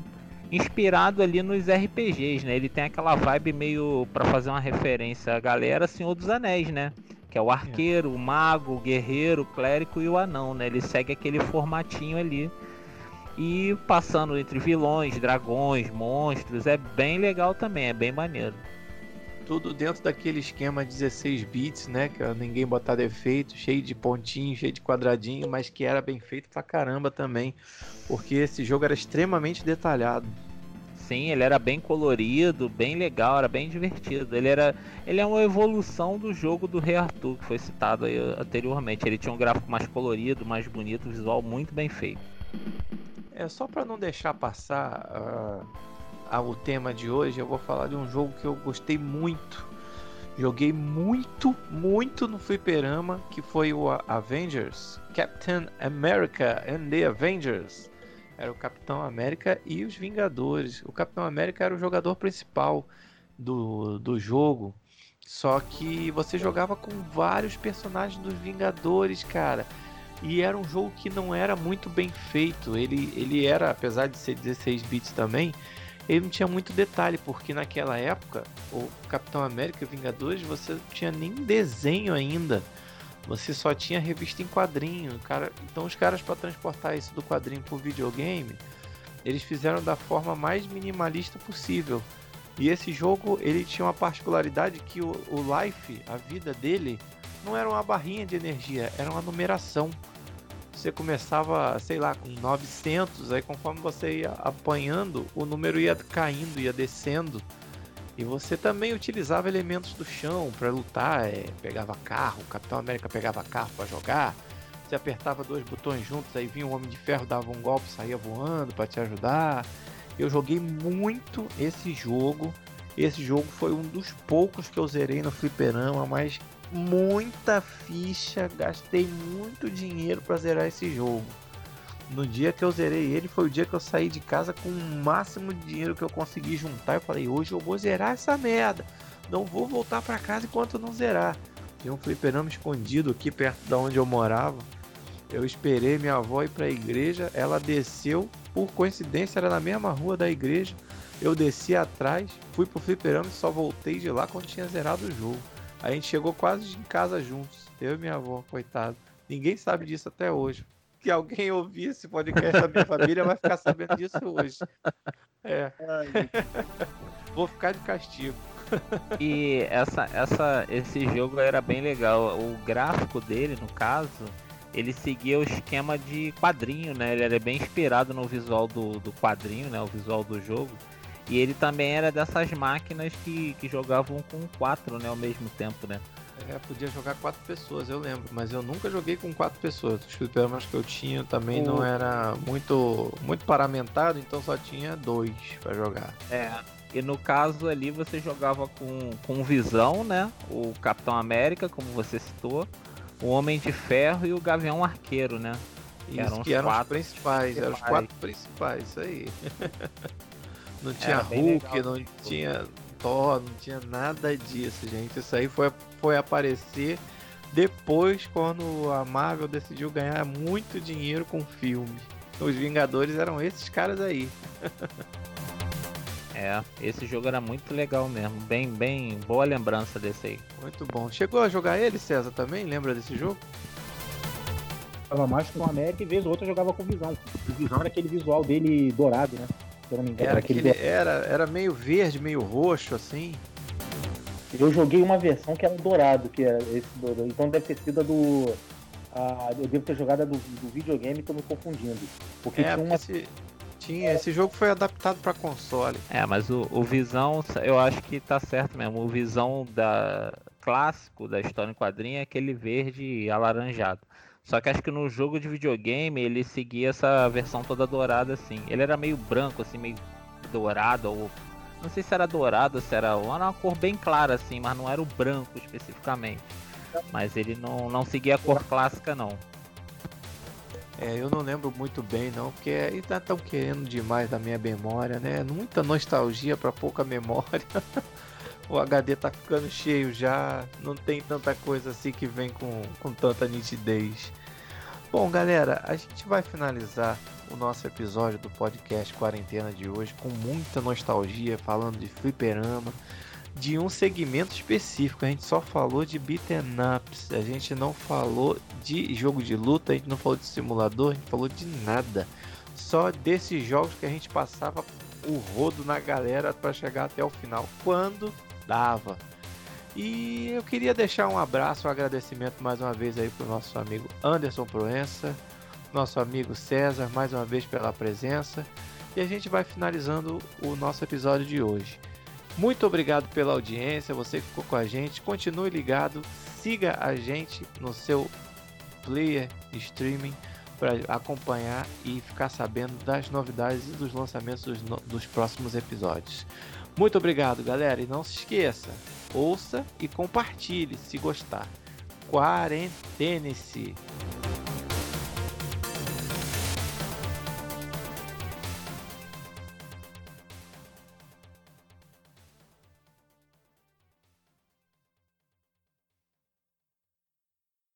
inspirado ali nos RPGs, né? Ele tem aquela vibe meio para fazer uma referência à galera Senhor dos Anéis, né? Que é o arqueiro, o mago, o guerreiro, o clérigo e o anão, né? Ele segue aquele formatinho ali. E passando entre vilões, dragões, monstros, é bem legal também, é bem maneiro tudo dentro daquele esquema 16 bits, né? Que ninguém botar defeito, cheio de pontinho, cheio de quadradinho, mas que era bem feito pra caramba também, porque esse jogo era extremamente detalhado. Sim, ele era bem colorido, bem legal, era bem divertido. Ele era, ele é uma evolução do jogo do Rei Arthur que foi citado aí anteriormente. Ele tinha um gráfico mais colorido, mais bonito, visual muito bem feito. É só para não deixar passar. Uh ao tema de hoje, eu vou falar de um jogo que eu gostei muito. Joguei muito, muito no fliperama, que foi o Avengers, Captain America and the Avengers. Era o Capitão América e os Vingadores. O Capitão América era o jogador principal do, do jogo. Só que você jogava com vários personagens dos Vingadores, cara. E era um jogo que não era muito bem feito. Ele, ele era, apesar de ser 16 bits também, ele não tinha muito detalhe, porque naquela época, o Capitão América e Vingadores, você não tinha nem desenho ainda. Você só tinha revista em quadrinho. Cara, então os caras para transportar isso do quadrinho pro videogame, eles fizeram da forma mais minimalista possível. E esse jogo, ele tinha uma particularidade que o, o life, a vida dele, não era uma barrinha de energia, era uma numeração você começava, sei lá, com 900, aí conforme você ia apanhando, o número ia caindo, ia descendo. E você também utilizava elementos do chão para lutar, é, pegava carro, o Capitão América pegava carro para jogar. Você apertava dois botões juntos, aí vinha o Homem de Ferro, dava um golpe, saía voando para te ajudar. Eu joguei muito esse jogo. Esse jogo foi um dos poucos que eu zerei no fliperama, mas muita ficha, gastei muito dinheiro para zerar esse jogo. No dia que eu zerei ele, foi o dia que eu saí de casa com o máximo de dinheiro que eu consegui juntar. Eu falei, hoje eu vou zerar essa merda. Não vou voltar para casa enquanto não zerar. Tem um fliperama escondido aqui perto da onde eu morava. Eu esperei minha avó ir para a igreja. Ela desceu, por coincidência, era na mesma rua da igreja. Eu desci atrás, fui pro fliperama e só voltei de lá quando tinha zerado o jogo. A gente chegou quase em casa juntos. Eu e minha avó, coitado. Ninguém sabe disso até hoje. Que alguém ouvir esse podcast da minha família vai ficar sabendo disso hoje. É. Vou ficar de castigo. E essa, essa, esse jogo era bem legal. O gráfico dele, no caso, ele seguia o esquema de quadrinho, né? Ele era bem inspirado no visual do, do quadrinho, né? O visual do jogo. E ele também era dessas máquinas que, que jogavam com quatro, né, ao mesmo tempo, né? É, podia jogar quatro pessoas, eu lembro, mas eu nunca joguei com quatro pessoas. Os fliperamas que eu tinha também o... não era muito muito paramentado, então só tinha dois para jogar. É. E no caso ali você jogava com, com Visão, né? O Capitão América, como você citou, o Homem de Ferro e o Gavião Arqueiro, né? Isso, eram que eram quatro os principais, eram os principais. quatro principais, isso aí. não tinha Hulk, legal. não tinha Thor, não tinha nada disso, gente. Isso aí foi, foi aparecer depois quando a Marvel decidiu ganhar muito dinheiro com filme. Os Vingadores eram esses caras aí. É, esse jogo era muito legal mesmo. Bem, bem boa lembrança desse aí. Muito bom. Chegou a jogar ele, César, também? Lembra desse jogo? Jogava mais com o América e vez ou outra jogava com o Visão. O Visão era aquele visual dele dourado, né? Se eu não me engano. Era, aquele aquele, era, era meio verde, meio roxo, assim. Eu joguei uma versão que era dourado, que era esse dourado. Então deve ter sido a do. a- eu devo ter jogado a do, do videogame, tô me confundindo. Porque É, tinha uma. esse, tinha, esse jogo foi adaptado para console. É, mas o, o Visão, eu acho que tá certo mesmo. O Visão da clássico da história em quadrinho é aquele verde alaranjado. Só que acho que no jogo de videogame ele seguia essa versão toda dourada assim. Ele era meio branco, assim, meio dourado, ou. Não sei se era dourado, se era. Era uma cor bem clara, assim, mas não era o branco especificamente. Mas ele não, não seguia a cor clássica, não. É, eu não lembro muito bem não, porque ainda estão querendo demais da minha memória, né? Muita nostalgia para pouca memória. o HD tá ficando cheio já, não tem tanta coisa assim que vem com, com tanta nitidez. Bom, galera, a gente vai finalizar o nosso episódio do podcast Quarentena de hoje com muita nostalgia, falando de fliperama, de um segmento específico. A gente só falou de beaten ups, a gente não falou de jogo de luta, a gente não falou de simulador, a gente falou de nada. Só desses jogos que a gente passava o rodo na galera para chegar até o final, quando dava. E eu queria deixar um abraço, um agradecimento mais uma vez aí pro nosso amigo Anderson Proença, nosso amigo César, mais uma vez pela presença. E a gente vai finalizando o nosso episódio de hoje. Muito obrigado pela audiência, você que ficou com a gente. Continue ligado, siga a gente no seu player streaming para acompanhar e ficar sabendo das novidades e dos lançamentos dos, dos próximos episódios. Muito obrigado, galera, e não se esqueça, ouça e compartilhe se gostar. Quarentene-se.